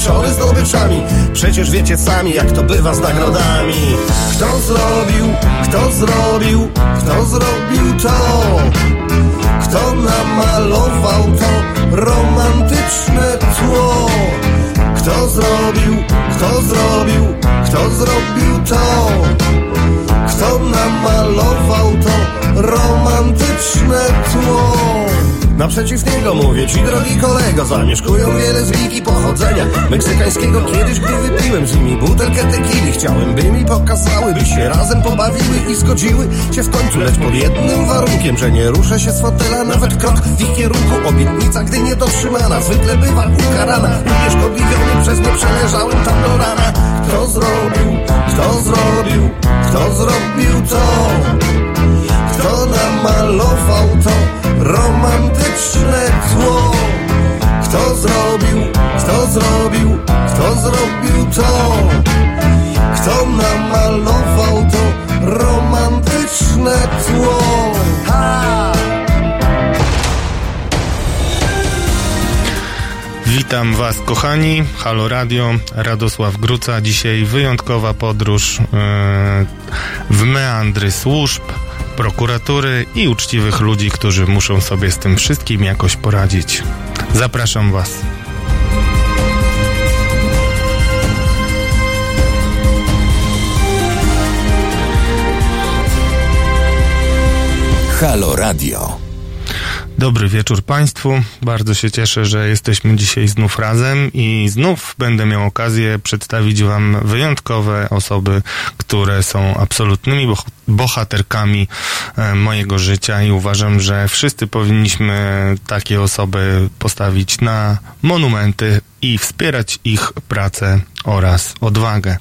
obiuczony zdobyczami Przecież wiecie sami jak to bywa z nagrodami Kto zrobił, kto zrobił, kto zrobił to kto namalował to romantyczne tło? Kto zrobił, kto zrobił, kto zrobił to? Kto namalował to romantyczne tło? Naprzeciw niego mówię ci, drogi kolego Zamieszkują wiele z wiki pochodzenia. Meksykańskiego Kiedyś, gdy wypiłem z nimi butelkę tequili Chciałem, by mi pokazały, by się razem pobawiły I zgodziły się w końcu, lecz pod jednym warunkiem Że nie ruszę się z fotela, nawet krok w ich kierunku. Obietnica, gdy nie dotrzymana Zwykle bywa ukarana. Unieszkodliwiony przez nie przeleżałem tam do rana. Kto zrobił, kto zrobił, kto zrobił to? Kto namalował to romantyczne tło? Kto zrobił, kto zrobił, kto zrobił to? Kto namalował to romantyczne tło? Ha! Witam Was, kochani. Halo Radio, Radosław Gruca. Dzisiaj wyjątkowa podróż yy, w meandry służb, prokuratury i uczciwych ludzi, którzy muszą sobie z tym wszystkim jakoś poradzić. Zapraszam Was. Halo Radio. Dobry wieczór Państwu. Bardzo się cieszę, że jesteśmy dzisiaj znów razem i znów będę miał okazję przedstawić Wam wyjątkowe osoby, które są absolutnymi boh bohaterkami e, mojego życia i uważam, że wszyscy powinniśmy takie osoby postawić na monumenty i wspierać ich pracę oraz odwagę.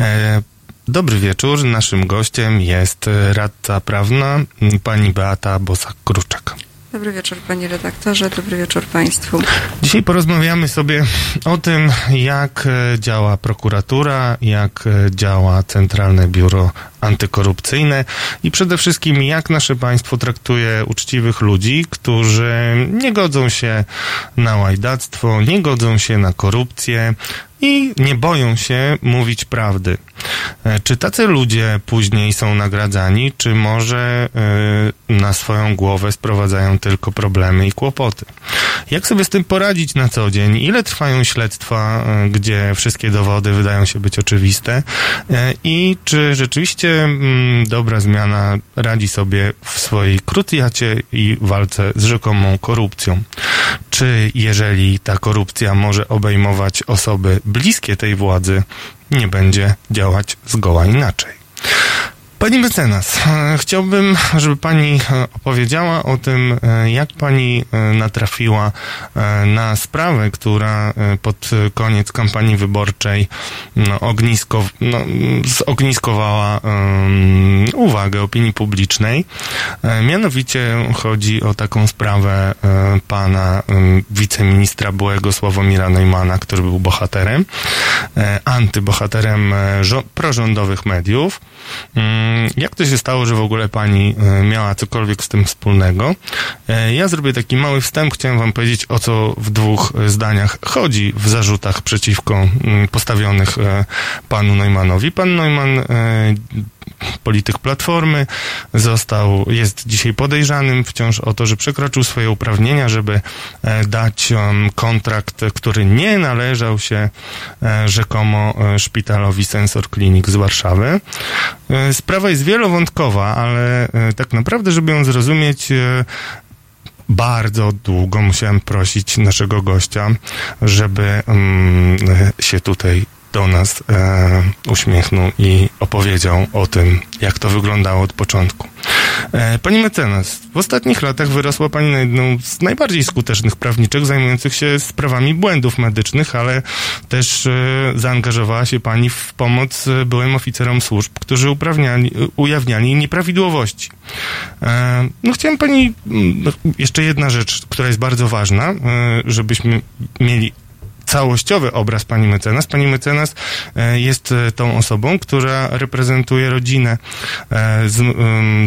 E, Dobry wieczór. Naszym gościem jest radca prawna pani Beata Bosak-Kruczak. Dobry wieczór panie redaktorze, dobry wieczór państwu. Dzisiaj porozmawiamy sobie o tym, jak działa prokuratura, jak działa Centralne Biuro Antykorupcyjne i przede wszystkim jak nasze państwo traktuje uczciwych ludzi, którzy nie godzą się na łajdactwo, nie godzą się na korupcję, i nie boją się mówić prawdy. Czy tacy ludzie później są nagradzani, czy może y, na swoją głowę sprowadzają tylko problemy i kłopoty? Jak sobie z tym poradzić na co dzień? Ile trwają śledztwa, y, gdzie wszystkie dowody wydają się być oczywiste? I czy rzeczywiście mm, dobra zmiana radzi sobie w swojej krucjacie i walce z rzekomą korupcją? Czy jeżeli ta korupcja może obejmować osoby bliskie tej władzy, nie będzie działać zgoła inaczej. Pani mecenas, chciałbym, żeby pani opowiedziała o tym, jak pani natrafiła na sprawę, która pod koniec kampanii wyborczej no, ognisko, no, zogniskowała uwagę opinii publicznej. Mianowicie chodzi o taką sprawę pana wiceministra byłego Sławomira Neumana, który był bohaterem, antybohaterem prorządowych mediów. Jak to się stało, że w ogóle pani miała cokolwiek z tym wspólnego? Ja zrobię taki mały wstęp. Chciałem wam powiedzieć, o co w dwóch zdaniach chodzi w zarzutach przeciwko postawionych panu Neumanowi. Pan Neumann polityk Platformy, został, jest dzisiaj podejrzanym wciąż o to, że przekroczył swoje uprawnienia, żeby dać kontrakt, który nie należał się rzekomo szpitalowi Sensor Clinic z Warszawy. Sprawa jest wielowątkowa, ale tak naprawdę, żeby ją zrozumieć, bardzo długo musiałem prosić naszego gościa, żeby um, się tutaj do nas e, uśmiechnął i opowiedział o tym, jak to wyglądało od początku. E, pani mecenas, w ostatnich latach wyrosła Pani na jedną z najbardziej skutecznych prawniczek zajmujących się sprawami błędów medycznych, ale też e, zaangażowała się Pani w pomoc e, byłym oficerom służb, którzy uprawniali, ujawniali nieprawidłowości. No chciałem Pani, mm, jeszcze jedna rzecz, która jest bardzo ważna, żebyśmy mieli całościowy obraz pani mecenas. Pani mecenas e, jest e, tą osobą, która reprezentuje rodzinę e,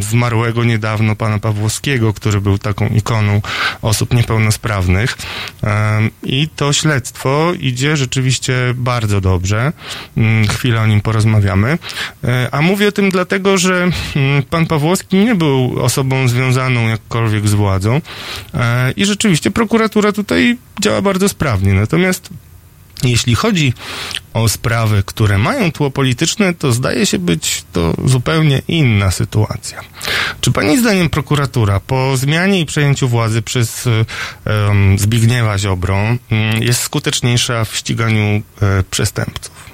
zmarłego niedawno pana Pawłowskiego, który był taką ikoną osób niepełnosprawnych. I to śledztwo idzie rzeczywiście bardzo dobrze. Mm, chwilę o nim porozmawiamy. A mówię o tym dlatego, że mm, pan Pawłowski nie był osobą związaną jakkolwiek z władzą i rzeczywiście prokuratura tutaj działa bardzo sprawnie. Natomiast jeśli chodzi o sprawy, które mają tło polityczne, to zdaje się być to zupełnie inna sytuacja. Czy Pani zdaniem prokuratura po zmianie i przejęciu władzy przez um, Zbigniewa Ziobrą um, jest skuteczniejsza w ściganiu um, przestępców?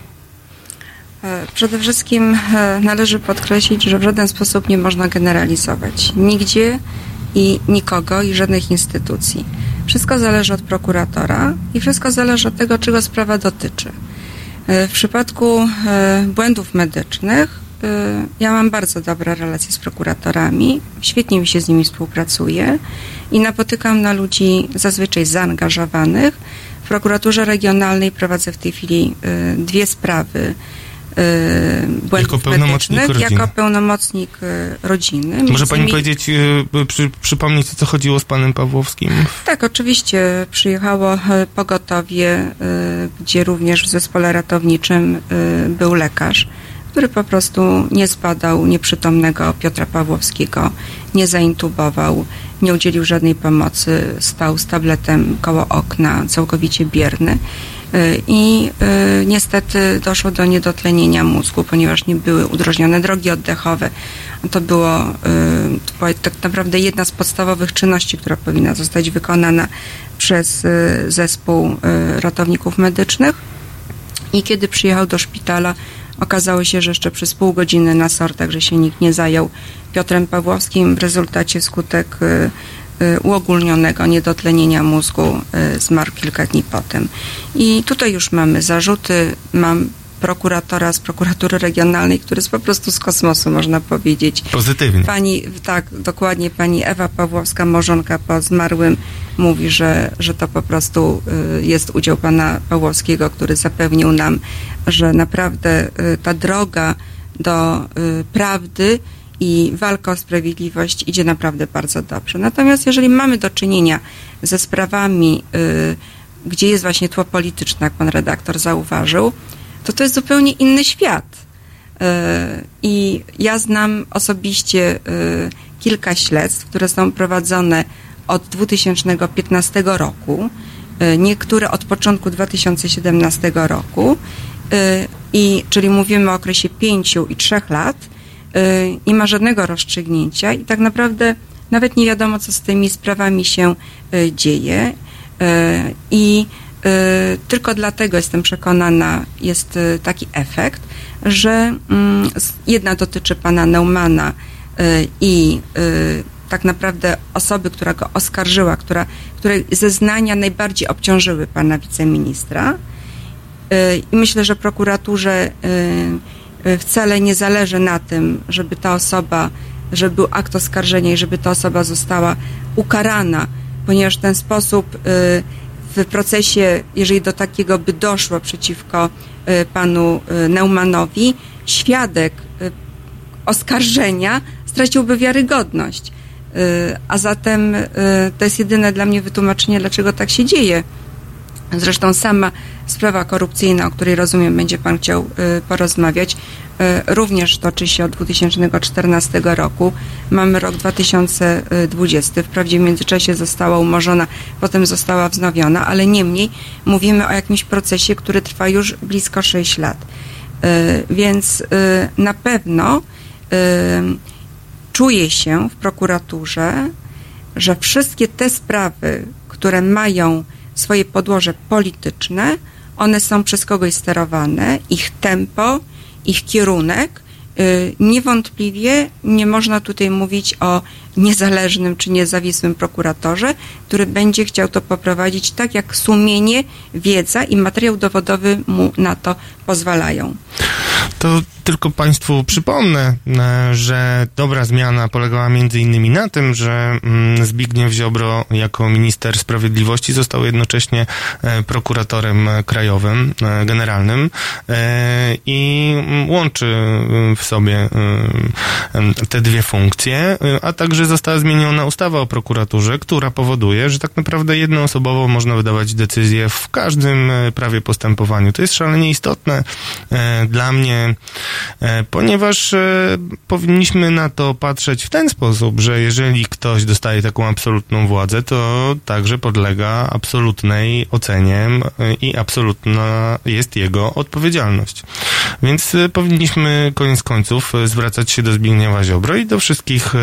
E, przede wszystkim e, należy podkreślić, że w żaden sposób nie można generalizować. Nigdzie i nikogo i żadnych instytucji. Wszystko zależy od prokuratora i wszystko zależy od tego, czego sprawa dotyczy. E, w przypadku e, błędów medycznych e, ja mam bardzo dobre relacje z prokuratorami, świetnie mi się z nimi współpracuje i napotykam na ludzi zazwyczaj zaangażowanych. W prokuraturze regionalnej prowadzę w tej chwili dwie sprawy błędów jako pełnomocnik medycznych rodziny. jako pełnomocnik y, rodziny. Może pani innymi... powiedzieć, y, przy, przypomnieć, co chodziło z panem Pawłowskim? Tak, oczywiście. Przyjechało pogotowie, gdzie również w zespole ratowniczym był lekarz, który po prostu nie zbadał nieprzytomnego Piotra Pawłowskiego, nie zaintubował, nie udzielił żadnej pomocy, stał z tabletem koło okna, całkowicie bierny i y, niestety doszło do niedotlenienia mózgu, ponieważ nie były udrożnione drogi oddechowe. To było, była tak naprawdę jedna z podstawowych czynności, która powinna zostać wykonana przez y, zespół ratowników medycznych. I kiedy przyjechał do szpitala, okazało się, że jeszcze przez pół godziny na SOR, także się nikt nie zajął Piotrem Pawłowskim. W rezultacie skutek uogólnionego niedotlenienia mózgu y, zmarł kilka dni potem. I tutaj już mamy zarzuty, mam prokuratora z prokuratury regionalnej, który jest po prostu z kosmosu, można powiedzieć. Pozytywnie. Pani, tak, dokładnie pani Ewa Pawłowska, morzonka po zmarłym, mówi, że, że to po prostu y, jest udział pana Pawłowskiego, który zapewnił nam, że naprawdę ta droga do prawdy i walka o sprawiedliwość idzie naprawdę bardzo dobrze. Natomiast jeżeli mamy do czynienia ze sprawami, y, gdzie jest właśnie tło polityczne, jak pan redaktor zauważył, to to jest zupełnie inny świat. Y, I ja znam osobiście y, kilka śledztw, które są prowadzone od 2015 roku, y, niektóre od początku 2017 roku, y, i, czyli mówimy o okresie pięciu i trzech lat, nie ma żadnego rozstrzygnięcia i tak naprawdę nawet nie wiadomo, co z tymi sprawami się y, dzieje. Y, I tylko dlatego jestem przekonana, jest taki efekt, że mm, jedna dotyczy pana Neumana i tak naprawdę osoby, która go oskarżyła, która, której zeznania najbardziej obciążyły pana wiceministra. I myślę, że prokuraturze Y, wcale nie zależy na tym, żeby ta osoba, żeby był akt oskarżenia i żeby ta osoba została ukarana, ponieważ w ten sposób y, w procesie, jeżeli do takiego by doszło przeciwko y, panu Neumanowi, świadek oskarżenia straciłby wiarygodność. A zatem to jest jedyne dla mnie wytłumaczenie, dlaczego tak się dzieje. Zresztą sama sprawa korupcyjna, o której rozumiem będzie Pan chciał y, porozmawiać, y, również toczy się od 2014 roku. Mamy rok 2020. Wprawdzie w międzyczasie została umorzona, potem została wznowiona, ale niemniej mówimy o jakimś procesie, który trwa już blisko 6 lat. Y, więc na pewno czuję się w prokuraturze, że wszystkie te sprawy, które mają swoje podłoże polityczne, one są przez kogoś sterowane, ich tempo, ich kierunek. Y, Niewątpliwie nie można tutaj mówić o niezależnym czy niezawisłym prokuratorze, który będzie chciał to poprowadzić tak, jak sumienie, wiedza i materiał dowodowy mu na to pozwalają. To tylko Państwu przypomnę, e, że dobra zmiana polegała między innymi na tym, że mm, Zbigniew Ziobro jako minister sprawiedliwości został jednocześnie e, prokuratorem krajowym, e, generalnym i mm, łączy w sobie te dwie funkcje, a także została zmieniona ustawa o prokuraturze, która powoduje, że tak naprawdę jednoosobowo można wydawać decyzje w każdym prawie postępowaniu. To jest szalenie istotne dla mnie E, ponieważ e, powinniśmy na to patrzeć w ten sposób, że jeżeli ktoś dostaje taką absolutną władzę, to także podlega absolutnej ocenie e, i absolutna jest jego odpowiedzialność. Więc powinniśmy koniec końców zwracać się do Zbigniewa Ziobro i do wszystkich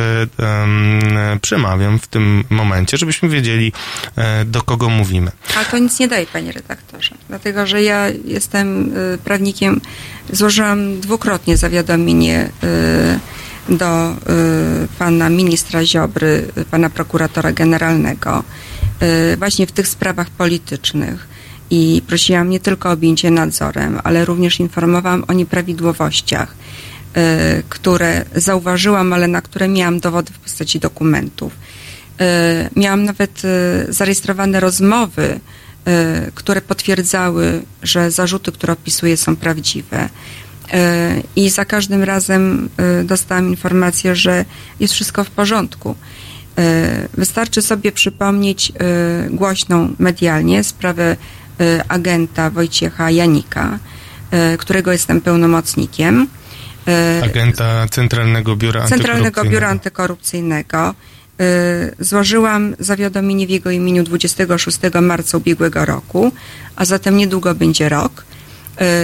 przemawiam w tym momencie, żebyśmy wiedzieli, do kogo mówimy. A to nic nie daje, panie redaktorze, dlatego że ja jestem prawnikiem Złożyłam dwukrotnie zawiadomienie y, do pana ministra Ziobry, pana prokuratora generalnego, właśnie w tych sprawach politycznych. I prosiłam nie tylko o objęcie nadzorem, ale również informowałam o nieprawidłowościach, które zauważyłam, ale na które miałam dowody w postaci dokumentów. Miałam nawet zarejestrowane rozmowy Y, które potwierdzały, że zarzuty, które opisuję, są prawdziwe. Y, I za każdym razem y, dostałam informację, że jest wszystko w porządku. Wystarczy sobie przypomnieć głośną medialnie sprawę agenta Wojciecha Janika, którego jestem pełnomocnikiem. Agenta Centralnego Biura Centralnego Biura Antykorupcyjnego Y, złożyłam zawiadomienie w jego imieniu 26 marca ubiegłego roku, a zatem niedługo będzie rok.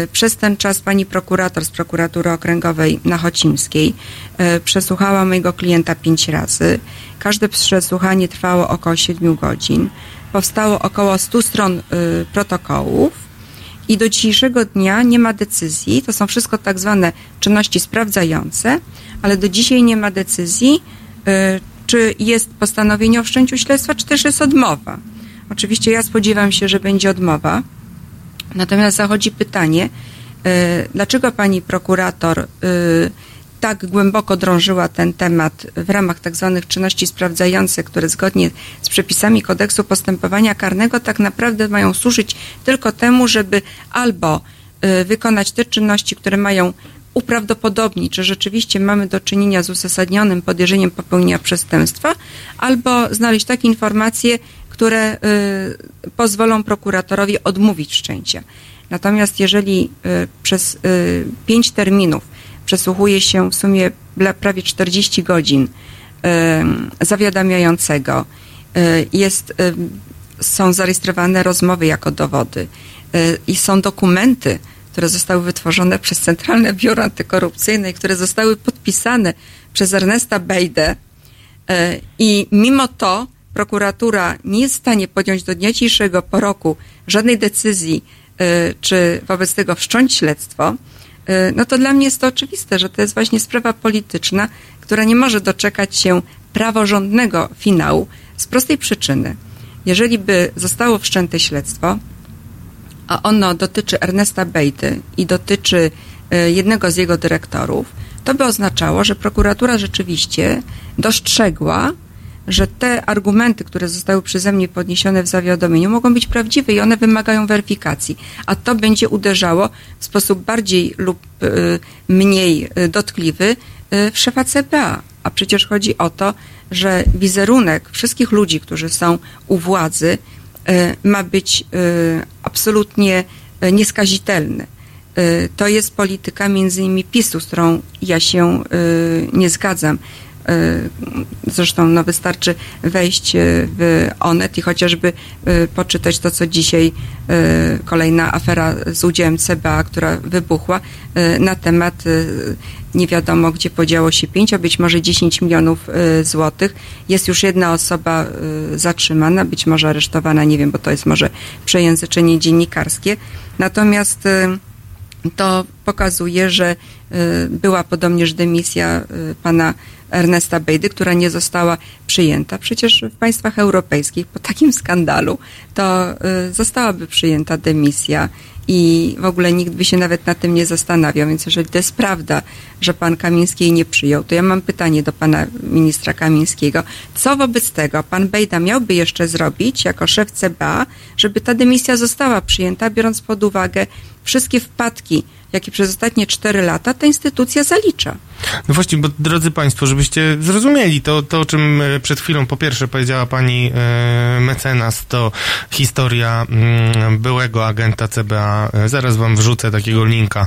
Y, przez ten czas pani prokurator z prokuratury okręgowej na Chocimskiej y, przesłuchała mojego klienta pięć razy. Każde przesłuchanie trwało około 7 godzin. Powstało około 100 stron protokołów i do dzisiejszego dnia nie ma decyzji. To są wszystko tak zwane czynności sprawdzające, ale do dzisiaj nie ma decyzji, czy jest postanowienie o wszczęciu śledztwa, czy też jest odmowa. Oczywiście ja spodziewam się, że będzie odmowa. Natomiast zachodzi pytanie, y, dlaczego pani prokurator y, tak głęboko drążyła ten temat w ramach tak zwanych czynności sprawdzających, które zgodnie z przepisami kodeksu postępowania karnego tak naprawdę mają służyć tylko temu, żeby albo y, wykonać te czynności, które mają uprawdopodobnić, czy rzeczywiście mamy do czynienia z uzasadnionym podejrzeniem popełnienia przestępstwa, albo znaleźć takie informacje, które y, pozwolą prokuratorowi odmówić wszczęcia. Natomiast jeżeli y, przez y, pięć terminów przesłuchuje się w sumie prawie 40 godzin zawiadamiającego, y, jest, są zarejestrowane rozmowy jako dowody i są dokumenty, które zostały wytworzone przez Centralne Biuro Antykorupcyjne i które zostały podpisane przez Ernesta Bejdę. E, I mimo to prokuratura nie jest w stanie podjąć do dnia dzisiejszego po roku żadnej decyzji, e, czy wobec tego wszcząć śledztwo, e, no to dla mnie jest to oczywiste, że to jest właśnie sprawa polityczna, która nie może doczekać się praworządnego finału z prostej przyczyny. Jeżeli by zostało wszczęte śledztwo, a ono dotyczy Ernesta Bejty i dotyczy e, jednego z jego dyrektorów, to by oznaczało, że prokuratura rzeczywiście dostrzegła, że te argumenty, które zostały przeze mnie podniesione w zawiadomieniu, mogą być prawdziwe i one wymagają weryfikacji, a to będzie uderzało w sposób bardziej lub e, mniej e, dotkliwy w szefa CPA. A przecież chodzi o to, że wizerunek wszystkich ludzi, którzy są u władzy, ma być absolutnie nieskazitelny. To jest polityka między innymi PiSu, z którą ja się nie zgadzam. Zresztą no, wystarczy wejść w Onet i chociażby poczytać to, co dzisiaj kolejna afera z udziałem CBA, która wybuchła na temat nie wiadomo, gdzie podziało się 5, a być może 10 milionów y, złotych. Jest już jedna osoba y, zatrzymana, być może aresztowana, nie wiem, bo to jest może przejęzyczenie dziennikarskie. Natomiast y, to pokazuje, że była podobnież dymisja pana Ernesta Bejdy, która nie została przyjęta. Przecież w państwach europejskich po takim skandalu to zostałaby przyjęta dymisja i w ogóle nikt by się nawet na tym nie zastanawiał. Więc jeżeli to jest prawda, że pan Kamiński jej nie przyjął, to ja mam pytanie do pana ministra Kamińskiego. Co wobec tego pan Bejda miałby jeszcze zrobić jako szef CBA, żeby ta dymisja została przyjęta, biorąc pod uwagę wszystkie wpadki, jakie przez ostatnie cztery lata ta instytucja zalicza? No właśnie, bo drodzy Państwo, żebyście zrozumieli to, to o czym e, przed chwilą po pierwsze powiedziała pani e, mecenas, to historia mm, byłego agenta CBA. E, zaraz wam wrzucę takiego linka,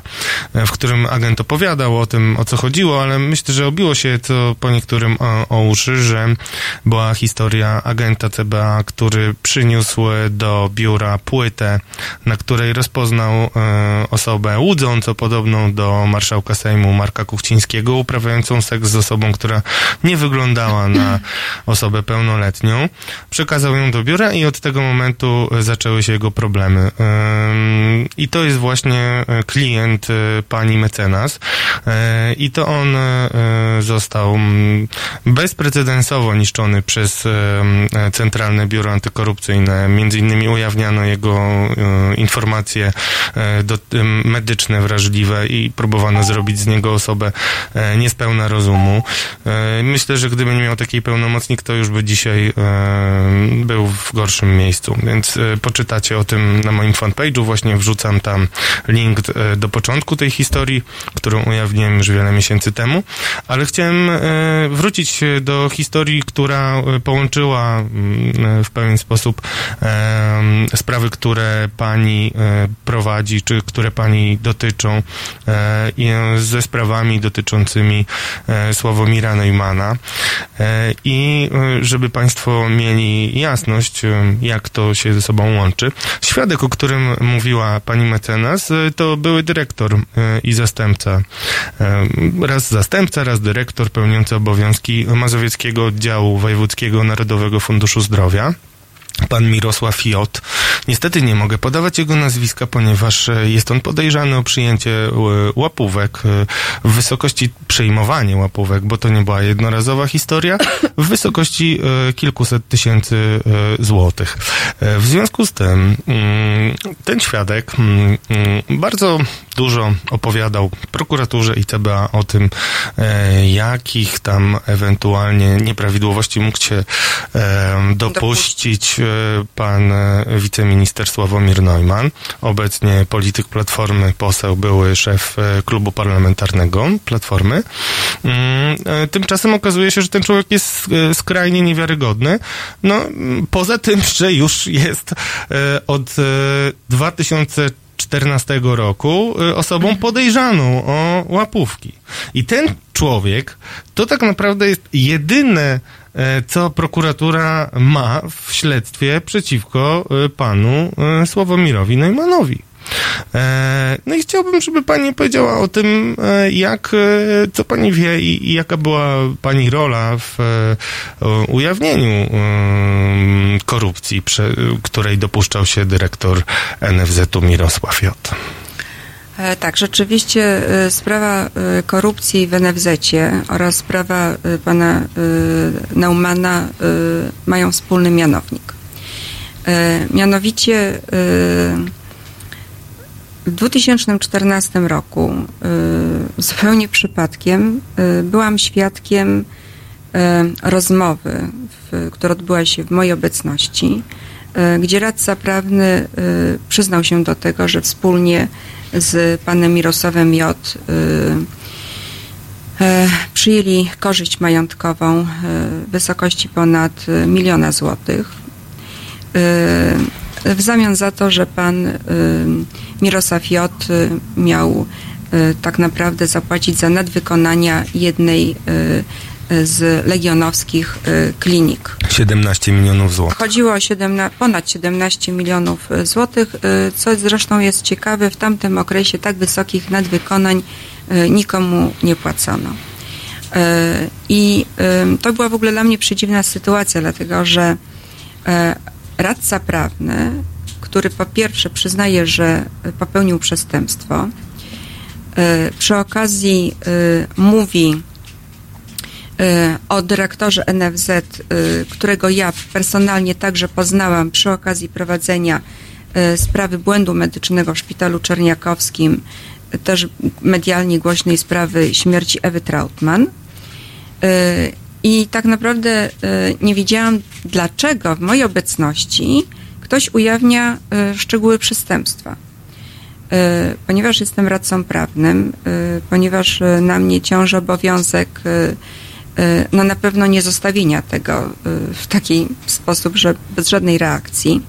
w którym agent opowiadał o tym, o co chodziło, ale myślę, że obiło się to po niektórym o, o uszy, że była historia agenta CBA, który przyniósł do biura płytę, na której rozpoznał e, osobę łudząco podobną do marszałka Sejmu Marka Kuchcińskiego, takiego uprawiającą seks z osobą, która nie wyglądała na osobę pełnoletnią. Przekazał ją do biura i od tego momentu zaczęły się jego problemy. I to jest właśnie e, klient e, pani mecenas. E, I to on został mm, bezprecedensowo niszczony przez Centralne Biuro Antykorupcyjne. Między innymi ujawniano jego informacje medyczne wrażliwe i próbowano zrobić z niego osobę niespełna rozumu. E, myślę, że gdyby nie miał takiej pełnomocnik, to już by dzisiaj e, był w gorszym miejscu. Więc poczytacie o tym na moim fanpage'u. Właśnie wrzucam tam link do początku tej historii, którą ujawniłem już wiele miesięcy temu. Ale chciałem wrócić do historii, która połączyła mm, w pewien sposób sprawy, które pani prowadzi, czy które pani dotyczą ze sprawami dotyczącymi dotyczącymi e, Sławomira Neumana e, i e, żeby Państwo mieli jasność, jak to się ze sobą łączy. Świadek, o którym mówiła pani mecenas, to były dyrektor i zastępca. Raz zastępca, raz dyrektor pełniący obowiązki Mazowieckiego Oddziału Wojewódzkiego Narodowego Funduszu Zdrowia pan Mirosław J. Niestety nie mogę podawać jego nazwiska, ponieważ e, jest on podejrzany o przyjęcie e, łapówek e, w wysokości przejmowanie łapówek, bo to nie była jednorazowa historia, w wysokości kilkuset tysięcy złotych. W związku z tym mm, ten świadek mm, mm, bardzo dużo opowiadał prokuraturze i CBA o tym, jakich tam ewentualnie nieprawidłowości mógł się dopuścić pan wiceminister Sławomir Neumann, obecnie polityk Platformy, poseł, były szef e, klubu parlamentarnego Platformy. Mm, e, tymczasem okazuje się, że ten człowiek jest e, skrajnie niewiarygodny. No, poza tym, że już jest od 2014 roku osobą podejrzaną o łapówki. I ten człowiek to tak naprawdę jest jedyne E, co prokuratura ma w śledztwie przeciwko e, panu e, Sławomirowi Neumanowi. No i chciałbym, żeby Pani powiedziała o tym, jak, co Pani wie i, i jaka była Pani rola w ujawnieniu korupcji, której dopuszczał się dyrektor NFZ-u Mirosław J. E, tak, rzeczywiście e, sprawa e, korupcji w NFZ oraz sprawa pana Naumana mają wspólny mianownik. Mianowicie w 2014 roku zupełnie przypadkiem byłam świadkiem rozmowy, która odbyła się w mojej obecności, gdzie radca prawny przyznał się do tego, że wspólnie z panem Mirosławem J. Y, y, przyjęli korzyść majątkową y, w wysokości ponad miliona złotych w zamian za to, że pan Mirosław J. miał tak naprawdę zapłacić za nadwykonania jednej z legionowskich y, klinik. 17 milionów złotych. Chodziło o 17, ponad 17 milionów y, złotych, y, co zresztą jest ciekawe, w tamtym okresie tak wysokich nadwykonań nikomu nie płacono. I to była w ogóle dla mnie przedziwna sytuacja, dlatego że radca prawny, który po pierwsze przyznaje, że popełnił przestępstwo, Przy okazji mówi o dyrektorze NFZ, którego ja personalnie także poznałam przy okazji prowadzenia sprawy błędu medycznego w szpitalu czerniakowskim, też medialnie głośnej sprawy śmierci Ewy Trautmann. I tak naprawdę nie wiedziałam, dlaczego w mojej obecności ktoś ujawnia szczegóły przestępstwa. Ponieważ jestem radcą prawnym, ponieważ na mnie ciąży obowiązek no na pewno nie zostawienia tego w taki sposób, że bez żadnej reakcji.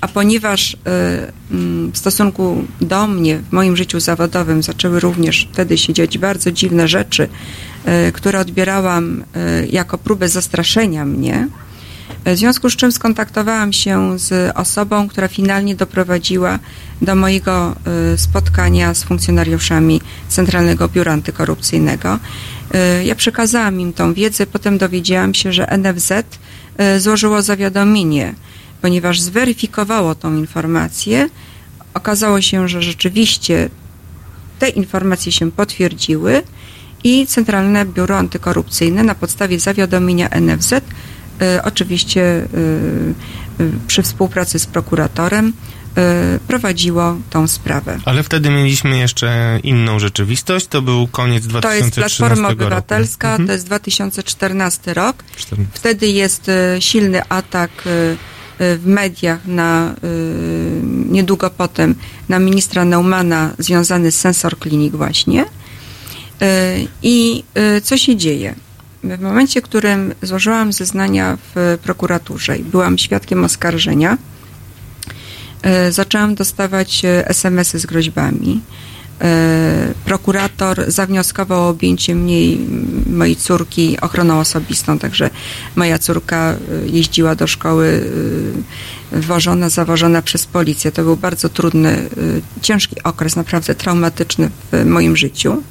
A ponieważ w stosunku do mnie, w moim życiu zawodowym, zaczęły również wtedy się dziać bardzo dziwne rzeczy, które odbierałam jako próbę zastraszenia mnie, w związku z czym skontaktowałam się z osobą, która finalnie doprowadziła do mojego spotkania z funkcjonariuszami Centralnego Biura Antykorupcyjnego. Ja przekazałam im tą wiedzę, potem dowiedziałam się, że NFZ złożyło zawiadomienie, ponieważ zweryfikowało tą informację. Okazało się, że rzeczywiście te informacje się potwierdziły i Centralne Biuro Antykorupcyjne na podstawie zawiadomienia NFZ oczywiście przy współpracy z prokuratorem prowadziło tą sprawę. Ale wtedy mieliśmy jeszcze inną rzeczywistość. To był koniec 2013 To jest Platforma roku. Obywatelska, Mhm. to jest 2014 rok. 14. Wtedy jest silny atak w mediach na niedługo potem na ministra Neumana związany z Sensor Clinic właśnie. I co się dzieje? W momencie, w którym złożyłam zeznania w prokuraturze i byłam świadkiem oskarżenia, zaczęłam dostawać SMS-y z groźbami. Prokurator zawnioskował o objęcie mnie mojej córki ochroną osobistą, także moja córka jeździła do szkoły wożona, zawożona przez policję. To był bardzo trudny, ciężki okres, naprawdę traumatyczny w moim życiu.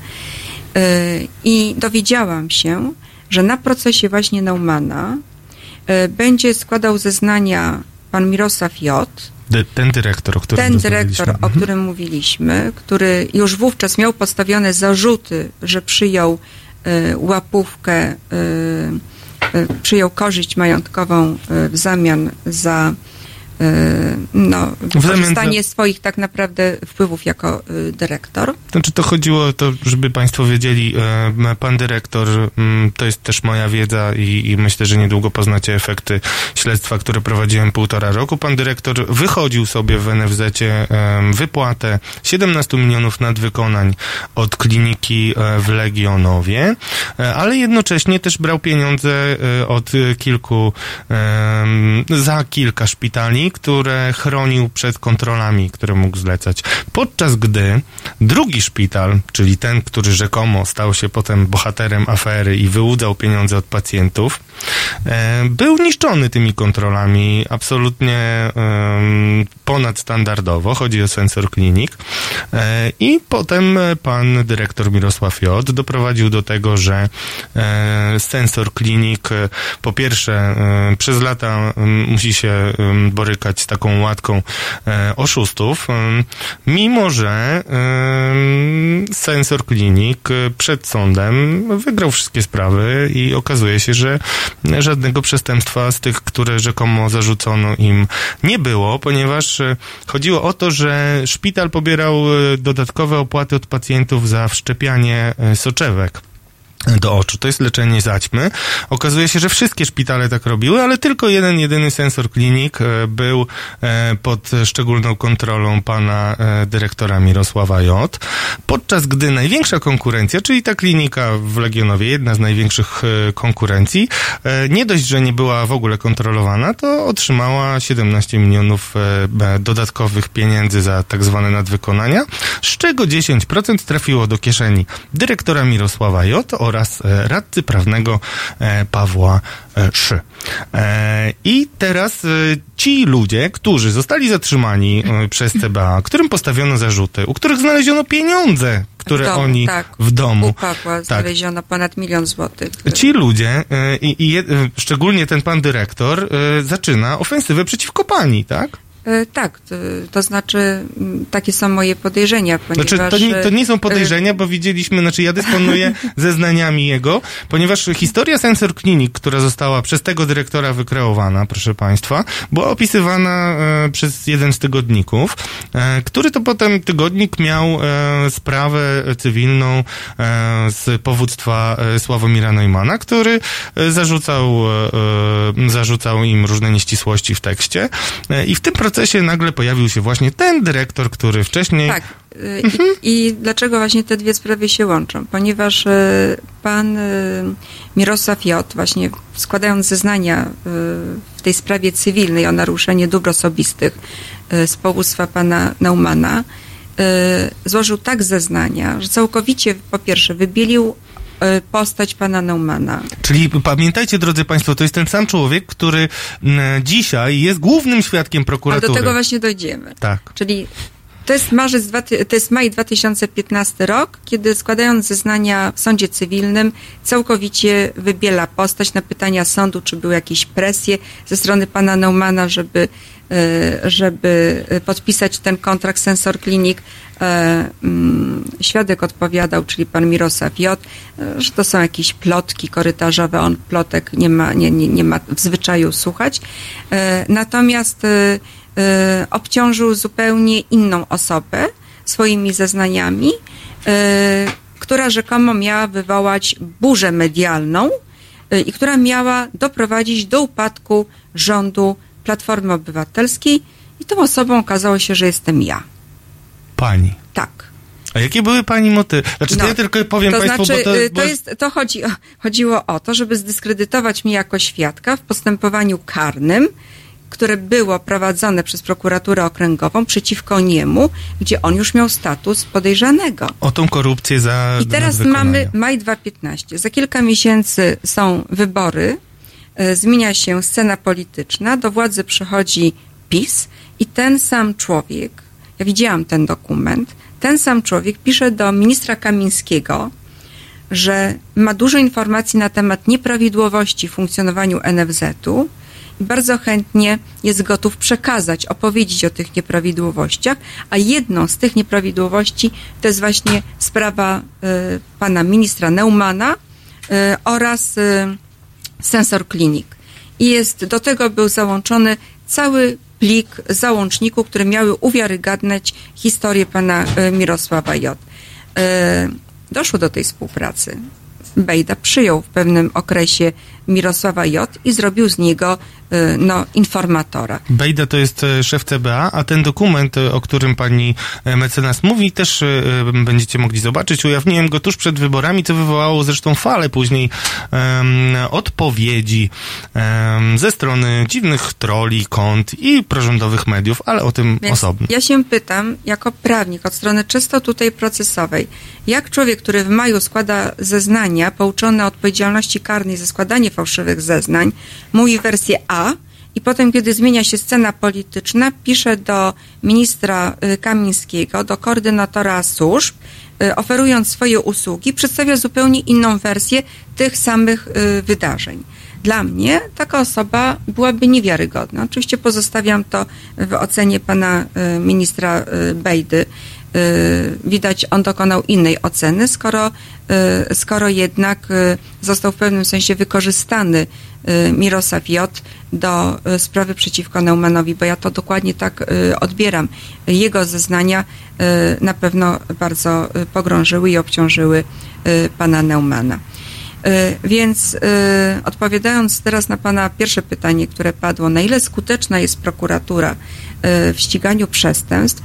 I dowiedziałam się, że na procesie właśnie Naumana będzie składał zeznania pan Mirosław J., Ten dyrektor, o którym ten dyrektor, o Mhm. którym mówiliśmy, który już wówczas miał postawione zarzuty, że przyjął y, łapówkę, y, y, przyjął korzyść majątkową y, w zamian za y, no, wykorzystanie swoich tak naprawdę wpływów jako y, dyrektor. Znaczy to chodziło o to, żeby Państwo wiedzieli, e, pan dyrektor, to jest też moja wiedza i, i myślę, że niedługo poznacie efekty śledztwa, które prowadziłem półtora roku. Pan dyrektor wychodził sobie w NFZ-cie wypłatę 17 milionów nadwykonań od kliniki w Legionowie, ale jednocześnie też brał pieniądze od kilku, za kilka szpitali, które chronił przed kontrolami, które mógł zlecać. Podczas gdy drugi szpital, czyli ten, który rzekomo stał się potem bohaterem afery i wyłudzał pieniądze od pacjentów, e, był niszczony tymi kontrolami absolutnie ponadstandardowo. Chodzi o Sensor Clinic. E, I potem pan dyrektor Mirosław J. doprowadził do tego, że e, Sensor Clinic e, po pierwsze przez lata musi się em, borykać z taką łatką e, oszustów, em, mimo że em, Sensor Clinic e, przed sądem wygrał wszystkie sprawy i okazuje się, że żadnego przestępstwa z tych, które rzekomo zarzucono im nie było, ponieważ e, chodziło o to, że szpital pobierał e, dodatkowe opłaty od pacjentów za wszczepianie e, soczewek do oczu. To jest leczenie zaćmy. Okazuje się, że wszystkie szpitale tak robiły, ale tylko jeden, jedyny sensor klinik e, był e, pod szczególną kontrolą pana e, dyrektora Mirosława J. Podczas gdy największa konkurencja, czyli ta klinika w Legionowie, jedna z największych konkurencji, nie dość, że nie była w ogóle kontrolowana, to otrzymała 17 milionów dodatkowych pieniędzy za tak zwane nadwykonania, z czego 10% trafiło do kieszeni dyrektora Mirosława J. oraz e, radcy prawnego e, Pawła e, Szy. I teraz ci ludzie, którzy zostali zatrzymani przez CBA, którym postawiono zarzuty, u których znaleziono pieniądze, które w domu, oni tak, w domu. U Pawła znaleziono ponad milion złotych. Ci ludzie, i, i szczególnie ten pan dyrektor, zaczyna ofensywę przeciwko pani, tak? E, Tak, to, to znaczy m, takie są moje podejrzenia, ponieważ... Znaczy, to nie, to nie są e, podejrzenia, bo widzieliśmy, znaczy ja dysponuję zeznaniami jego, ponieważ historia Sensor Clinic, która została przez tego dyrektora wykreowana, proszę Państwa, była opisywana e, przez jeden z tygodników, e, który to potem tygodnik miał e, sprawę cywilną e, z powództwa Sławomira Neumana, który zarzucał, zarzucał im różne nieścisłości w tekście. I w tym procesie nagle pojawił się właśnie ten dyrektor, który wcześniej Tak. y, I, I dlaczego właśnie te dwie sprawy się łączą? Ponieważ y, pan y, Mirosław J., właśnie składając zeznania w tej sprawie cywilnej o naruszenie dóbr osobistych z powództwa pana Naumana, złożył tak zeznania, że całkowicie po pierwsze wybielił postać pana Naumana. Czyli pamiętajcie, drodzy Państwo, to jest ten sam człowiek, który mm, dzisiaj jest głównym świadkiem prokuratury. do tego właśnie dojdziemy. Tak. Czyli to jest, marzec, to jest maj 2015 rok, kiedy składając zeznania w sądzie cywilnym całkowicie wybiela postać na pytania sądu, czy były jakieś presje ze strony pana Neumana, żeby, e, żeby podpisać ten kontrakt Sensor Clinic. E, mm, Świadek odpowiadał, czyli pan Mirosław J., e, że to są jakieś plotki korytarzowe, on plotek nie ma, nie, nie, nie ma w zwyczaju słuchać. E, Natomiast obciążył zupełnie inną osobę swoimi zeznaniami, która rzekomo miała wywołać burzę medialną i która miała doprowadzić do upadku rządu Platformy Obywatelskiej i tą osobą okazało się, że jestem ja. Pani. Tak. A jakie były Pani motywy? Znaczy, to No, ja tylko powiem to Państwu, znaczy, bo to, y, bo to, jest, to chodzi, chodziło o to, żeby zdyskredytować mnie jako świadka w postępowaniu karnym, które było prowadzone przez prokuraturę okręgową przeciwko niemu, gdzie on już miał status podejrzanego. o tą korupcję za I teraz mamy maj 2015. Za kilka miesięcy są wybory, e, zmienia się scena polityczna, do władzy przychodzi PiS i ten sam człowiek, ja widziałam ten dokument, ten sam człowiek pisze do ministra Kamińskiego, że ma dużo informacji na temat nieprawidłowości w funkcjonowaniu NFZ-u i bardzo chętnie jest gotów przekazać, opowiedzieć o tych nieprawidłowościach, a jedną z tych nieprawidłowości to jest właśnie sprawa y, pana ministra Neumana y, oraz y, Sensor Clinic. I jest, do tego był załączony cały plik załączników, które miały uwiarygadniać historię pana y, Mirosława J. Y, Doszło do tej współpracy. Bejda przyjął w pewnym okresie Mirosława J. i zrobił z niego no, informatora. Bejda to jest e, szef CBA, a ten dokument, e, o którym pani e, mecenas mówi, też będziecie mogli zobaczyć. Ujawniłem go tuż przed wyborami, co wywołało zresztą falę później em, odpowiedzi em, ze strony dziwnych troli, kont i prorządowych mediów, ale o tym Więc osobno. ja się pytam, jako prawnik od strony czysto tutaj procesowej, jak człowiek, który w maju składa zeznania pouczone odpowiedzialności karnej za składanie fałszywych zeznań, mówi wersję A i potem, kiedy zmienia się scena polityczna, pisze do ministra y, Kamińskiego, do koordynatora służb, y, oferując swoje usługi, przedstawia zupełnie inną wersję tych samych y, wydarzeń. Dla mnie taka osoba byłaby niewiarygodna. Oczywiście pozostawiam to w ocenie pana ministra Bejdy. Y, Widać, on dokonał innej oceny, skoro, y, skoro jednak y, został w pewnym sensie wykorzystany Mirosław J. do sprawy przeciwko Neumanowi, bo ja to dokładnie tak odbieram. Jego zeznania na pewno bardzo pogrążyły i obciążyły pana Neumana. Więc odpowiadając teraz na Pana pierwsze pytanie, które padło, na ile skuteczna jest prokuratura w ściganiu przestępstw,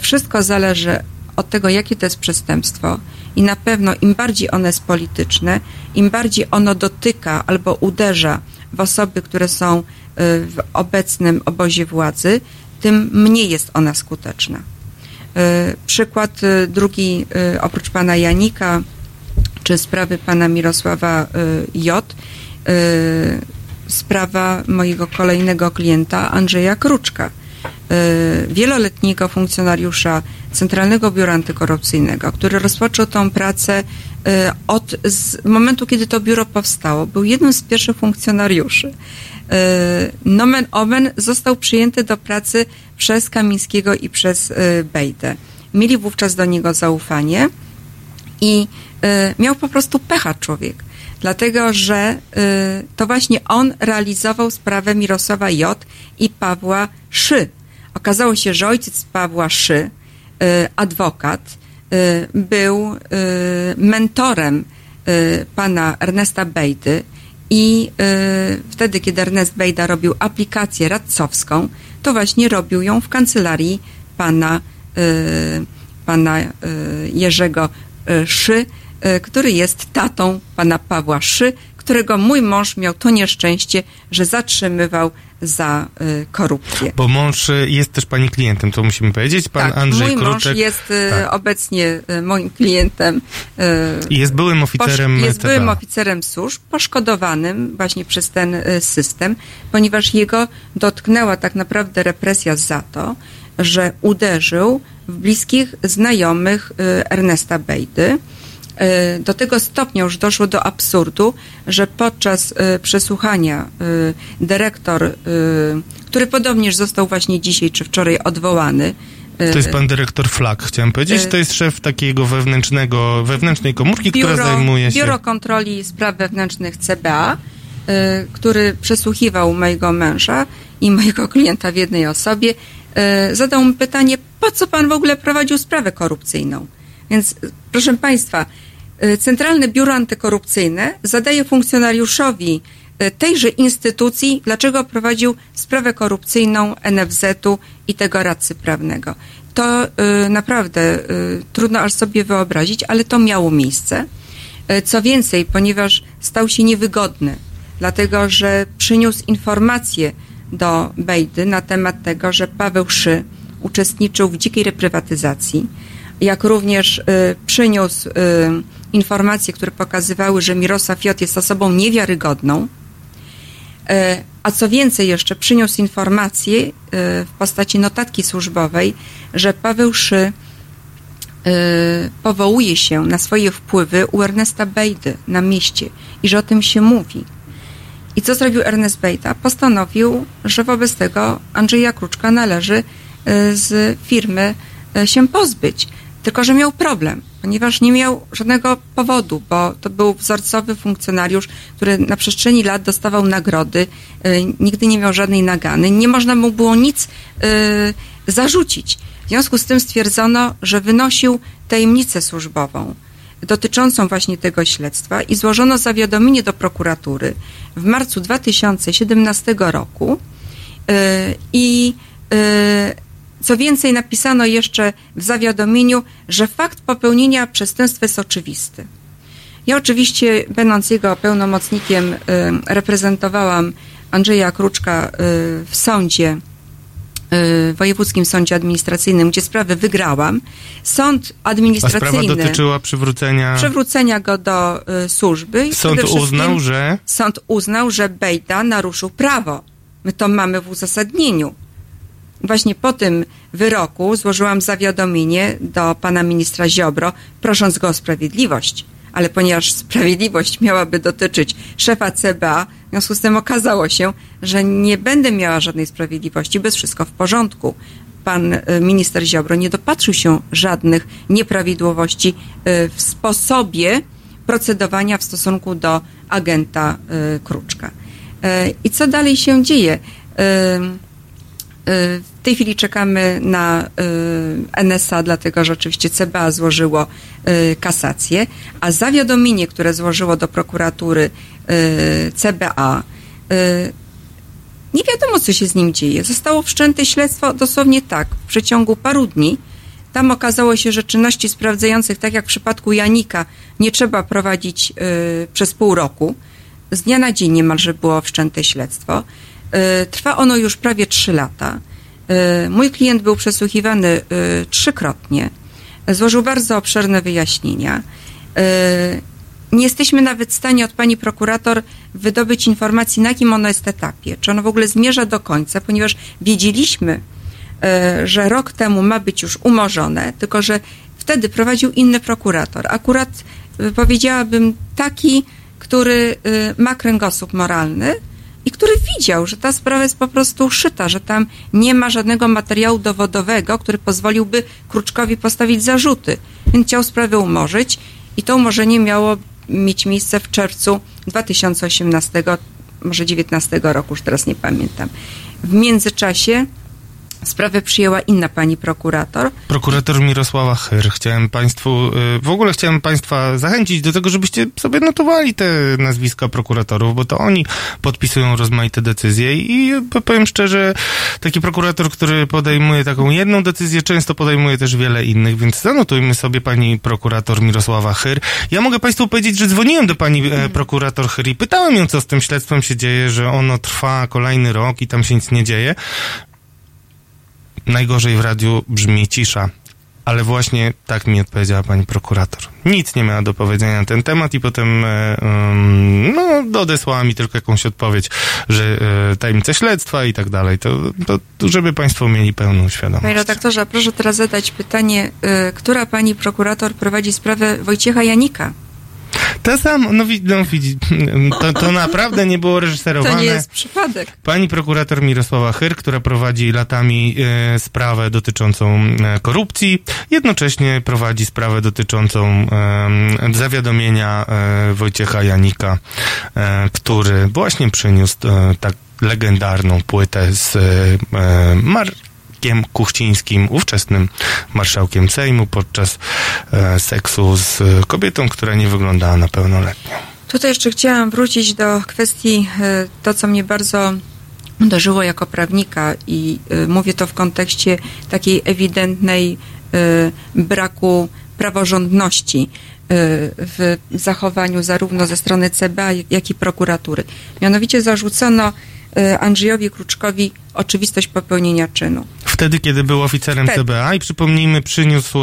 wszystko zależy od tego, jakie to jest przestępstwo i na pewno im bardziej ono jest polityczne, im bardziej ono dotyka albo uderza w osoby, które są y, w obecnym obozie władzy, tym mniej jest ona skuteczna. Y, Przykład drugi, oprócz pana Janika, czy sprawy pana Mirosława J. Sprawa mojego kolejnego klienta Andrzeja Kruczka. Wieloletniego funkcjonariusza Centralnego Biura Antykorupcyjnego, który rozpoczął tą pracę od momentu, kiedy to biuro powstało. Był jednym z pierwszych funkcjonariuszy. Nomen omen został przyjęty do pracy przez Kamińskiego i przez Bejdę. Mieli wówczas do niego zaufanie i miał po prostu pecha człowiek dlatego że y, to właśnie on realizował sprawę Mirosława J. i Pawła Szy. Okazało się, że ojciec Pawła Szy, y, adwokat, y, był mentorem pana Ernesta Bejdy i wtedy, kiedy Ernest Bejda robił aplikację radcowską, to właśnie robił ją w kancelarii pana, pana Jerzego Szy, który jest tatą pana Pawła Szy, którego mój mąż miał to nieszczęście, że zatrzymywał za y, korupcję. Bo mąż e, jest też pani klientem, to musimy powiedzieć. Pan tak, Andrzej mój Kruczek. mąż jest tak. obecnie moim klientem. I jest byłym oficerem Jest byłym oficerem służb, poszkodowanym właśnie przez ten system, ponieważ jego dotknęła tak naprawdę represja za to, że uderzył w bliskich znajomych Ernesta Bejdy, E, do tego stopnia już doszło do absurdu, że podczas e, przesłuchania e, dyrektor, który podobnież został właśnie dzisiaj czy wczoraj odwołany, to jest pan dyrektor Flak, chciałem powiedzieć. To jest szef takiego wewnętrznego, wewnętrznej komórki, biuro, która zajmuje się... Biuro Kontroli Spraw Wewnętrznych CBA, który przesłuchiwał mojego męża i mojego klienta w jednej osobie, zadał mi pytanie, po co pan w ogóle prowadził sprawę korupcyjną? Więc proszę państwa, Centralne Biuro Antykorupcyjne zadaje funkcjonariuszowi y, tejże instytucji, dlaczego prowadził sprawę korupcyjną NFZ-u i tego radcy prawnego. To y, naprawdę trudno aż sobie wyobrazić, ale to miało miejsce. Co więcej, ponieważ stał się niewygodny, dlatego że przyniósł informacje do Bejdy na temat tego, że Paweł Szy uczestniczył w dzikiej reprywatyzacji, jak również przyniósł informacje, które pokazywały, że Mirosław J. jest osobą niewiarygodną, e, a co więcej jeszcze przyniósł informację e, w postaci notatki służbowej, że Paweł Szy e, powołuje się na swoje wpływy u Ernesta Bejdy na mieście i że o tym się mówi. I co zrobił Ernest Bejda? Postanowił, że wobec tego Andrzeja Kruczka należy z firmy się pozbyć. Tylko, że miał problem, ponieważ nie miał żadnego powodu, bo to był wzorcowy funkcjonariusz, który na przestrzeni lat dostawał nagrody, y, nigdy nie miał żadnej nagany, nie można mu było nic y, zarzucić. W związku z tym stwierdzono, że wynosił tajemnicę służbową dotyczącą właśnie tego śledztwa i złożono zawiadomienie do prokuratury w marcu 2017 roku y, i co więcej, napisano jeszcze w zawiadomieniu, że fakt popełnienia przestępstwa jest oczywisty. Ja oczywiście, będąc jego pełnomocnikiem, y, reprezentowałam Andrzeja Kruczka y, w sądzie, y, Wojewódzkim Sądzie Administracyjnym, gdzie sprawę wygrałam. Sąd administracyjny... A sprawa dotyczyła przywrócenia... Przywrócenia go do służby. Sąd uznał, że... Sąd uznał, że Bejda naruszył prawo. My to mamy w uzasadnieniu właśnie po tym wyroku złożyłam zawiadomienie do pana ministra Ziobro, prosząc go o sprawiedliwość. Ale ponieważ sprawiedliwość miałaby dotyczyć szefa CBA, w związku z tym okazało się, że nie będę miała żadnej sprawiedliwości, bez wszystko w porządku. Pan y, minister Ziobro nie dopatrzył się żadnych nieprawidłowości y, w sposobie procedowania w stosunku do agenta y, Kruczka. I co dalej się dzieje? W tej chwili czekamy na y, NSA, dlatego że oczywiście CBA złożyło y, kasację, a zawiadomienie, które złożyło do prokuratury y, CBA, nie wiadomo, co się z nim dzieje. Zostało wszczęte śledztwo dosłownie tak, w przeciągu paru dni. Tam okazało się, że czynności sprawdzających, tak jak w przypadku Janika, nie trzeba prowadzić przez pół roku. Z dnia na dzień niemalże było wszczęte śledztwo. E, trwa ono już prawie trzy lata. E, mój klient był przesłuchiwany e, trzykrotnie. Złożył bardzo obszerne wyjaśnienia. Nie jesteśmy nawet w stanie od pani prokurator wydobyć informacji, na jakim ono jest etapie, czy ono w ogóle zmierza do końca, ponieważ wiedzieliśmy, że rok temu ma być już umorzone, tylko że wtedy prowadził inny prokurator. Akurat powiedziałabym taki, który ma kręgosłup moralny i który widział, że ta sprawa jest po prostu szyta, że tam nie ma żadnego materiału dowodowego, który pozwoliłby Kruczkowi postawić zarzuty. Więc chciał sprawę umorzyć i to umorzenie miało mieć miejsce w czerwcu 2018, może 19 roku, już teraz nie pamiętam. W międzyczasie Sprawę przyjęła inna pani prokurator. Prokurator Mirosława Chyr. Chciałem państwu, y, w ogóle chciałem państwa zachęcić do tego, żebyście sobie notowali te nazwiska prokuratorów, bo to oni podpisują rozmaite decyzje i powiem szczerze, taki prokurator, który podejmuje taką jedną decyzję, często podejmuje też wiele innych, więc zanotujmy sobie pani prokurator Mirosława Chyr. Ja mogę państwu powiedzieć, że dzwoniłem do pani e, prokurator Chyr i pytałem ją, co z tym śledztwem się dzieje, że ono trwa kolejny rok i tam się nic nie dzieje najgorzej w radiu brzmi cisza. Ale właśnie tak mi odpowiedziała pani prokurator. Nic nie miała do powiedzenia na ten temat i potem um, no, odesłała mi tylko jakąś odpowiedź, że e, tajemnica śledztwa i tak dalej. To, to, żeby państwo mieli pełną świadomość. Panie redaktorze, proszę teraz zadać pytanie, y, która pani prokurator prowadzi sprawę Wojciecha Janika? To samo, no, no widzi, to, to naprawdę nie było reżyserowane. To nie jest przypadek. Pani prokurator Mirosława Chyr, która prowadzi latami e, sprawę dotyczącą e, korupcji, jednocześnie prowadzi sprawę dotyczącą e, zawiadomienia e, Wojciecha Janika, e, który właśnie przyniósł e, tak legendarną płytę z Mar Kiem Kuchcińskim, ówczesnym marszałkiem Sejmu, podczas e, seksu z kobietą, która nie wyglądała na pełnoletnią. Tutaj jeszcze chciałam wrócić do kwestii e, to, co mnie bardzo uderzyło jako prawnika i e, mówię to w kontekście takiej ewidentnej braku praworządności w zachowaniu zarówno ze strony CBA, jak i prokuratury. Mianowicie zarzucono Andrzejowi Kruczkowi oczywistość popełnienia czynu. Wtedy, kiedy był oficerem Wtedy. CBA i przypomnijmy, przyniósł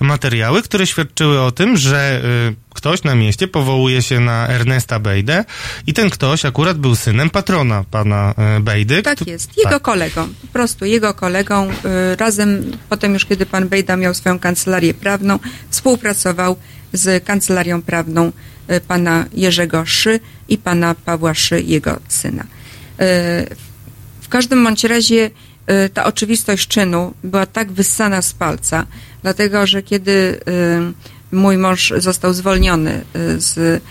materiały, które świadczyły o tym, że y, ktoś na mieście powołuje się na Ernesta Bejdę i ten ktoś akurat był synem patrona pana y, Bejdy. Tak jest, jego tak. kolegą, po prostu jego kolegą. Y, razem, potem już kiedy pan Bejda miał swoją kancelarię prawną, współpracował z kancelarią prawną y, pana Jerzego Szy i pana Pawła Szy, jego syna. Y, w każdym bądź razie y, ta oczywistość czynu była tak wyssana z palca, dlatego że kiedy y, mój mąż został zwolniony z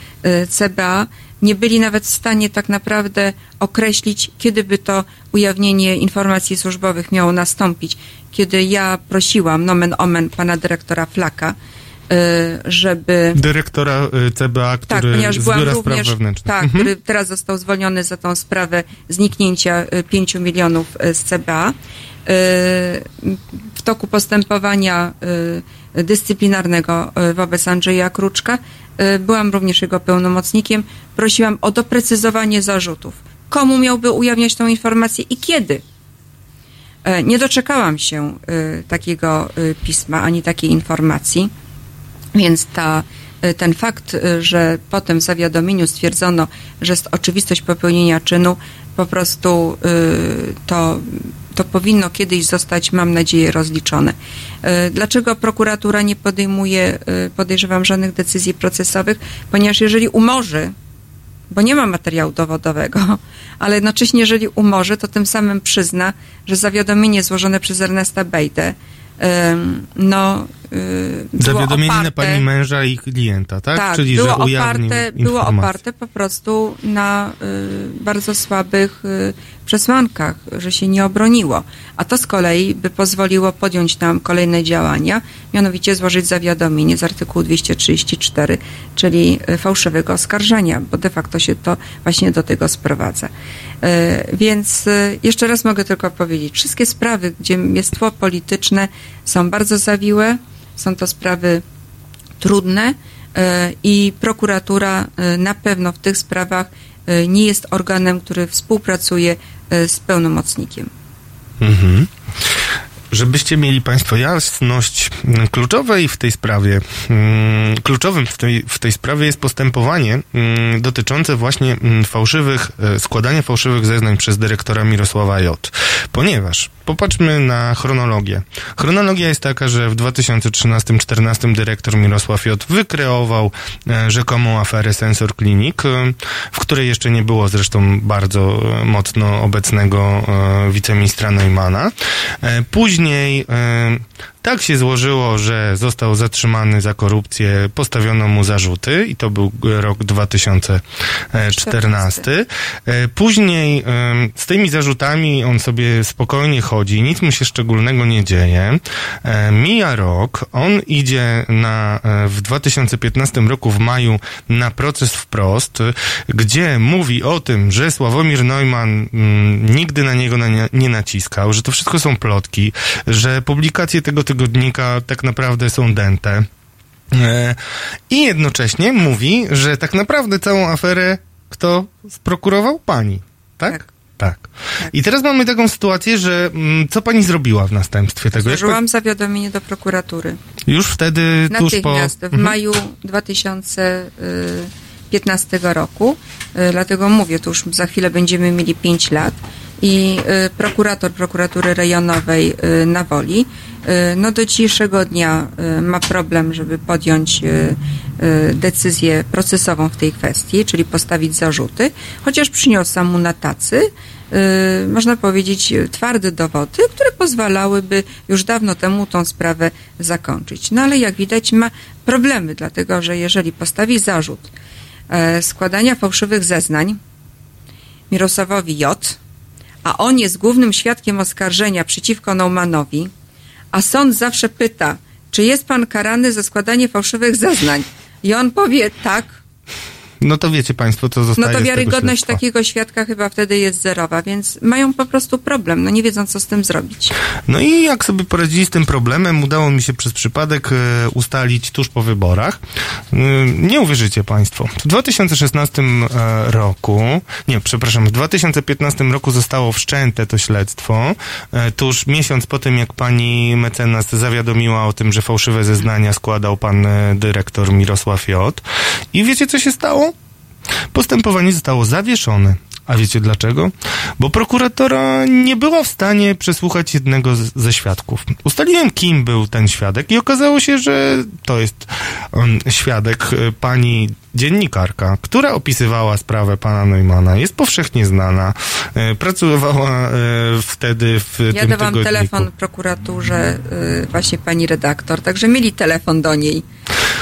CBA, nie byli nawet w stanie tak naprawdę określić, kiedy by to ujawnienie informacji służbowych miało nastąpić. Kiedy ja prosiłam, nomen omen, pana dyrektora Flaka, żeby... Dyrektora y, CBA, który tak, ponieważ byłam również, Tak, mhm. który teraz został zwolniony za tą sprawę zniknięcia 5 y, milionów z CBA. W toku postępowania dyscyplinarnego wobec Andrzeja Kruczka byłam również jego pełnomocnikiem. Prosiłam o doprecyzowanie zarzutów. Komu miałby ujawniać tą informację i kiedy? Nie doczekałam się takiego pisma ani takiej informacji. Więc ta, y, ten fakt, y, że potem w zawiadomieniu stwierdzono, że jest oczywistość popełnienia czynu, po prostu y, to, to powinno kiedyś zostać, mam nadzieję, rozliczone. Dlaczego prokuratura nie podejmuje, podejrzewam, żadnych decyzji procesowych? Ponieważ jeżeli umorzy, bo nie ma materiału dowodowego, ale jednocześnie jeżeli umorzy, to tym samym przyzna, że zawiadomienie złożone przez Ernesta Bejdę no, y, Zawiadomienie na pani męża i klienta, tak? tak Czyli, było, że oparte, było oparte po prostu na y, bardzo słabych y, przesłankach, że się nie obroniło. A to z kolei by pozwoliło podjąć nam kolejne działania, mianowicie złożyć zawiadomienie z artykułu 234, czyli y, fałszywego oskarżenia, bo de facto się to właśnie do tego sprowadza. Y, więc y, jeszcze raz mogę tylko powiedzieć, wszystkie sprawy, gdzie jest tło polityczne są bardzo zawiłe, są to sprawy trudne i prokuratura na pewno w tych sprawach nie jest organem, który współpracuje z pełnomocnikiem. Mhm. Żebyście mieli Państwo jasność, mm, kluczowej w tej sprawie, mm, kluczowym w tej, w tej sprawie jest postępowanie mm, dotyczące właśnie fałszywych, e, składania fałszywych zeznań przez dyrektora Mirosława J. Ponieważ popatrzmy na chronologię. Chronologia jest taka, że w 2013-2014 dyrektor Mirosław J. wykreował e, rzekomą aferę Sensor Clinic, e, w której jeszcze nie było zresztą bardzo e, mocno obecnego wiceministra Neumana. Później tak się złożyło, że został zatrzymany za korupcję, postawiono mu zarzuty i to był rok 2014. E, Później z tymi zarzutami on sobie spokojnie chodzi, nic mu się szczególnego nie dzieje. E, Mija rok, on idzie na, e, w 2015 roku w maju na proces wprost, gdzie mówi o tym, że Sławomir Neumann mm, nigdy na niego nie, naciskał, że to wszystko są plotki, że publikacje tego tygodnika tak naprawdę są dęte. E, I jednocześnie mówi, że tak naprawdę całą aferę kto sprokurował? Pani. Tak? Tak. Tak. I teraz mamy taką sytuację, że mm, co pani zrobiła w następstwie tego? Złożyłam zawiadomienie do prokuratury. Już wtedy tuż po... Natychmiast, w Mhm. maju 2015 roku. Y, Dlatego mówię, to już za chwilę będziemy mieli 5 lat. I y, prokurator prokuratury rejonowej y, na Woli y, no do dzisiejszego dnia ma problem, żeby podjąć decyzję procesową w tej kwestii, czyli postawić zarzuty, chociaż przyniosłam mu na tacy można powiedzieć, twarde dowody, które pozwalałyby już dawno temu tą sprawę zakończyć. No ale jak widać ma problemy, dlatego że jeżeli postawi zarzut e, składania fałszywych zeznań Mirosławowi J., a on jest głównym świadkiem oskarżenia przeciwko Naumanowi, a sąd zawsze pyta, czy jest pan karany za składanie fałszywych zeznań? I on powie tak, No to wiecie państwo, co zostaje no to wiarygodność takiego świadka chyba wtedy jest zerowa, więc mają po prostu problem, no nie wiedzą, co z tym zrobić. No i jak sobie poradzili z tym problemem, udało mi się przez przypadek e, ustalić tuż po wyborach. E, nie uwierzycie Państwo. W 2016 e, roku, nie, przepraszam, w 2015 roku zostało wszczęte to śledztwo. Tuż miesiąc po tym, jak pani mecenas zawiadomiła o tym, że fałszywe zeznania składał pan dyrektor Mirosław J. I wiecie, co się stało? Postępowanie zostało zawieszone. A wiecie dlaczego? Bo prokuratora nie była w stanie przesłuchać jednego z, ze świadków. Ustaliłem, kim był ten świadek i okazało się, że to jest um, świadek e, pani dziennikarka, która opisywała sprawę pana Neumana. Jest powszechnie znana. E, pracowała e, wtedy w Ja tym dawałam tygodniku. telefon prokuraturze, y, właśnie pani redaktor, także mieli telefon do niej.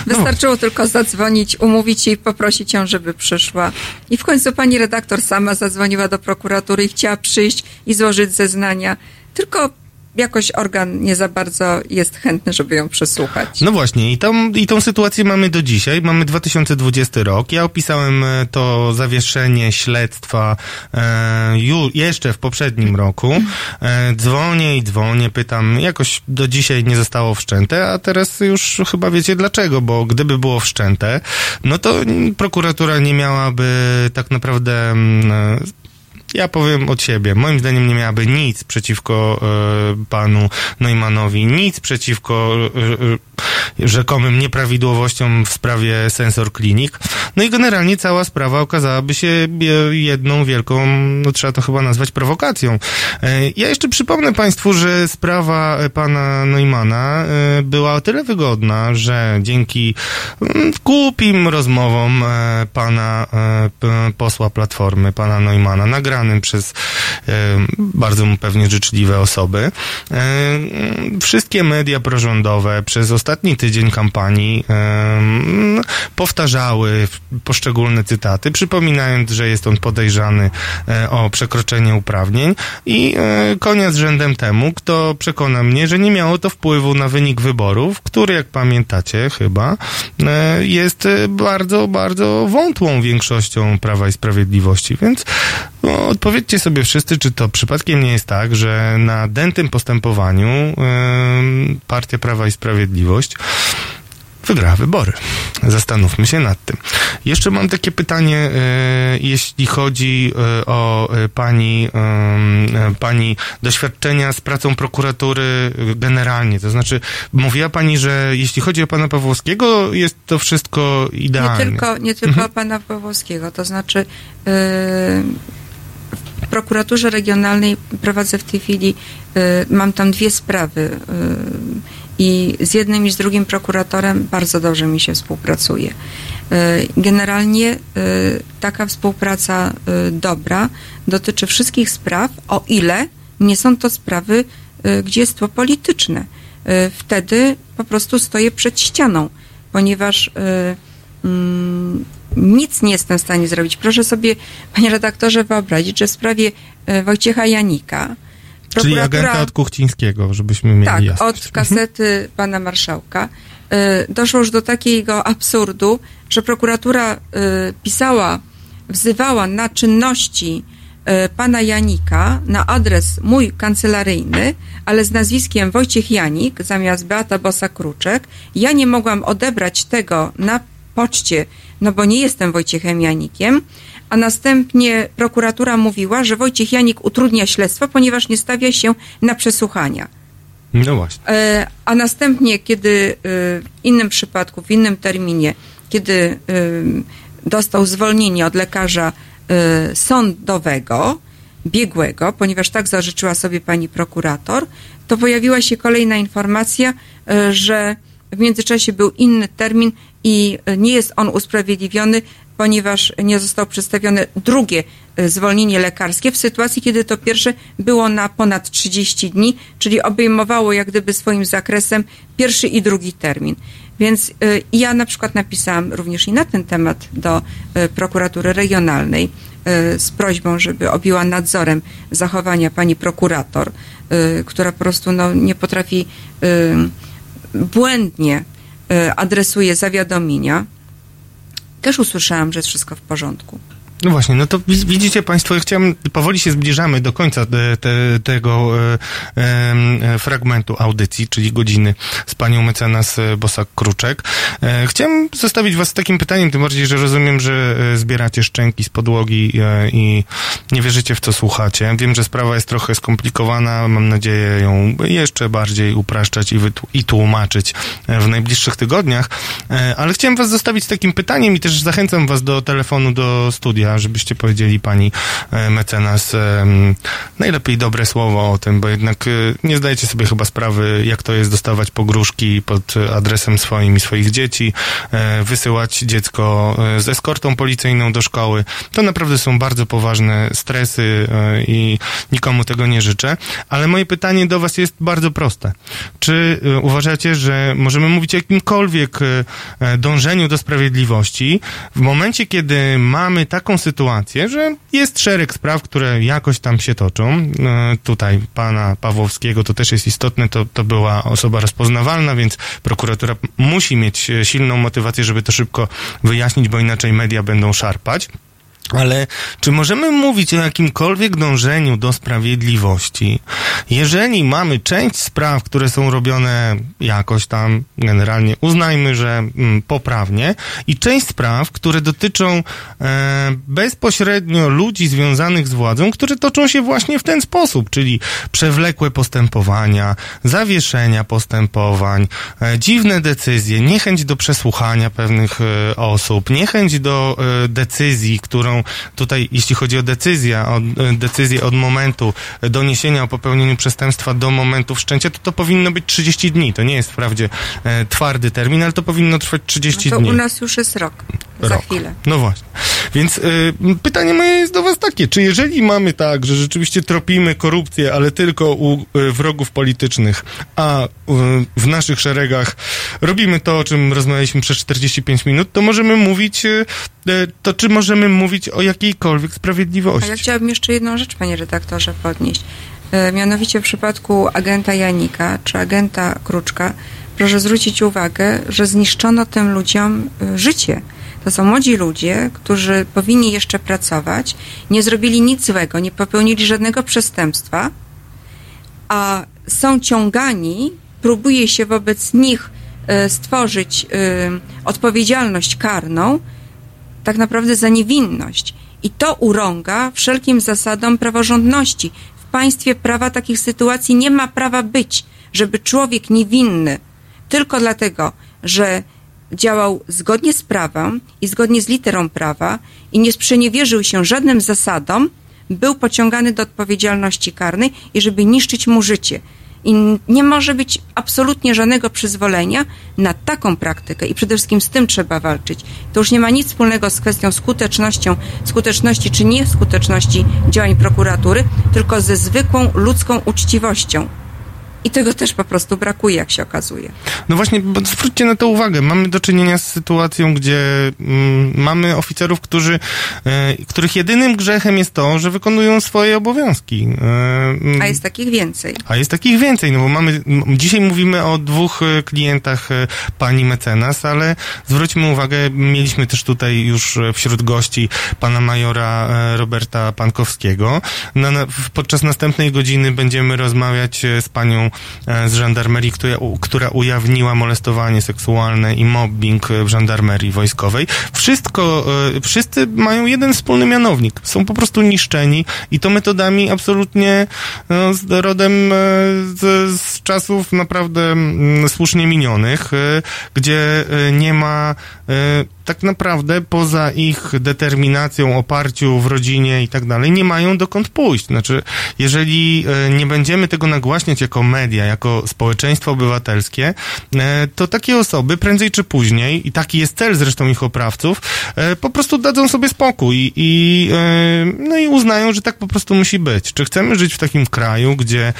No. Wystarczyło tylko zadzwonić, umówić jej, poprosić ją, żeby przyszła. I w końcu pani redaktor sama zadzwoniła do prokuratury i chciała przyjść i złożyć zeznania. Tylko jakoś organ nie za bardzo jest chętny, żeby ją przesłuchać. No właśnie, i tą, i tą sytuację mamy do dzisiaj. Mamy 2020 rok. Ja opisałem e, to zawieszenie śledztwa e, ju, jeszcze w poprzednim roku. E, dzwonię i dzwonię, pytam, jakoś do dzisiaj nie zostało wszczęte, a teraz już chyba wiecie dlaczego, bo gdyby było wszczęte, no to prokuratura nie miałaby tak naprawdę mm, e, ja powiem od siebie. Moim zdaniem nie miałaby nic przeciwko e, panu Neumanowi, nic przeciwko e, e, rzekomym nieprawidłowościom w sprawie Sensor Clinic. No i generalnie cała sprawa okazałaby się jedną wielką, no trzeba to chyba nazwać prowokacją. Ja jeszcze przypomnę państwu, że sprawa pana Neumana była o tyle wygodna, że dzięki mm, głupim rozmowom pana posła Platformy, pana Neumana, przez e, bardzo mu pewnie życzliwe osoby, e, wszystkie media prorządowe przez ostatni tydzień kampanii e, powtarzały poszczególne cytaty, przypominając, że jest on podejrzany o przekroczenie uprawnień i konia z rzędem temu, kto przekona mnie, że nie miało to wpływu na wynik wyborów, który, jak pamiętacie chyba, jest bardzo, bardzo wątłą większością Prawa i Sprawiedliwości, więc no, odpowiedzcie sobie wszyscy, czy to przypadkiem nie jest tak, że na dętym postępowaniu em, Partia Prawa i Sprawiedliwość wygrała wybory. Zastanówmy się nad tym. Jeszcze mam takie pytanie, e, jeśli chodzi e, o e, pani, pani doświadczenia z pracą prokuratury generalnie. To znaczy, mówiła pani, że jeśli chodzi o pana Pawłowskiego, jest to wszystko Nie idealnie. tylko, nie tylko pana Pawłowskiego, to znaczy yy, prokuraturze regionalnej prowadzę w tej chwili, y, mam tam dwie sprawy y, i z jednym i z drugim prokuratorem bardzo dobrze mi się współpracuje. Y, generalnie taka współpraca dobra dotyczy wszystkich spraw, o ile nie są to sprawy, gdzie jest to polityczne. Wtedy po prostu stoję przed ścianą, ponieważ mm, nic nie jestem w stanie zrobić. Proszę sobie, panie redaktorze, wyobrazić, że w sprawie e, Wojciecha Janika Czyli agenta od Kuchcińskiego, żebyśmy mieli tak, jasność. od kasety pana marszałka. e, Doszło już do takiego absurdu, że prokuratura e, pisała, wzywała na czynności pana Janika na adres mój kancelaryjny, ale z nazwiskiem Wojciech Janik zamiast Beata Bosa-Kruczek. Ja nie mogłam odebrać tego na poczcie, no bo nie jestem Wojciechem Janikiem, a następnie prokuratura mówiła, że Wojciech Janik utrudnia śledztwo, ponieważ nie stawia się na przesłuchania. No właśnie. E, A następnie, kiedy e, w innym przypadku, w innym terminie, kiedy e, dostał zwolnienie od lekarza sądowego, biegłego, ponieważ tak zażyczyła sobie pani prokurator, to pojawiła się kolejna informacja, że w międzyczasie był inny termin i e, nie jest on usprawiedliwiony, ponieważ nie zostało przedstawione drugie e, zwolnienie lekarskie w sytuacji, kiedy to pierwsze było na ponad 30 dni, czyli obejmowało jak gdyby swoim zakresem pierwszy i drugi termin. Więc y, ja na przykład napisałam również i na ten temat do y, prokuratury regionalnej z prośbą, żeby objęła nadzorem zachowania pani prokurator, która po prostu no, nie potrafi błędnie adresuje zawiadomienia. Też usłyszałam, że jest wszystko w porządku. No właśnie, no to wi- widzicie Państwo, ja chciałem, powoli się zbliżamy do końca te, te, tego e, e, fragmentu audycji, czyli godziny z panią mecenas e, Bosak-Kruczek. E, chciałem zostawić Was z takim pytaniem, tym bardziej, że rozumiem, że e, zbieracie szczęki z podłogi e, i nie wierzycie w co słuchacie. Wiem, że sprawa jest trochę skomplikowana, mam nadzieję ją jeszcze bardziej upraszczać i, i tłumaczyć w najbliższych tygodniach, ale chciałem Was zostawić z takim pytaniem i też zachęcam Was do telefonu do studia, żebyście powiedzieli pani e, mecenas e, najlepiej dobre słowo o tym, bo jednak e, nie zdajecie sobie chyba sprawy, jak to jest dostawać pogróżki pod adresem swoim i swoich dzieci, wysyłać dziecko z eskortą policyjną do szkoły. To naprawdę są bardzo poważne stresy i nikomu tego nie życzę. Ale moje pytanie do Was jest bardzo proste. Czy uważacie, że możemy mówić o jakimkolwiek dążeniu do sprawiedliwości w momencie, kiedy mamy taką sytuację, że jest szereg spraw, które jakoś tam się toczą. E, Tutaj pana Pawłowskiego to też jest istotne, to, to była osoba rozpoznawalna, więc prokuratura musi mieć silną motywację, żeby to szybko wyjaśnić, bo inaczej media będą szarpać. Ale czy możemy mówić o jakimkolwiek dążeniu do sprawiedliwości, jeżeli mamy część spraw, które są robione jakoś tam, generalnie uznajmy, że mm, poprawnie, i część spraw, które dotyczą e, bezpośrednio ludzi związanych z władzą, które toczą się właśnie w ten sposób, czyli przewlekłe postępowania, zawieszenia postępowań, e, dziwne decyzje, niechęć do przesłuchania pewnych e, osób, niechęć do e, decyzji, którą tutaj, jeśli chodzi o decyzję, od, e, decyzję od momentu doniesienia o popełnieniu przestępstwa do momentu wszczęcia, to to powinno być 30 dni. To nie jest wprawdzie e, twardy termin, ale to powinno trwać 30 No to dni. u nas już jest rok, za chwilę. No właśnie. Więc y, pytanie moje jest do Was takie, czy jeżeli mamy tak, że rzeczywiście tropimy korupcję, ale tylko u y, wrogów politycznych, a y, w naszych szeregach robimy to, o czym rozmawialiśmy przez 45 minut, to możemy mówić, y, y, to czy możemy mówić o jakiejkolwiek sprawiedliwości? ja chciałabym jeszcze jedną rzecz, panie redaktorze, podnieść. E, Mianowicie w przypadku agenta Janika czy agenta Kruczka, proszę zwrócić uwagę, że zniszczono tym ludziom życie. To są młodzi ludzie, którzy powinni jeszcze pracować, nie zrobili nic złego, nie popełnili żadnego przestępstwa, a są ciągani, próbuje się wobec nich e, stworzyć e, odpowiedzialność karną, tak naprawdę za niewinność. I to urąga wszelkim zasadom praworządności. W państwie prawa takich sytuacji nie ma prawa być, żeby człowiek niewinny tylko dlatego, że działał zgodnie z prawem i zgodnie z literą prawa i nie sprzeniewierzył się żadnym zasadom, był pociągany do odpowiedzialności karnej i żeby niszczyć mu życie. I nie może być absolutnie żadnego przyzwolenia na taką praktykę i przede wszystkim z tym trzeba walczyć. To już nie ma nic wspólnego z kwestią skutecznością, skuteczności czy nieskuteczności działań prokuratury, tylko ze zwykłą ludzką uczciwością. I tego też po prostu brakuje, jak się okazuje. No właśnie, zwróćcie na to uwagę. Mamy do czynienia z sytuacją, gdzie mm, mamy oficerów, którzy, e, których jedynym grzechem jest to, że wykonują swoje obowiązki. E, a jest takich więcej. A jest takich więcej, no bo mamy, dzisiaj mówimy o dwóch e, klientach e, pani mecenas, ale zwróćmy uwagę, mieliśmy też tutaj już wśród gości pana majora Roberta Pankowskiego. Na, na, podczas następnej godziny będziemy rozmawiać z panią E, z żandarmerii, która, która ujawniła molestowanie seksualne i mobbing w żandarmerii wojskowej. Wszystko, e, wszyscy mają jeden wspólny mianownik. Są po prostu niszczeni i to metodami absolutnie no, rodem e, z, z czasów naprawdę mm, słusznie minionych, gdzie nie ma tak naprawdę poza ich determinacją, oparciu w rodzinie i tak dalej, nie mają dokąd pójść. Znaczy, jeżeli nie będziemy tego nagłaśniać jako media, jako społeczeństwo obywatelskie, e, to takie osoby prędzej czy później, i taki jest cel zresztą ich oprawców, e, po prostu dadzą sobie spokój i, e, no i uznają, że tak po prostu musi być. Czy chcemy żyć w takim kraju, gdzie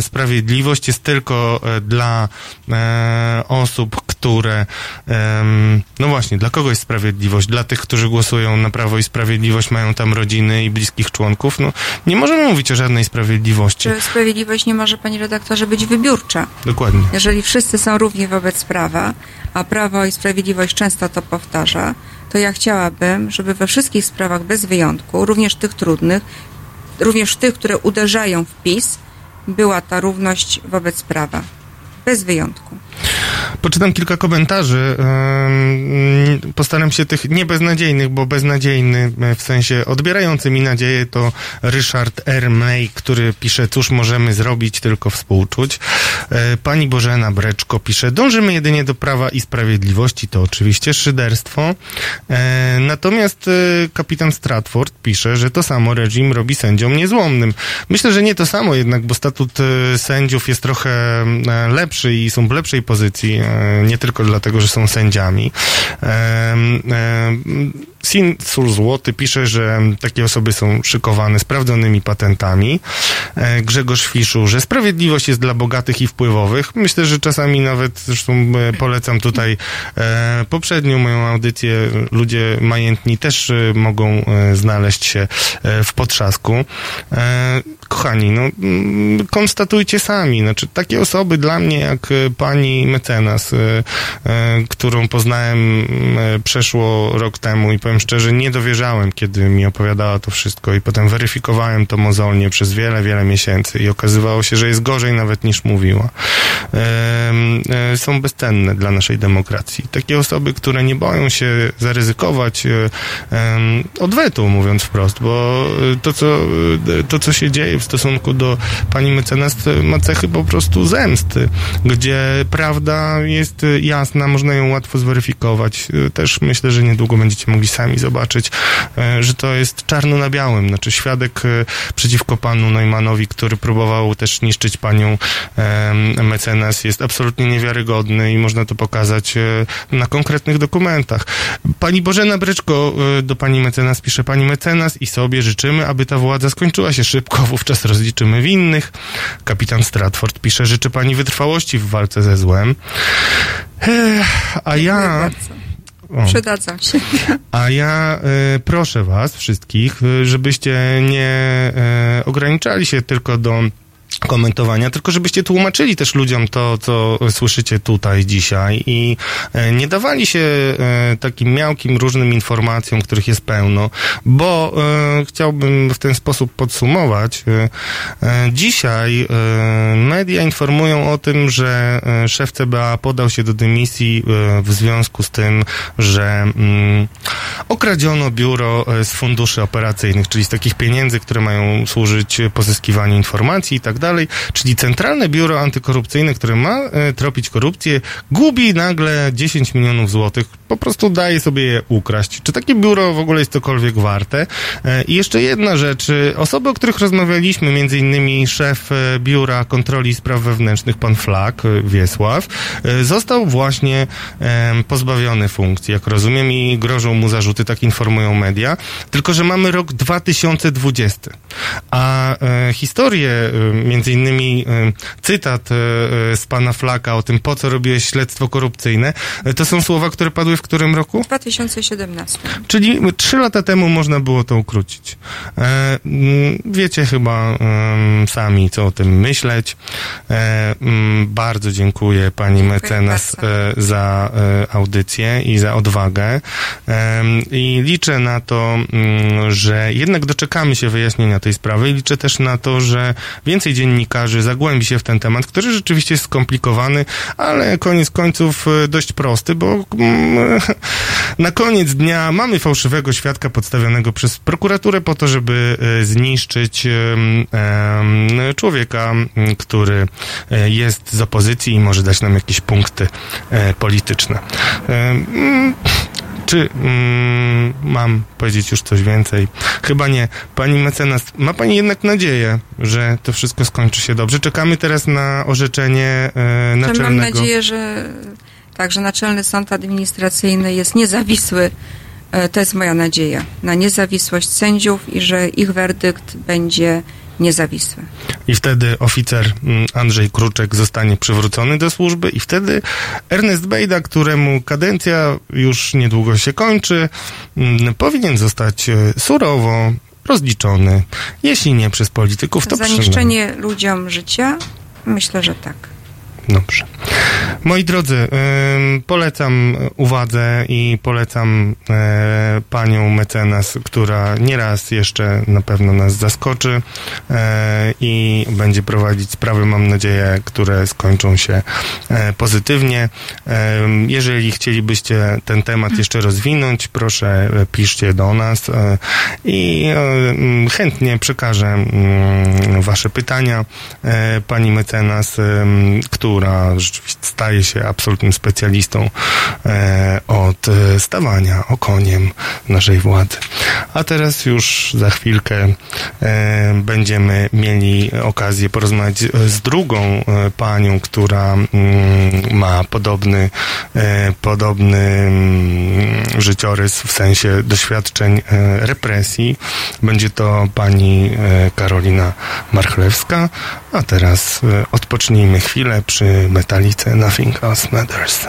sprawiedliwość jest tylko dla osób, które, no właśnie, dla kogo jest sprawiedliwość? Dla tych, którzy głosują na Prawo i Sprawiedliwość, mają tam rodziny i bliskich członków? No, nie możemy mówić o żadnej sprawiedliwości. Sprawiedliwość nie może, pani redaktorze, być wybiórcza? Dokładnie. Jeżeli wszyscy są równi wobec prawa, a Prawo i Sprawiedliwość często to powtarza, to ja chciałabym, żeby we wszystkich sprawach bez wyjątku, również tych trudnych, również tych, które uderzają w PiS, była ta równość wobec prawa. Bez wyjątku. Poczytam kilka komentarzy. Postaram się tych nie beznadziejnych, bo beznadziejny e, w sensie odbierający mi nadzieję to Ryszard R. May, który pisze, cóż możemy zrobić, tylko współczuć. E, pani Bożena Breczko pisze, dążymy jedynie do prawa i sprawiedliwości, to oczywiście szyderstwo. E, natomiast kapitan Stratford pisze, że to samo reżim robi sędziom niezłomnym. Myślę, że nie to samo jednak, bo statut sędziów jest trochę lepszy i są w lepszej pozycji E, nie tylko dlatego, że są sędziami. E, e, Sin Złoty pisze, że takie osoby są szykowane sprawdzonymi patentami. Grzegorz Fiszu, że sprawiedliwość jest dla bogatych i wpływowych. Myślę, że czasami nawet, zresztą polecam tutaj poprzednią moją audycję, ludzie majętni też mogą znaleźć się w potrzasku. Kochani, no konstatujcie sami, znaczy takie osoby dla mnie jak pani mecenas, którą poznałem y, przeszło rok temu i powiem szczerze, nie dowierzałem, kiedy mi opowiadała to wszystko i potem weryfikowałem to mozolnie przez wiele, wiele miesięcy i okazywało się, że jest gorzej nawet niż mówiła. Są bezcenne dla naszej demokracji. Takie osoby, które nie boją się zaryzykować odwetu, mówiąc wprost, bo to, co, to, co się dzieje w stosunku do pani mecenas ma cechy po prostu zemsty, gdzie prawda jest jasna, można ją łatwo zweryfikować. Też myślę, że niedługo będziecie mogli sami zobaczyć, e, że to jest czarno na białym. Znaczy świadek e, przeciwko panu Neumannowi, który próbował też niszczyć panią mecenas, jest absolutnie niewiarygodny i można to pokazać e, na konkretnych dokumentach. Pani Bożena Bryczko do pani mecenas pisze, pani mecenas i sobie życzymy, aby ta władza skończyła się szybko, wówczas rozliczymy winnych. Kapitan Stratford pisze, życzy pani wytrwałości w walce ze złem. A ja... Przydadzą się. A ja e, proszę was wszystkich, e, żebyście nie e, ograniczali się tylko do komentowania, tylko żebyście tłumaczyli też ludziom to, co słyszycie tutaj dzisiaj i e, nie dawali się e, takim miałkim różnym informacjom, których jest pełno, bo e, chciałbym w ten sposób podsumować. Dzisiaj media informują o tym, że szef CBA podał się do dymisji w związku z tym, że mm, okradziono biuro z funduszy operacyjnych, czyli z takich pieniędzy, które mają służyć pozyskiwaniu informacji i tak dalej dalej, czyli Centralne Biuro Antykorupcyjne, które ma e, tropić korupcję, gubi nagle 10 milionów złotych, po prostu daje sobie je ukraść. Czy takie biuro w ogóle jest cokolwiek warte? E, I jeszcze jedna rzecz. Osoby, o których rozmawialiśmy, między innymi szef e, Biura Kontroli Spraw Wewnętrznych, pan Flak, Wiesław, został właśnie pozbawiony funkcji, jak rozumiem, i grożą mu zarzuty, tak informują media. Tylko, że mamy rok 2020. A historię, między innymi e, cytat e, e, z pana Flaka o tym, po co robiłeś śledztwo korupcyjne, to są słowa, które padły w którym roku? W 2017. Czyli trzy lata temu można było to ukrócić. E, mm, wiecie chyba sami, co o tym myśleć. E, mm, bardzo dziękuję pani mecenas bardzo. e, za audycję i za odwagę. I liczę na to, mm, że jednak doczekamy się wyjaśnienia tej sprawy i liczę też na to, że więcej dziennikarzy zagłębi się w ten temat, który rzeczywiście jest skomplikowany, ale koniec końców e, dość prosty, bo mm, na koniec dnia mamy fałszywego świadka podstawionego przez prokuraturę po to, żeby e, zniszczyć człowieka, który e, jest z opozycji i może dać nam jakieś punkty polityczne. Czy mm, mam powiedzieć już coś więcej? Chyba nie. Pani mecenas, ma pani jednak nadzieję, że to wszystko skończy się dobrze? Czekamy teraz na orzeczenie e, Że Mam naczelnego. nadzieję, że także Naczelny Sąd Administracyjny jest niezawisły. E, To jest moja nadzieja na niezawisłość sędziów i że ich werdykt będzie niezawisły. I wtedy oficer mm, Andrzej Kruczek zostanie przywrócony do służby i wtedy Ernest Bejda, któremu kadencja już niedługo się kończy, mm, powinien zostać e, surowo rozliczony. Jeśli nie przez polityków, to Za przynajmniej. ludziom życia? Myślę, że tak. Dobrze. Moi drodzy, polecam uwadze i polecam e, panią mecenas, która nieraz jeszcze na pewno nas zaskoczy e, i będzie prowadzić sprawy, mam nadzieję, które skończą się e, pozytywnie. Jeżeli chcielibyście ten temat jeszcze rozwinąć, proszę piszcie do nas i chętnie przekażę wasze pytania pani mecenas, em, która rzeczywiście staje się absolutnym specjalistą e, od e, stawania okoniem naszej władzy. A teraz już za chwilkę e, będziemy mieli okazję porozmawiać z- drugą panią, która mm, ma podobny, podobny mm, życiorys w sensie doświadczeń represji. Będzie to pani Karolina Marchlewska, a teraz odpocznijmy chwilę przy metalice Nothing Else Matters.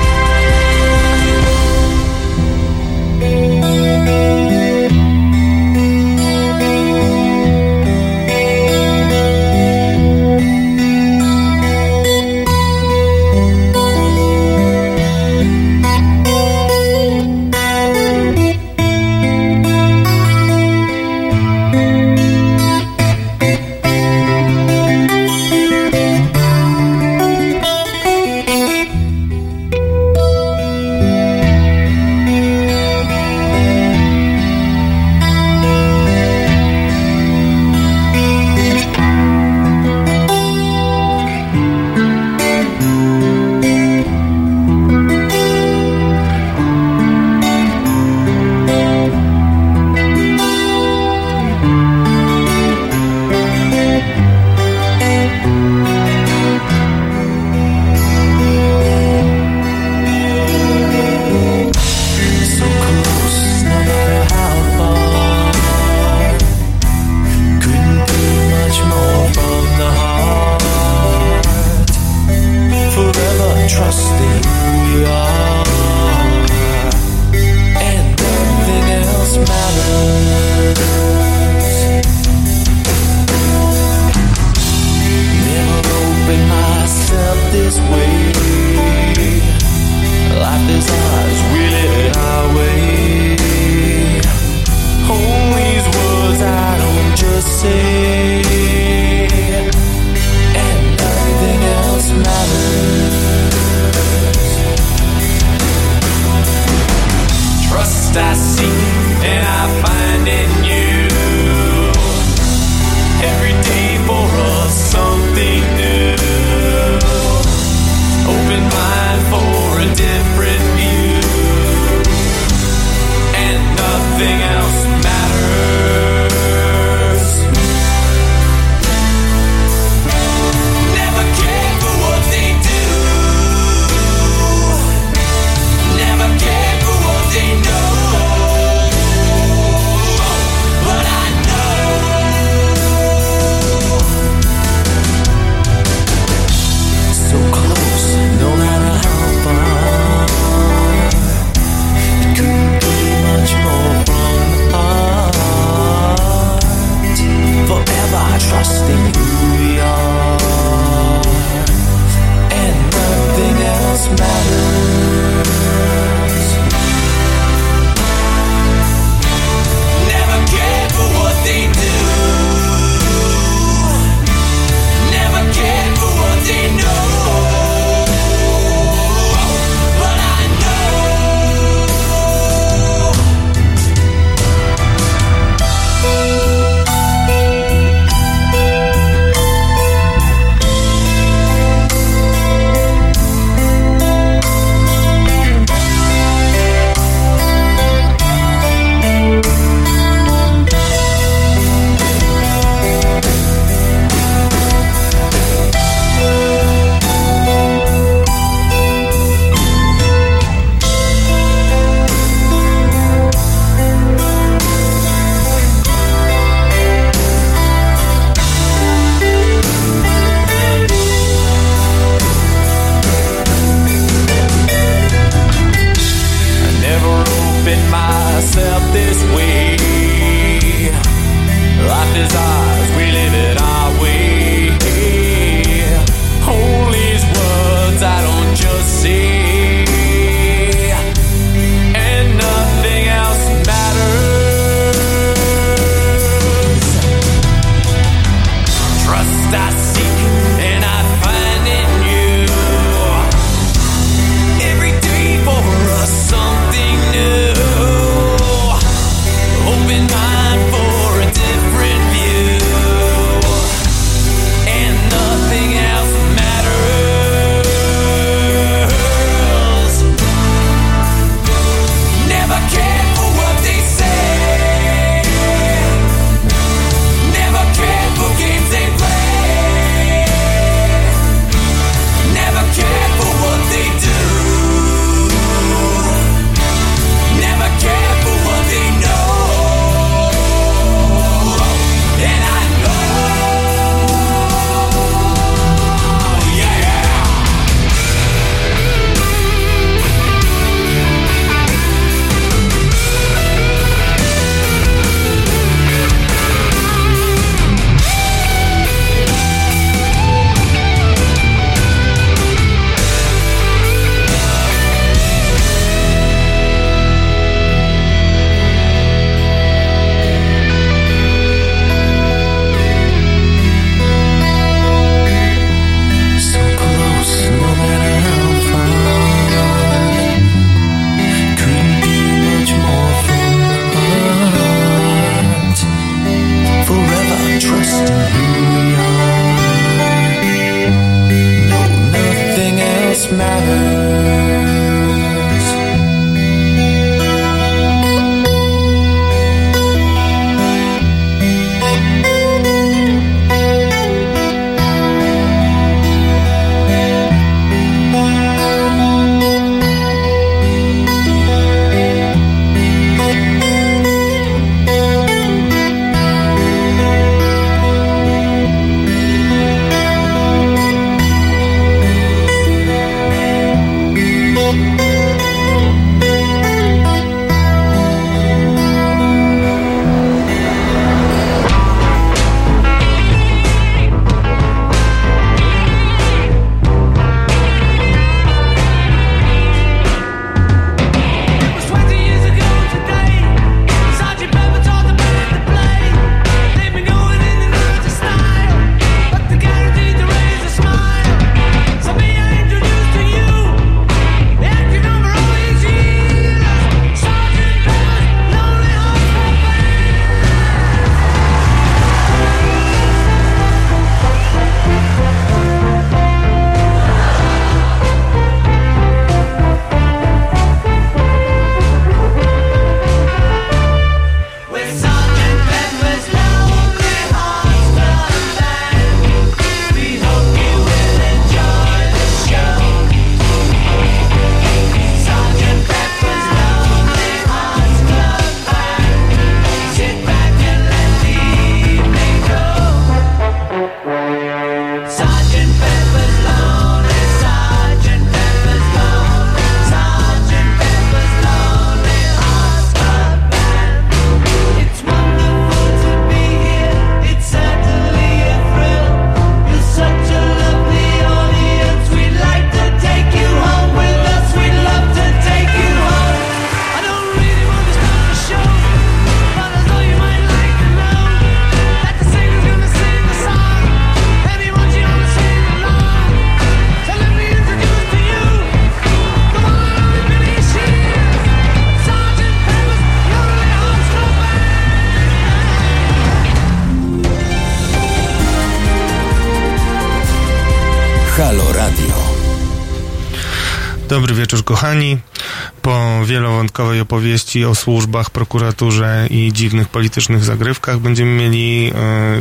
opowieści o służbach, prokuraturze i dziwnych politycznych zagrywkach. Będziemy mieli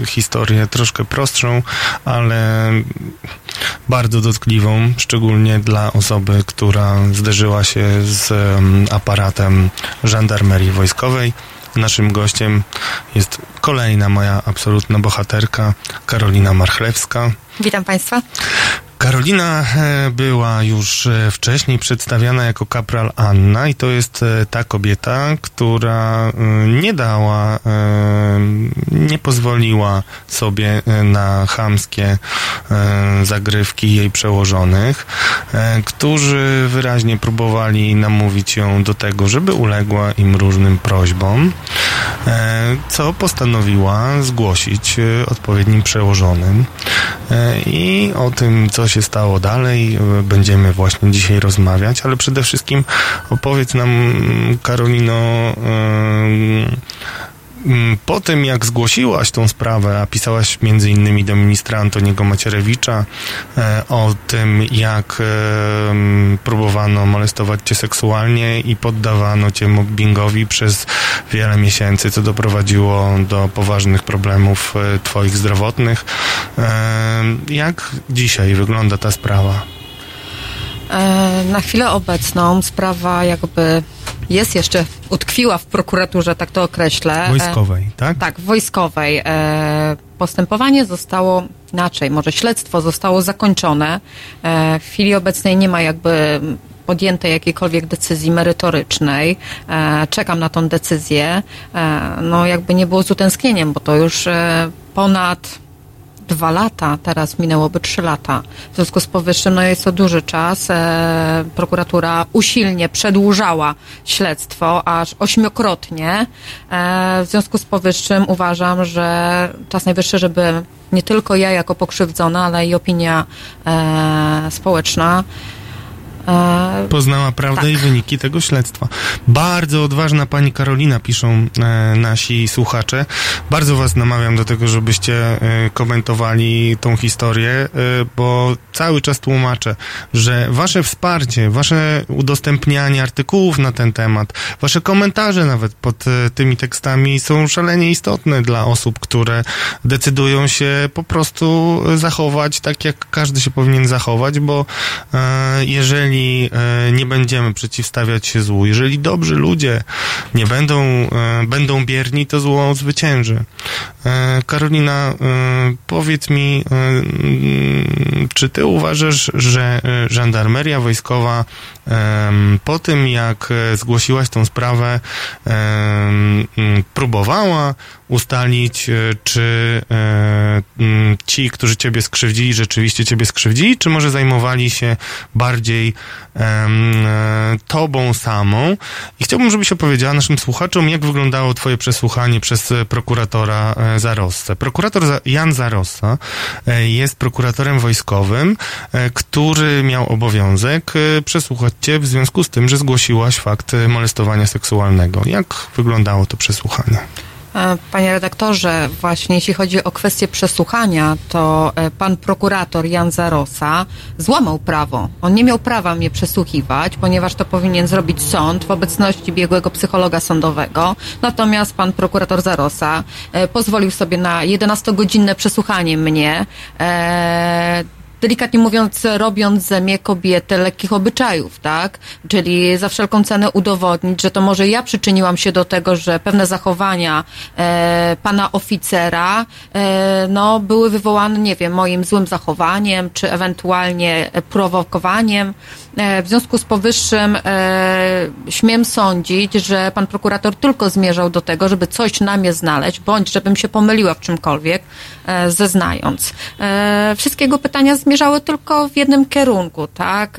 y, historię troszkę prostszą, ale bardzo dotkliwą, szczególnie dla osoby, która zderzyła się z y, aparatem żandarmerii wojskowej. Naszym gościem jest kolejna moja absolutna bohaterka, Karolina Marchlewska. Witam Państwa. Karolina e, była już e, wcześniej przedstawiana jako kapral Anna i to jest e, ta kobieta, która nie dała, nie pozwoliła sobie na chamskie zagrywki jej przełożonych, którzy wyraźnie próbowali namówić ją do tego, żeby uległa im różnym prośbom, co postanowiła zgłosić odpowiednim przełożonym. I o tym, co się stało dalej, e, będziemy właśnie dzisiaj rozmawiać, ale przede wszystkim opowiedz nam, mm, Karolino, Mm, Po tym, jak zgłosiłaś tą sprawę, a pisałaś między innymi do ministra Antoniego Macierewicza e, o tym, jak e, m, próbowano molestować cię seksualnie i poddawano cię mobbingowi przez wiele miesięcy, co doprowadziło do poważnych problemów e, twoich zdrowotnych. Jak dzisiaj wygląda ta sprawa? E, Na chwilę obecną sprawa jakby jest jeszcze, utkwiła w prokuraturze, tak to określę. E, Wojskowej, tak? Tak, wojskowej. E, Postępowanie zostało inaczej, może śledztwo zostało zakończone. W chwili obecnej nie ma jakby podjętej jakiejkolwiek decyzji merytorycznej. Czekam na tą decyzję. No jakby nie było z utęsknieniem, bo to już ponad dwa lata, teraz minęłoby trzy lata. W związku z powyższym no jest to duży czas. E, prokuratura usilnie przedłużała śledztwo aż ośmiokrotnie. E, w związku z powyższym uważam, że czas najwyższy, żeby nie tylko ja jako pokrzywdzona, ale i opinia e, społeczna Poznała prawdę Tak. i wyniki tego śledztwa. Bardzo odważna pani Karolina, piszą e, nasi słuchacze. Bardzo was namawiam do tego, żebyście e, komentowali tą historię, e, bo cały czas tłumaczę, że wasze wsparcie, wasze udostępnianie artykułów na ten temat, wasze komentarze nawet pod e, tymi tekstami są szalenie istotne dla osób, które decydują się po prostu zachować tak, jak każdy się powinien zachować, bo e, jeżeli e, nie będziemy przeciwstawiać się złu, jeżeli dobrzy ludzie nie będą, e, będą bierni, to zło zwycięży. E, Karolina, powiedz mi, mm, czy ty uważasz, że żandarmeria wojskowa po tym, jak zgłosiłaś tą sprawę, mm, próbowała ustalić, czy mm, ci, którzy ciebie skrzywdzili, rzeczywiście ciebie skrzywdzili, czy może zajmowali się bardziej tobą samą. I chciałbym, żebyś opowiedziała naszym słuchaczom, jak wyglądało twoje przesłuchanie przez e, prokuratora e, Zarossę. Prokurator Jan Zarossa e, jest prokuratorem wojskowym, e, który miał obowiązek e, przesłuchać cię w związku z tym, że zgłosiłaś fakt e, molestowania seksualnego. Jak wyglądało to przesłuchanie? E, Panie redaktorze, właśnie jeśli chodzi o kwestię przesłuchania, to e, pan prokurator Jan Zarosa złamał prawo. On nie miał prawa mnie przesłuchiwać, ponieważ to powinien zrobić sąd w obecności biegłego psychologa sądowego. Natomiast pan prokurator Zarosa e, pozwolił sobie na 11-godzinne przesłuchanie mnie. Delikatnie mówiąc, robiąc ze kobietę lekkich obyczajów, tak? Czyli za wszelką cenę udowodnić, że to może ja przyczyniłam się do tego, że pewne zachowania e, pana oficera e, no, były wywołane, nie wiem, moim złym zachowaniem, czy ewentualnie prowokowaniem. E, w związku z powyższym e, śmiem sądzić, że pan prokurator tylko zmierzał do tego, żeby coś na mnie znaleźć, bądź żebym się pomyliła w czymkolwiek, e, zeznając. Wszystkie jego pytania zmierzały tylko w jednym kierunku, tak?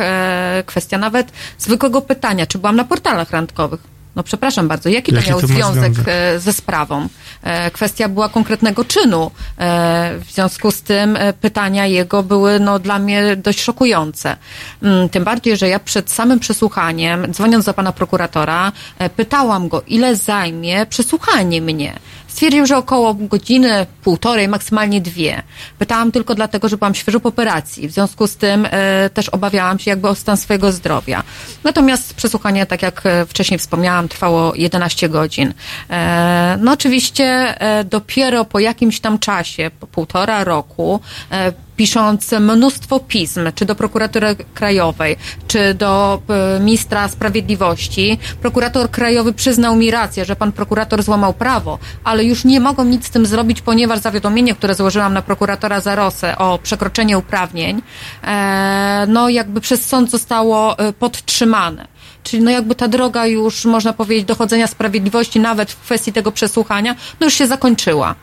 Kwestia nawet zwykłego pytania, czy byłam na portalach randkowych. No przepraszam bardzo, jaki to Jaki miał to związek, e, ze sprawą? E, kwestia była konkretnego czynu. E, w związku z tym pytania jego były no, dla mnie dość szokujące. Mm, Tym bardziej, że ja przed samym przesłuchaniem, dzwoniąc do pana prokuratora, pytałam go, ile zajmie przesłuchanie mnie. Stwierdził, że około godziny, półtorej, maksymalnie dwie. Pytałam tylko dlatego, że byłam świeżo po operacji. W związku z tym e, też obawiałam się jakby o stan swojego zdrowia. Natomiast przesłuchanie, tak jak e, wcześniej wspomniałam, trwało 11 godzin. E, no oczywiście e, dopiero po jakimś tam czasie, po półtora roku, e, pisząc mnóstwo pism, czy do prokuratury krajowej, czy do e, ministra sprawiedliwości, prokurator krajowy przyznał mi rację, że pan prokurator złamał prawo, ale już nie mogą nic z tym zrobić, ponieważ zawiadomienie, które złożyłam na prokuratora Zarosę o przekroczenie uprawnień, e, no jakby przez sąd zostało e, podtrzymane. Czyli no jakby ta droga już, można powiedzieć, dochodzenia sprawiedliwości, nawet w kwestii tego przesłuchania, no już się zakończyła.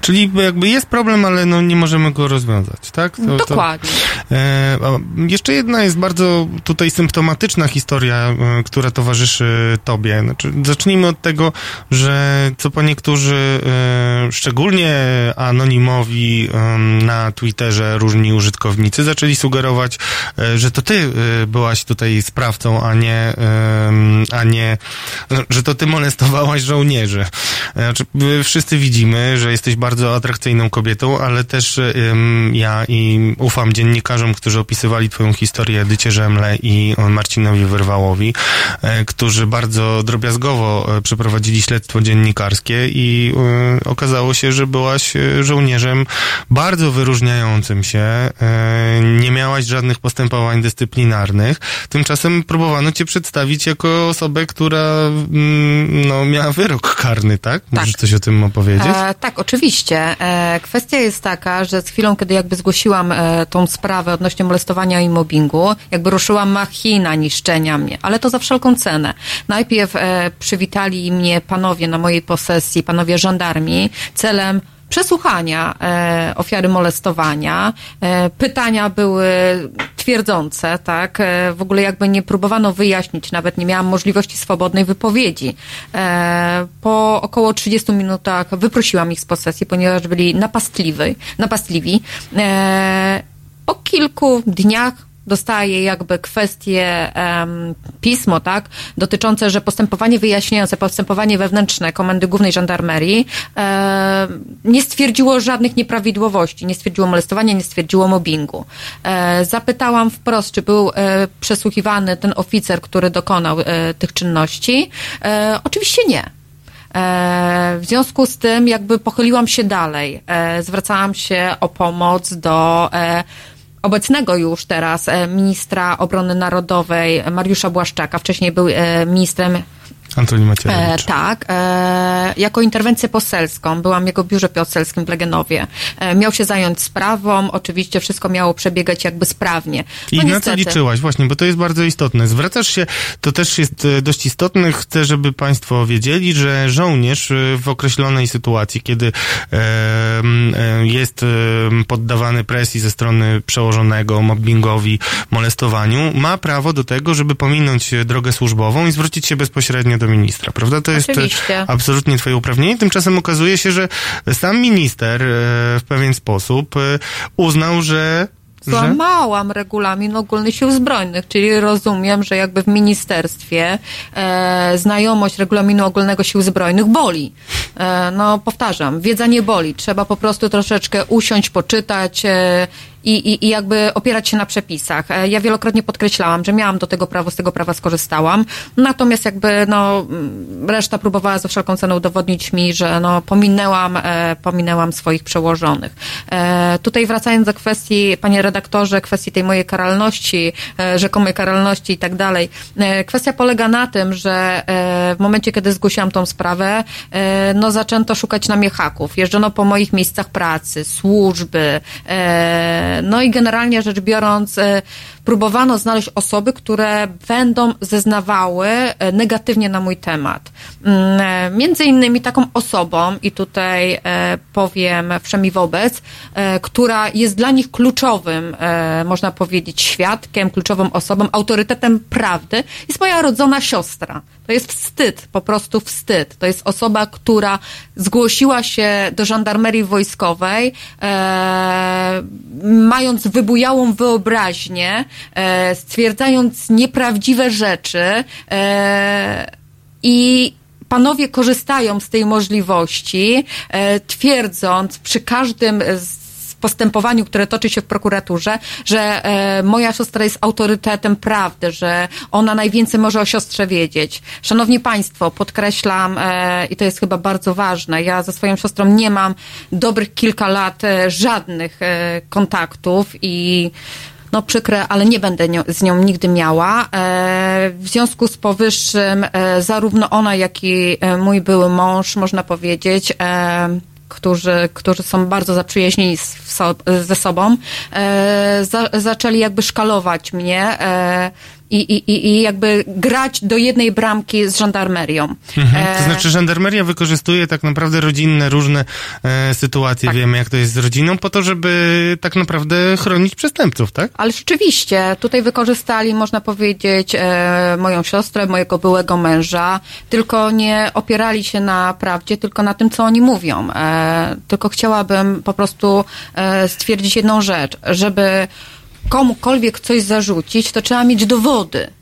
Czyli jakby jest problem, ale no nie możemy go rozwiązać, tak? To- to- Dokładnie. E, a jeszcze jedna jest bardzo tutaj symptomatyczna historia, e, która towarzyszy tobie. Znaczy, zacznijmy od tego, że co po niektórzy, e, szczególnie anonimowi na Twitterze różni użytkownicy zaczęli sugerować, e, że to ty e, byłaś tutaj sprawcą, a nie, a nie, że to ty molestowałaś żołnierzy. E, Znaczy, wszyscy widzimy, że jesteś bardzo atrakcyjną kobietą, ale też em, ja i ufam dziennikarzom, którzy opisywali twoją historię Edycie Rzemle i Marcinowi Wyrwałowi, e, którzy bardzo drobiazgowo e, przeprowadzili śledztwo dziennikarskie i e, okazało się, że byłaś żołnierzem bardzo wyróżniającym się, e, nie miałaś żadnych postępowań dyscyplinarnych, tymczasem próbowano cię przedstawić jako osobę, która mm, no, miała wyrok karny, tak? Możesz coś o tym opowiedzieć? E, tak, oczywiście. E, kwestia jest taka, że z chwilą, kiedy jakby zgłosiłam e, tą sprawę odnośnie molestowania i mobbingu, jakby ruszyła machina niszczenia mnie, ale to za wszelką cenę. Najpierw e, przywitali mnie panowie na mojej posesji, panowie żandarmi, celem przesłuchania e, ofiary molestowania. E, pytania były twierdzące, tak? E, w ogóle jakby nie próbowano wyjaśnić, nawet nie miałam możliwości swobodnej wypowiedzi. E, po około 30 minutach wyprosiłam ich z posesji, ponieważ byli napastliwi. napastliwi. E, po kilku dniach dostaje jakby kwestie em, pismo, tak, dotyczące, że postępowanie wyjaśniające, postępowanie wewnętrzne Komendy Głównej Żandarmerii nie stwierdziło żadnych nieprawidłowości, nie stwierdziło molestowania, nie stwierdziło mobbingu. E, zapytałam wprost, czy był e, przesłuchiwany ten oficer, który dokonał e, tych czynności. Oczywiście nie. W związku z tym jakby pochyliłam się dalej. Zwracałam się o pomoc do obecnego już teraz e, ministra obrony narodowej Mariusza Błaszczaka. Wcześniej był e, ministrem Antoni E, Macierewicz. tak, e, jako interwencję poselską, byłam w jego biurze poselskim w Legenowie. E, miał się zająć sprawą, oczywiście wszystko miało przebiegać jakby sprawnie. I No na co niestety. liczyłaś? Właśnie, bo to jest bardzo istotne. Zwracasz się, to też jest e, dość istotne. Chcę, żeby Państwo wiedzieli, że żołnierz e, w określonej sytuacji, kiedy e, e, jest e, poddawany presji ze strony przełożonego, mobbingowi, molestowaniu, ma prawo do tego, żeby pominąć e, drogę służbową i zwrócić się bezpośrednio do ministra, prawda? To jest e, Oczywiście. absolutnie Twoje uprawnienie. Tymczasem okazuje się, że sam minister e, w pewien sposób e, uznał, że. Złamałam regulamin ogólny sił zbrojnych, czyli rozumiem, że jakby w ministerstwie e, znajomość regulaminu ogólnego sił zbrojnych boli. E, no powtarzam, wiedza nie boli. Trzeba po prostu troszeczkę usiąść, poczytać e, i, i, i jakby opierać się na przepisach. E, ja wielokrotnie podkreślałam, że miałam do tego prawo, z tego prawa skorzystałam. Natomiast jakby no mm, reszta próbowała za wszelką cenę udowodnić mi, że no pominęłam, e, pominęłam swoich przełożonych. E, tutaj wracając do kwestii, panie redaktorze, kwestii tej mojej karalności, e, rzekomej karalności i tak dalej. E, kwestia polega na tym, że e, w momencie, kiedy zgłosiłam tą sprawę, no zaczęto szukać na mnie haków. Jeżdżono po moich miejscach pracy, służby, e, no i generalnie rzecz biorąc, e, próbowano znaleźć osoby, które będą zeznawały e, negatywnie na mój temat. Mm, e, Między innymi taką osobą, i tutaj e, powiem wszemi wobec, która jest dla nich kluczowym, można powiedzieć, świadkiem, kluczową osobą, autorytetem prawdy, jest moja rodzona siostra. To jest wstyd, po prostu wstyd. To jest osoba, która zgłosiła się do żandarmerii wojskowej, mając wybujałą wyobraźnię, stwierdzając nieprawdziwe rzeczy e, i panowie korzystają z tej możliwości, e, twierdząc przy każdym postępowaniu, które toczy się w prokuraturze, że e, moja siostra jest autorytetem prawdy, że ona najwięcej może o siostrze wiedzieć. Szanowni Państwo, podkreślam, e, i to jest chyba bardzo ważne, ja ze swoją siostrą nie mam dobrych kilka lat e, żadnych e, kontaktów i no przykre, ale nie będę z nią nigdy miała. E, w związku z powyższym e, zarówno ona, jak i e, mój były mąż, można powiedzieć, e, którzy, którzy są bardzo zaprzyjaźnieni so, ze sobą, e, za, zaczęli jakby szkalować mnie e, i, i, i- jakby grać do jednej bramki z żandarmerią. Mhm. To E, znaczy, żandarmeria wykorzystuje tak naprawdę rodzinne różne e, sytuacje, Tak. wiemy jak to jest z rodziną, po to, żeby tak naprawdę chronić przestępców, tak? Ale rzeczywiście, tutaj wykorzystali, można powiedzieć, e, moją siostrę, mojego byłego męża, tylko nie opierali się na prawdzie, tylko na tym, co oni mówią. E, tylko chciałabym po prostu e, stwierdzić jedną rzecz, żeby komukolwiek coś zarzucić, to trzeba mieć dowody.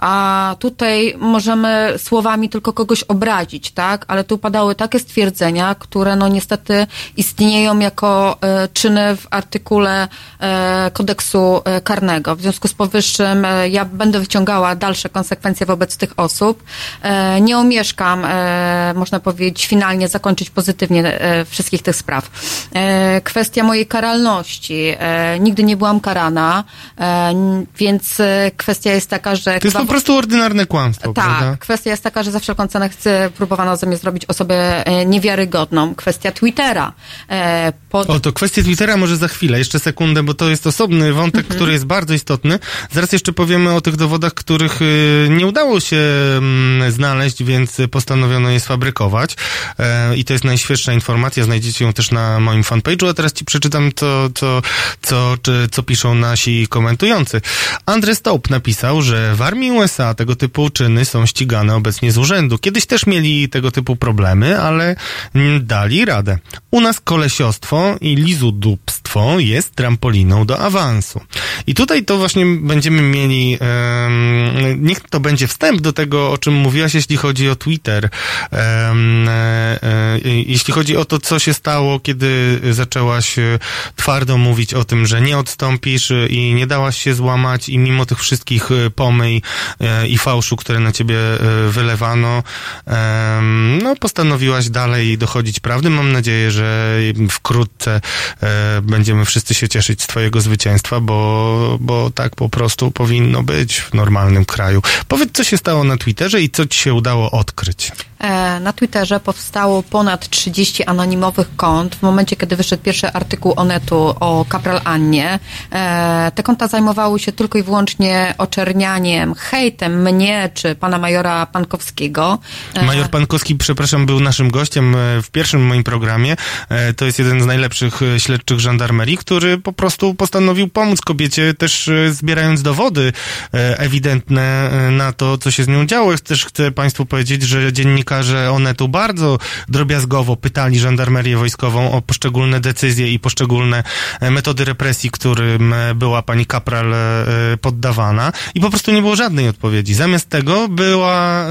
A tutaj możemy słowami tylko kogoś obrazić, tak? Ale tu padały takie stwierdzenia, które no niestety istnieją jako e, czyny w artykule e, kodeksu e, karnego. W związku z powyższym e, ja będę wyciągała dalsze konsekwencje wobec tych osób. E, nie omieszkam, e, można powiedzieć, finalnie zakończyć pozytywnie e, wszystkich tych spraw. E, kwestia mojej karalności. E, nigdy nie byłam karana, e, więc e, kwestia jest taka, że po prostu ordynarne kłamstwo, tak, prawda? kwestia jest taka, że za wszelką cenę chce, próbowano ze mnie zrobić osobę e, niewiarygodną. Kwestia Twittera. E, pod... O, to kwestię Twittera może za chwilę, jeszcze sekundę, bo to jest osobny wątek, Mhm. który jest bardzo istotny. Zaraz jeszcze powiemy o tych dowodach, których y, nie udało się mm, znaleźć, więc postanowiono je sfabrykować. E, I to jest najświeższa informacja, znajdziecie ją też na moim fanpage'u, a teraz ci przeczytam to, co, co, co piszą nasi komentujący. Andre Staup napisał, że w armii USA tego typu czyny są ścigane obecnie z urzędu. Kiedyś też mieli tego typu problemy, ale mm, dali radę. U nas kolesiostwo i lizudupstwo jest trampoliną do awansu. I tutaj to właśnie będziemy mieli, em, niech to będzie wstęp do tego, o czym mówiłaś, jeśli chodzi o Twitter. E, e, jeśli chodzi o to, co się stało, kiedy zaczęłaś e, twardo mówić o tym, że nie odstąpisz i nie dałaś się złamać i mimo tych wszystkich pomyj i fałszu, które na ciebie e, wylewano, no postanowiłaś dalej dochodzić prawdy. Mam nadzieję, że wkrótce e, będziemy wszyscy się cieszyć z twojego zwycięstwa, bo, bo tak po prostu powinno być w normalnym kraju. Powiedz, co się stało na Twitterze i co ci się udało odkryć. E, Na Twitterze powstało ponad 30 anonimowych kont. W momencie, kiedy wyszedł pierwszy artykuł Onetu o Kapral Annie, e, te konta zajmowały się tylko i wyłącznie oczernianiem, hejtem mnie czy pana majora Pankowskiego. E, Major Pankowski, przepraszam, był naszym gościem w pierwszym moim programie. To jest jeden z najlepszych śledczych żandarmerii, który po prostu postanowił pomóc kobiecie, też zbierając dowody ewidentne na to, co się z nią działo. Też chcę Państwu powiedzieć, że dziennikarze Onetu bardzo drobiazgowo pytali żandarmerię wojskową o poszczególne decyzje i poszczególne e, metody represji, którym e, była pani kapral e, poddawana i po prostu nie było żadnej odpowiedzi. Zamiast tego była,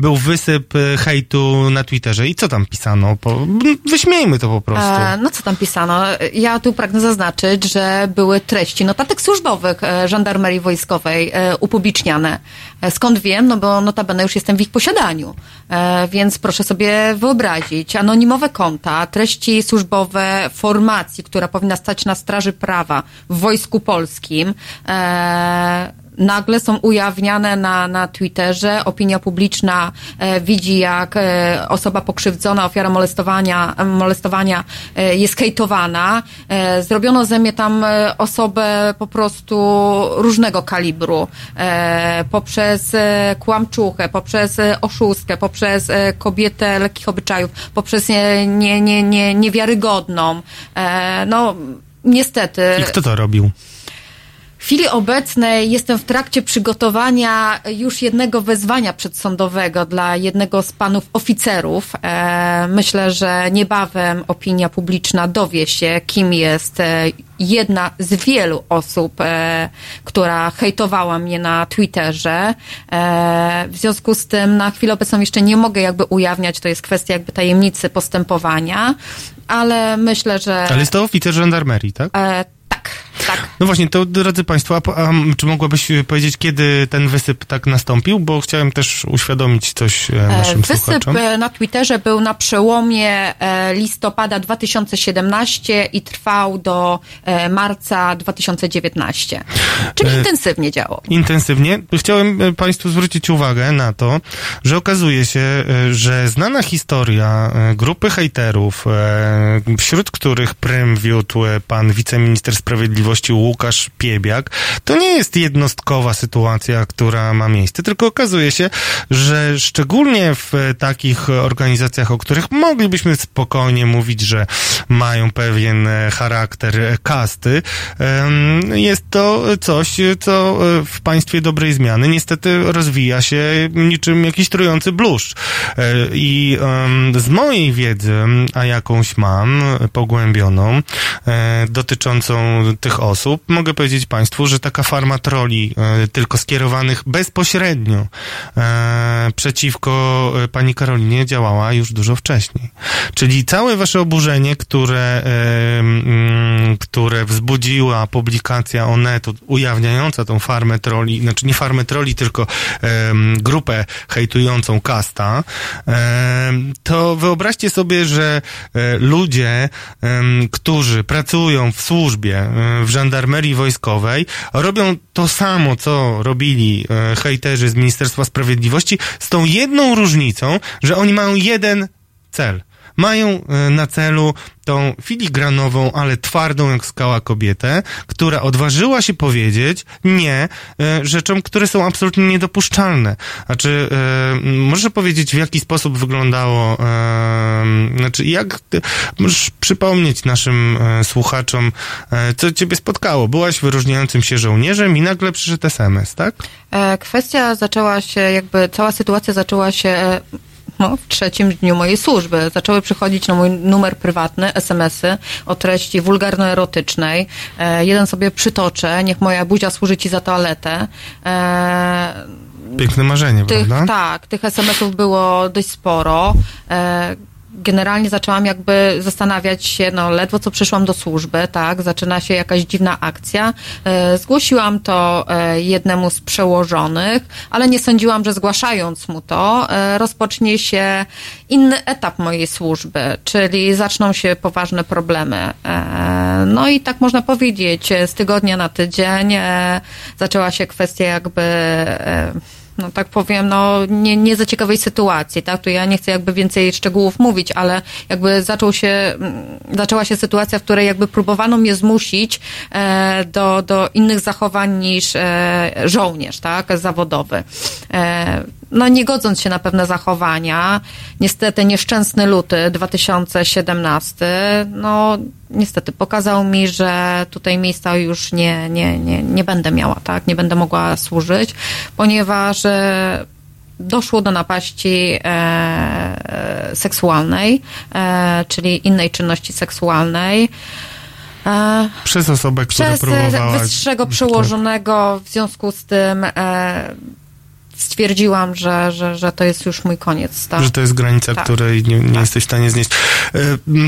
był wysyp hejtu na Twitterze. I co tam pisano? Wyśmiejmy to po prostu. E, no co tam pisano? Ja tu pragnę zaznaczyć, że były treści notatek służbowych żandarmerii wojskowej upubliczniane. E, skąd wiem? No bo notabene już jestem w ich posiadaniu. E, więc proszę sobie wyobrazić. Anonimowe konta, treści służbowe formacji, która powinna stać na straży prawa w Wojsku Polskim. E, nagle są ujawniane na, na Twitterze. Opinia publiczna e, widzi, jak e, osoba pokrzywdzona, ofiara molestowania, molestowania e, jest hejtowana. E, zrobiono ze mnie tam e, osobę po prostu różnego kalibru. E, poprzez e, kłamczuchę, poprzez e, oszustkę, poprzez e, kobietę lekkich obyczajów, poprzez nie, nie, nie, nie, niewiarygodną. E, no, niestety. I kto to robił? W chwili obecnej jestem w trakcie przygotowania już jednego wezwania przedsądowego dla jednego z panów oficerów. E, myślę, że niebawem opinia publiczna dowie się, kim jest e, jedna z wielu osób, e, która hejtowała mnie na Twitterze. W związku z tym na chwilę obecną jeszcze nie mogę jakby ujawniać, to jest kwestia jakby tajemnicy postępowania, ale myślę, że... Ale jest to oficer żandarmerii, tak? Tak, tak. No właśnie, to drodzy Państwo, a, a czy mogłabyś e, powiedzieć, kiedy ten wysyp tak nastąpił? Bo chciałem też uświadomić coś e, E, naszym Wysyp słuchaczom. e, na Twitterze był na przełomie listopada 2017 i trwał do marca 2019. Czyli intensywnie działał. Intensywnie. Chciałem Państwu zwrócić uwagę na to, że okazuje się, że znana historia grupy hejterów, wśród których prym wiódł pan wiceminister sprawiedliwości Łukasz Piebiak, to nie jest jednostkowa sytuacja, która ma miejsce, tylko okazuje się, że szczególnie w takich organizacjach, o których moglibyśmy spokojnie mówić, że mają pewien e, charakter kasty, jest to coś, co e, w państwie dobrej zmiany niestety rozwija się niczym jakiś trujący bluszcz. E, I z mojej wiedzy, a jakąś mam, pogłębioną, dotyczącą tych osób, mogę powiedzieć Państwu, że taka farma troli, e, tylko skierowanych bezpośrednio e, przeciwko e, pani Karolinie działała już dużo wcześniej. Czyli całe wasze oburzenie, które, które wzbudziła publikacja Onetu ujawniająca tą farmę troli, znaczy nie farmę troli, tylko grupę hejtującą Kasta, to wyobraźcie sobie, że ludzie, którzy pracują w służbie, w żandarmerii wojskowej, robią to samo, co robili e, hejterzy z Ministerstwa Sprawiedliwości, z tą jedną różnicą, że oni mają jeden cel. Mają e, na celu tą filigranową, ale twardą jak skała kobietę, która odważyła się powiedzieć nie e, rzeczom, które są absolutnie niedopuszczalne. Znaczy, e, m, możesz powiedzieć, w jaki sposób wyglądało, e, znaczy, jak możesz przypomnieć naszym słuchaczom, co ciebie spotkało. Byłaś wyróżniającym się żołnierzem i nagle przyszedł SMS, tak? Kwestia zaczęła się, jakby cała sytuacja zaczęła się no, w trzecim dniu mojej służby. Zaczęły przychodzić na mój numer prywatny SMS-y o treści wulgarno-erotycznej. E, jeden sobie przytoczę, niech moja buzia służy ci za toaletę. E, Piękne marzenie, tych, prawda? tak, tych SMS-ów było dość sporo. E, generalnie zaczęłam jakby zastanawiać się, no ledwo co przyszłam do służby, tak, zaczyna się jakaś dziwna akcja. E, zgłosiłam to e, jednemu z przełożonych, ale nie sądziłam, że zgłaszając mu to, e, rozpocznie się inny etap mojej służby, czyli zaczną się poważne problemy. No i tak można powiedzieć, z tygodnia na tydzień zaczęła się kwestia jakby no tak powiem, no nie, nie za ciekawej sytuacji, tak? Tu ja nie chcę jakby więcej szczegółów mówić, ale jakby zaczął się, mm, zaczęła się sytuacja, w której jakby próbowano mnie zmusić e, do, do innych zachowań niż e, żołnierz, tak? Zawodowy. E, no nie godząc się na pewne zachowania, niestety nieszczęsny luty 2017, no niestety pokazał mi, że tutaj miejsca już nie, nie, nie, nie będę miała, tak? Nie będę mogła służyć, ponieważ e, doszło do napaści e, seksualnej, e, czyli innej czynności seksualnej. E, Przez osobę, która przez próbowała... Tak. wyższego przełożonego, w związku z tym e, stwierdziłam, że, że, że to jest już mój koniec. Tak? Że to jest granica, Tak. której nie, nie Tak. jesteś w stanie znieść. E,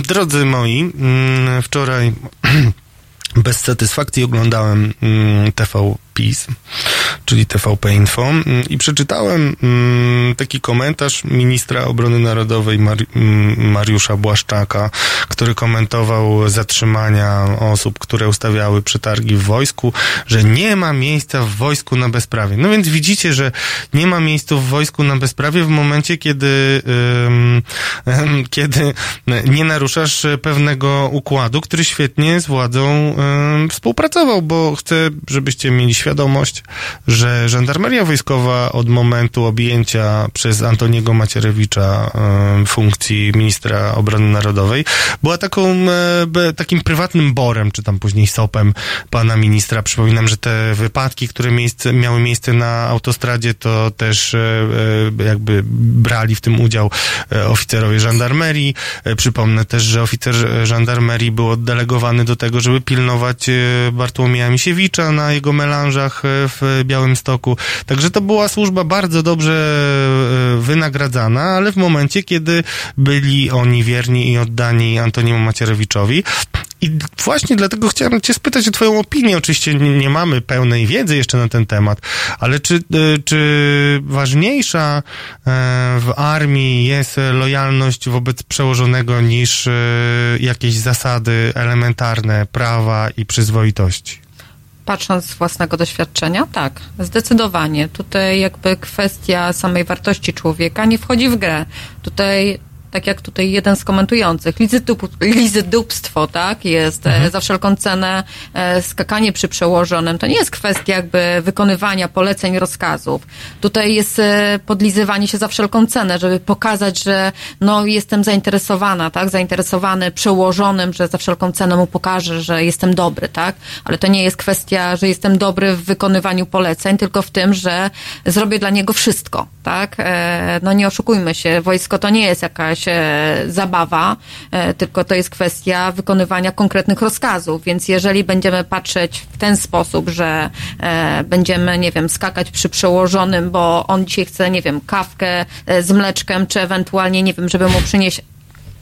Drodzy moi, mm, wczoraj bez satysfakcji oglądałem mm, TV PiS, czyli TVP Info mm, i przeczytałem mm, taki komentarz ministra obrony narodowej mm, Mariusza Błaszczaka, który komentował zatrzymania osób, które ustawiały przetargi w wojsku, że nie ma miejsca w wojsku na bezprawie. No więc widzicie, że nie ma miejsca w wojsku na bezprawie w momencie, kiedy, kiedy nie naruszasz pewnego układu, który świetnie z władzą współpracował, bo chcę, żebyście mieli świadomość, że żandarmeria wojskowa od momentu objęcia przez Antoniego Macierewicza funkcji ministra obrony narodowej była taką, takim prywatnym borem, czy tam później sopem pana ministra. Przypominam, że te wypadki, które miejsce, miały miejsce na autostradzie, to też e, e, jakby brali w tym udział e, oficerowie żandarmerii. Przypomnę też, że oficer żandarmerii był oddelegowany do tego, żeby pilnować Bartłomieja Misiewicza na jego melanżach e, w Białymstoku. Także to była służba bardzo dobrze e, wynagradzana, ale w momencie, kiedy byli oni wierni i oddani Antoniemu Macierewiczowi. I właśnie dlatego chciałem cię spytać o twoją opinię. Oczywiście nie, mamy pełnej wiedzy jeszcze na ten temat, ale czy, e, czy ważniejsza w armii jest lojalność wobec przełożonego niż jakieś zasady elementarne prawa i przyzwoitości? Patrząc z własnego doświadczenia, tak, zdecydowanie. Tutaj jakby kwestia samej wartości człowieka nie wchodzi w grę. Tutaj, tak jak tutaj jeden z komentujących, lizydup- lizydupstwo, tak, jest e, za wszelką cenę e, skakanie przy przełożonym. To nie jest kwestia jakby wykonywania poleceń, rozkazów. Tutaj jest e, podlizywanie się za wszelką cenę, żeby pokazać, że no jestem zainteresowana, tak, zainteresowany przełożonym, że za wszelką cenę mu pokażę, że jestem dobry, tak, ale to nie jest kwestia, że jestem dobry w wykonywaniu poleceń, tylko w tym, że zrobię dla niego wszystko, tak, no nie oszukujmy się, wojsko to nie jest jakaś e, zabawa, e, tylko to jest kwestia wykonywania konkretnych rozkazów, więc jeżeli będziemy patrzeć w ten sposób, że e, będziemy, nie wiem, skakać przy przełożonym, bo on dzisiaj chce, nie wiem, kawkę e, z mleczkiem, czy ewentualnie, nie wiem, żeby mu przynieść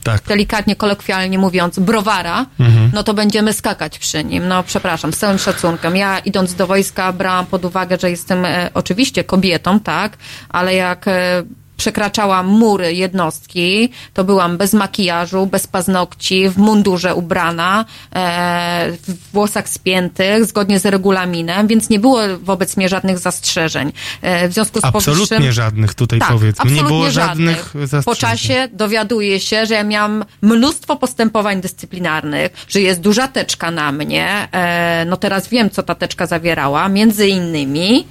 Tak. delikatnie, kolokwialnie mówiąc, browara, no to będziemy skakać przy nim. No przepraszam, z całym szacunkiem. Ja idąc do wojska brałam pod uwagę, że jestem e, oczywiście kobietą, tak, ale jak e, przekraczałam mury jednostki, to byłam bez makijażu, bez paznokci, w mundurze ubrana, e, w włosach spiętych, zgodnie z regulaminem, więc nie było wobec mnie żadnych zastrzeżeń. E, w związku z Absolutnie powyższym... żadnych tutaj Tak, powiedzmy. Nie absolutnie było żadnych zastrzeżeń. Po czasie dowiaduję się, że ja miałam mnóstwo postępowań dyscyplinarnych, że jest duża teczka na mnie. E, no teraz wiem, co ta teczka zawierała. Między innymi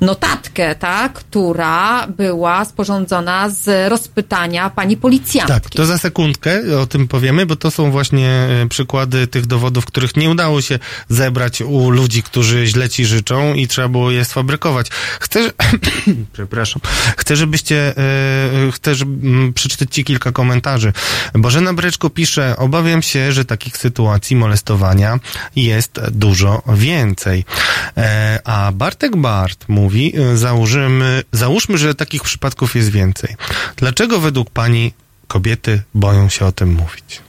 notatkę, tak, która była sporządzona z rozpytania pani policjantki. Tak, to za sekundkę o tym powiemy, bo to są właśnie e, przykłady tych dowodów, których nie udało się zebrać u ludzi, którzy źle ci życzą i trzeba było je sfabrykować. Chcę, przepraszam, chcę, żebyście, e, chcę żeby, mm, przeczytać ci kilka komentarzy. Bożena Breczko pisze, obawiam się, że takich sytuacji molestowania jest dużo więcej. E, a Bartek Bart mówi, e, założymy, załóżmy, że takich przypadków jest więcej. Dlaczego według pani kobiety boją się o tym mówić?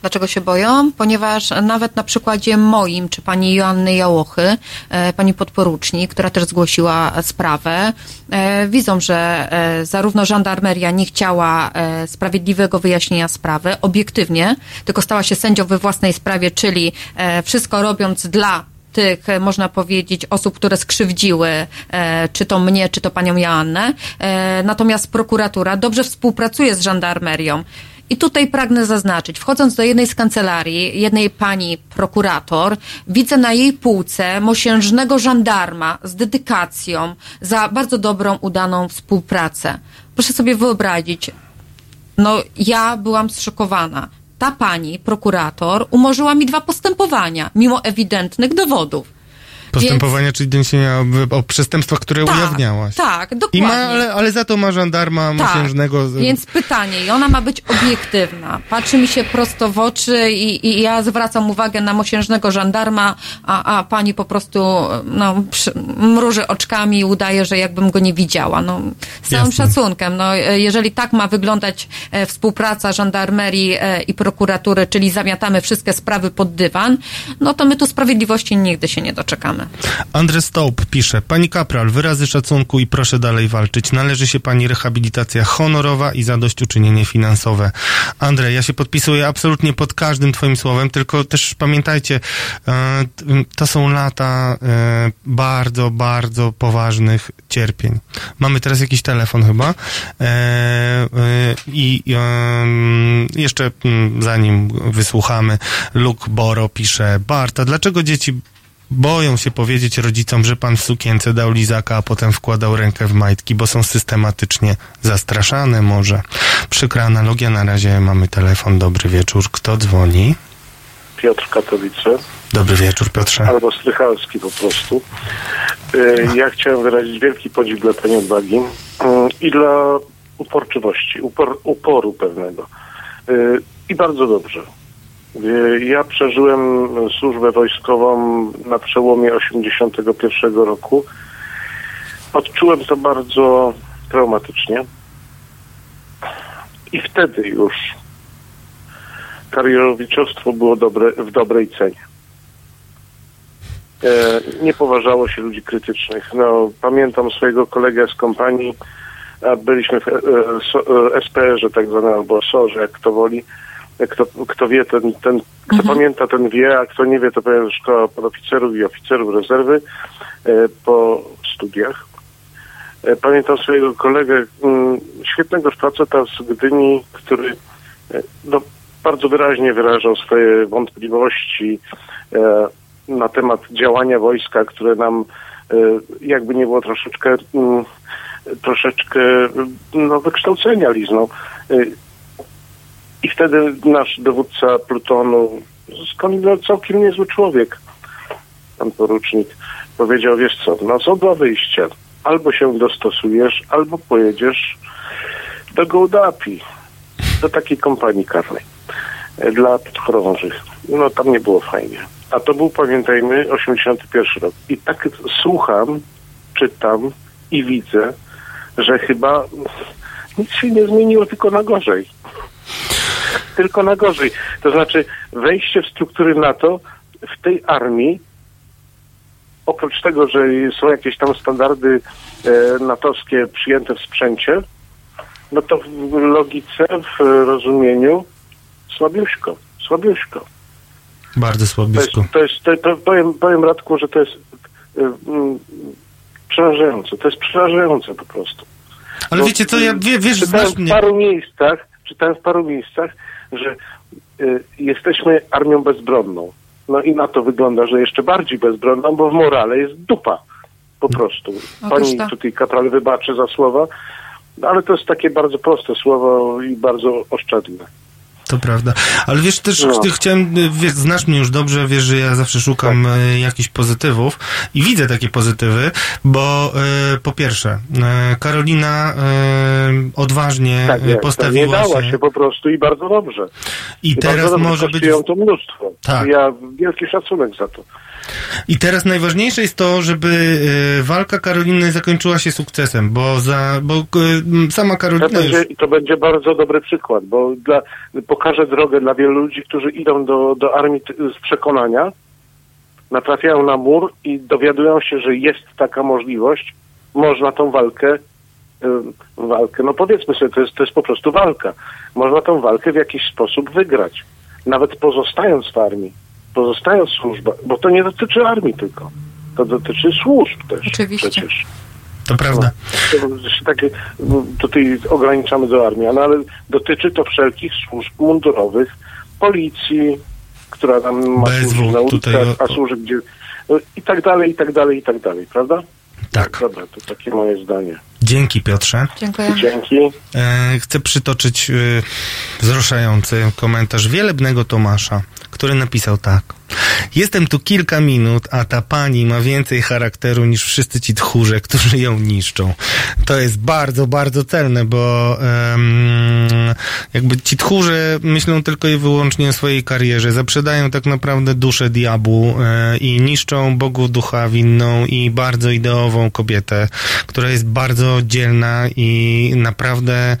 Dlaczego się boją? Ponieważ nawet na przykładzie moim, czy pani Joanny Jałochy, e, pani podporucznik, która też zgłosiła sprawę, e, widzą, że zarówno żandarmeria nie chciała sprawiedliwego wyjaśnienia sprawy, obiektywnie, tylko stała się sędzią we własnej sprawie, czyli wszystko robiąc dla tych, e, można powiedzieć, osób, które skrzywdziły, e, czy to mnie, czy to panią Joannę. E, natomiast prokuratura dobrze współpracuje z żandarmerią. I tutaj pragnę zaznaczyć, wchodząc do jednej z kancelarii, jednej pani prokurator, widzę na jej półce mosiężnego żandarma z dedykacją za bardzo dobrą, udaną współpracę. Proszę sobie wyobrazić, no ja byłam zszokowana. Ta pani, prokurator, umorzyła mi dwa postępowania, mimo ewidentnych dowodów. Postępowania, czyli doniesienia o, o przestępstwach, które Tak, ujawniałaś. tak, I dokładnie. ma, ale, ale za to ma żandarma Tak, mosiężnego. więc pytanie, i ona ma być obiektywna. Patrzy mi się prosto w oczy i, i ja zwracam uwagę na mosiężnego żandarma, a, a pani po prostu no, przy, mruży oczkami i udaje, że jakbym go nie widziała. No, z całym Jasne. szacunkiem. No, jeżeli tak ma wyglądać e, współpraca żandarmerii e, i prokuratury, czyli zamiatamy wszystkie sprawy pod dywan, no to my tu sprawiedliwości nigdy się nie doczekamy. Andrzej Stołp pisze, Pani Kapral, wyrazy szacunku i proszę dalej walczyć. Należy się Pani rehabilitacja honorowa i zadośćuczynienie finansowe. Andrzej, ja się podpisuję absolutnie pod każdym Twoim słowem, tylko też pamiętajcie, e, to są lata e, bardzo, bardzo poważnych cierpień. Mamy teraz jakiś telefon chyba. E, I em, jeszcze mm, zanim wysłuchamy, Luke Boro pisze, Barta, dlaczego dzieci boją się powiedzieć rodzicom, że pan w sukience dał lizaka, a potem wkładał rękę w majtki, bo są systematycznie zastraszane może. Przykra analogia, na razie mamy telefon. Dobry wieczór. Kto dzwoni? Piotr Katowice, Dobry wieczór, Piotrze. albo Strychalski po prostu. Y, Ja chciałem wyrazić wielki podziw dla Pani odwagi y, i dla uporczywości, upor, uporu pewnego. Y, I bardzo dobrze. Y, Ja przeżyłem służbę wojskową na przełomie 81 roku. Odczułem to bardzo traumatycznie. I wtedy już karierowiczostwo było dobre, w dobrej cenie. E, nie poważało się ludzi krytycznych. No, pamiętam swojego kolegę z kompanii, byliśmy w e, e, so, e, SPR-ze tak zwane, albo SOR, jak kto woli. Kto, kto wie, ten, ten kto pamięta, ten wie, a kto nie wie, to powiem szkoła podoficerów i oficerów rezerwy e, po studiach. E, Pamiętam swojego kolegę, mm, świetnego faceta z Gdyni, który e, no, bardzo wyraźnie wyrażał swoje wątpliwości na temat działania wojska, które nam jakby nie było troszeczkę mm, troszeczkę no, wykształcenia liznął. I wtedy nasz dowódca plutonu, skądinąd całkiem niezły człowiek, pan porucznik, powiedział, wiesz co, no są dwa wyjścia. Albo się dostosujesz, albo pojedziesz do Gołdapi, do takiej kompanii karnej e, dla podchorążych. No tam nie było fajnie. A to był, pamiętajmy, 81 rok. I tak słucham, czytam i widzę, że chyba nic się nie zmieniło, tylko na gorzej. Tylko na gorzej. To znaczy wejście w struktury NATO w tej armii oprócz tego, że są jakieś tam standardy e, natowskie przyjęte w sprzęcie, no to w logice, w rozumieniu słabiuśko, słabiuśko. Bardzo To jest, to jest to, to powiem, powiem Radku, że to jest e, przerażające. To jest przerażające po prostu. Ale Bo, wiecie co, ja wie, wiesz, znasz w mnie. paru miejscach, czytałem w paru miejscach, że y, jesteśmy armią bezbronną. No i na to wygląda, że jeszcze bardziej bezbronną, bo w morale jest dupa. Po prostu. Pani tutaj kapral wybaczy za słowa, no ale to jest takie bardzo proste słowo i bardzo oszczędne. To prawda. Ale wiesz, też No. chciałem, wiesz, znasz mnie już dobrze, wiesz, że ja zawsze szukam Tak. y, jakichś pozytywów i widzę takie pozytywy, bo y, po pierwsze, y, Karolina y, odważnie Tak, nie, nie postawiła dała się, się po prostu i bardzo dobrze. i I teraz może być to mnóstwo. Tak. Ja wielki szacunek za to. I teraz najważniejsze jest to, żeby y, walka Karoliny zakończyła się sukcesem, bo za, bo y, sama To Karolina będzie, już, to będzie bardzo dobry przykład, bo dla, pokaże drogę dla wielu ludzi, którzy idą do, do armii z przekonania, natrafiają na mur i dowiadują się, że jest taka możliwość, można tą walkę, ym, walkę, no powiedzmy sobie, to jest, to jest po prostu walka. Można tą walkę w jakiś sposób wygrać, nawet pozostając w armii, pozostając w służbach, bo to nie dotyczy armii tylko, to dotyczy służb też Oczywiście. przecież. to prawda. To się tak no, tutaj ograniczamy do armii, no, ale dotyczy to wszelkich służb mundurowych, policji, która nam ma służyć na ulicach, a służy gdzie... no, I tak dalej, i tak dalej, i tak dalej, prawda? Tak. Dobra, to takie moje zdanie. Dzięki Piotrze. Dziękuję. Dzięki. E, chcę przytoczyć e, wzruszający komentarz wielebnego Tomasza, który napisał tak. Jestem tu kilka minut, a ta pani ma więcej charakteru niż wszyscy ci tchórze, którzy ją niszczą. To jest bardzo, bardzo celne, bo em, jakby ci tchórze myślą tylko i wyłącznie o swojej karierze, zaprzedają tak naprawdę duszę diabłu e, i niszczą Bogu ducha winną i bardzo ideową kobietę, która jest bardzo dzielna i naprawdę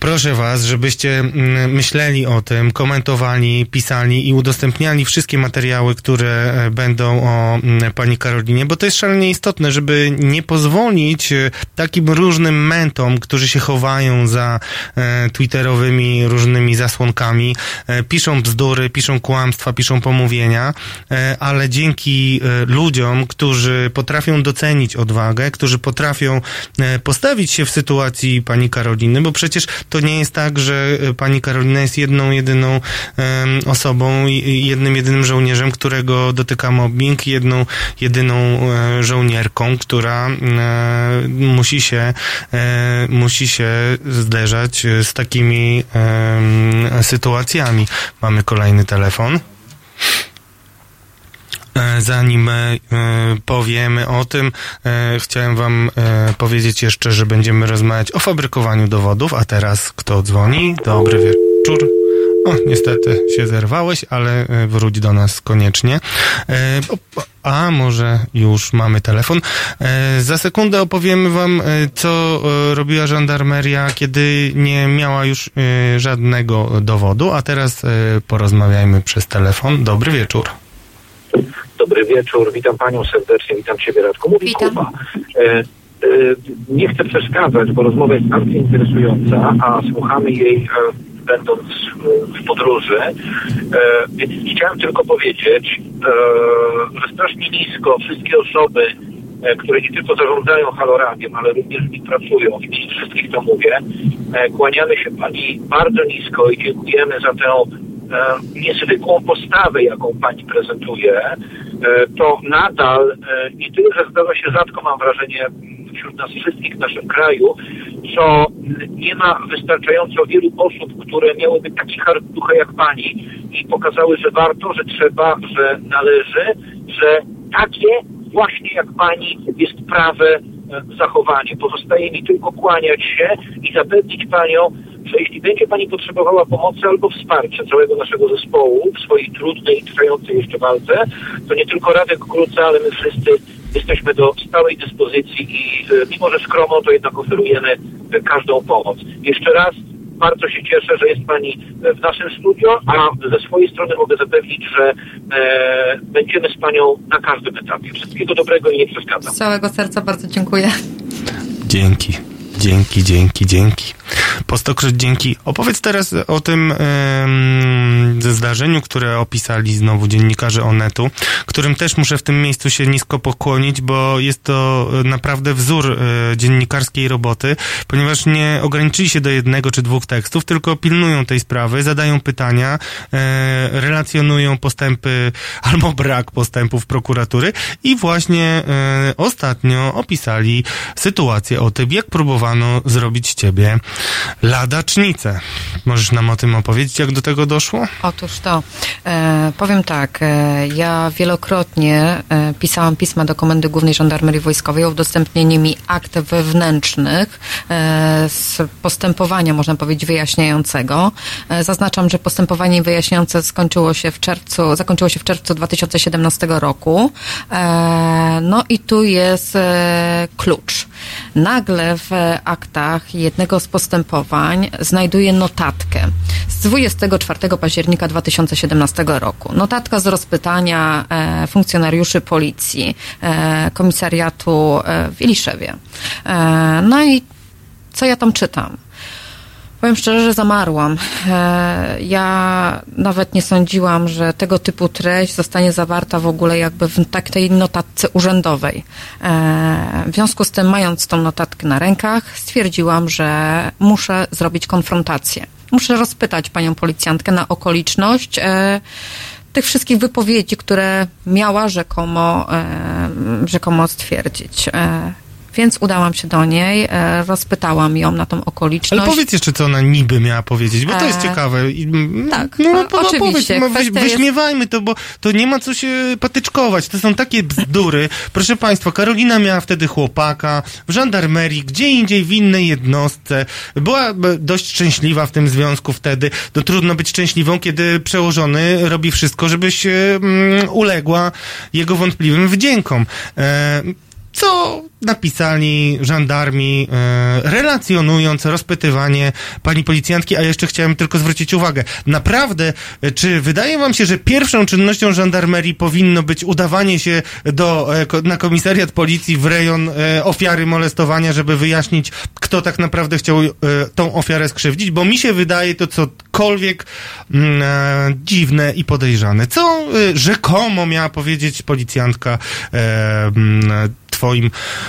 proszę was, żebyście mm, myśleli o tym, komentowali, pisali i udostępniali wszystkie materiały, które e, będą o mm, pani Karolinie, bo to jest szalenie istotne, żeby nie pozwolić e, takim różnym mentom, którzy się chowają za e, twitterowymi różnymi zasłonkami, piszą bzdury, piszą kłamstwa, piszą pomówienia, ale dzięki ludziom, którzy potrafią docenić odwagę, którzy potrafią postawić się w sytuacji pani Karoliny, bo przecież to nie jest tak, że pani Karolina jest jedną, jedyną osobą i i jednym, żołnierzem, którego dotyka mobbing, jedną, jedyną e, żołnierką, która e, musi się, e, musi się zderzać z takimi sytuacjami. Mamy kolejny telefon. Zanim powiemy o tym, chciałem wam powiedzieć jeszcze, że będziemy rozmawiać o fabrykowaniu dowodów, a teraz kto dzwoni? Dobry wieczór. O, niestety się zerwałeś, ale e, wróć do nas koniecznie. E, A może już mamy telefon. E, Za sekundę opowiemy wam, co robiła żandarmeria, kiedy nie miała już żadnego dowodu, a teraz porozmawiajmy przez telefon. Dobry wieczór. Dobry wieczór, witam panią serdecznie, witam ciebie Radku. Mówi Witam. Kuba. E, e, nie chcę przeszkadzać, bo rozmowa jest bardzo interesująca, a słuchamy jej będąc e, w podróży. E, więc chciałem tylko powiedzieć, e, że strasznie nisko wszystkie osoby, które nie tylko zarządzają Haloradiem, ale również w nim pracują, imieniu wszystkich to mówię, kłaniamy się pani bardzo nisko i dziękujemy za tę niezwykłą postawę, jaką pani prezentuje, to nadal nie tyle, że zdarza się rzadko, mam wrażenie, wśród nas wszystkich w naszym kraju, co nie ma wystarczająco wielu osób, które miałyby taki harducha jak pani i pokazały, że warto, że trzeba, że należy, że takie właśnie jak pani jest prawe e, zachowanie. Pozostaje mi tylko kłaniać się i zapewnić panią, że jeśli będzie pani potrzebowała pomocy albo wsparcia całego naszego zespołu w swojej trudnej i trwającej jeszcze walce, to nie tylko Radek Kruca, ale my wszyscy jesteśmy do stałej dyspozycji i e, mimo, że skromno, to jednak oferujemy e, każdą pomoc. Jeszcze raz bardzo się cieszę, że jest Pani e, w naszym studio, a ze swojej strony mogę zapewnić, że e, będziemy z Panią na każdym etapie. Wszystkiego dobrego i nie przeszkadzam. Z całego serca bardzo dziękuję. Dzięki. Dzięki, dzięki, dzięki. Po stokroć dzięki. Opowiedz teraz o tym em, zdarzeniu, które opisali znowu dziennikarze Onetu, którym też muszę w tym miejscu się nisko pokłonić, bo jest to e, naprawdę wzór e, dziennikarskiej roboty, ponieważ nie ograniczyli się do jednego czy dwóch tekstów, tylko pilnują tej sprawy, zadają pytania, e, relacjonują postępy albo brak postępów prokuratury i właśnie ostatnio opisali sytuację o tym, jak próbowano zrobić z ciebie ladacznicę. Możesz nam o tym opowiedzieć, jak do tego doszło? Otóż to, e, powiem tak, e, ja wielokrotnie e, pisałam pisma do Komendy Głównej Żandarmerii Wojskowej o udostępnienie mi akt wewnętrznych e, z postępowania, można powiedzieć, wyjaśniającego. E, zaznaczam, że postępowanie wyjaśniające skończyło się w czerwcu, zakończyło się w czerwcu 2017 roku. E, no i tu jest klucz. Nagle w aktach jednego z postępowań znajduję notatkę z 24 października 2017 roku. Notatka z rozpytania e, funkcjonariuszy policji, e, komisariatu e, w Iliszewie. No i co ja tam czytam? Powiem szczerze, że zamarłam. E, Ja nawet nie sądziłam, że tego typu treść zostanie zawarta w ogóle jakby w tak tej notatce urzędowej. E, W związku z tym, mając tą notatkę na rękach, stwierdziłam, że muszę zrobić konfrontację. Muszę rozpytać panią policjantkę na okoliczność e, tych wszystkich wypowiedzi, które miała rzekomo, rzekomo stwierdzić. Więc udałam się do niej, e, rozpytałam ją na tą okoliczność. Ale powiedz jeszcze, co ona niby miała powiedzieć, bo to jest E, ciekawe. I, mm, tak, no, e, po- no, oczywiście, Powiedz, no, wyś, kwestia jest- wyśmiewajmy to, bo to nie ma co się patyczkować. To są takie bzdury. Proszę Państwa, Karolina miała wtedy chłopaka w żandarmerii, gdzie indziej w innej jednostce. Była dość szczęśliwa w tym związku wtedy. To trudno być szczęśliwą, kiedy przełożony robi wszystko, żebyś mm, uległa jego wątpliwym wdziękom. E, co napisali żandarmi, e, relacjonując rozpytywanie pani policjantki, a jeszcze chciałem tylko zwrócić uwagę. Naprawdę, e, czy wydaje wam się, że pierwszą czynnością żandarmerii powinno być udawanie się do, e, na komisariat policji w rejon ofiary molestowania, żeby wyjaśnić, kto tak naprawdę chciał tą ofiarę skrzywdzić? Bo mi się wydaje to cokolwiek mm, dziwne i podejrzane. Co rzekomo miała powiedzieć policjantka mm, twoim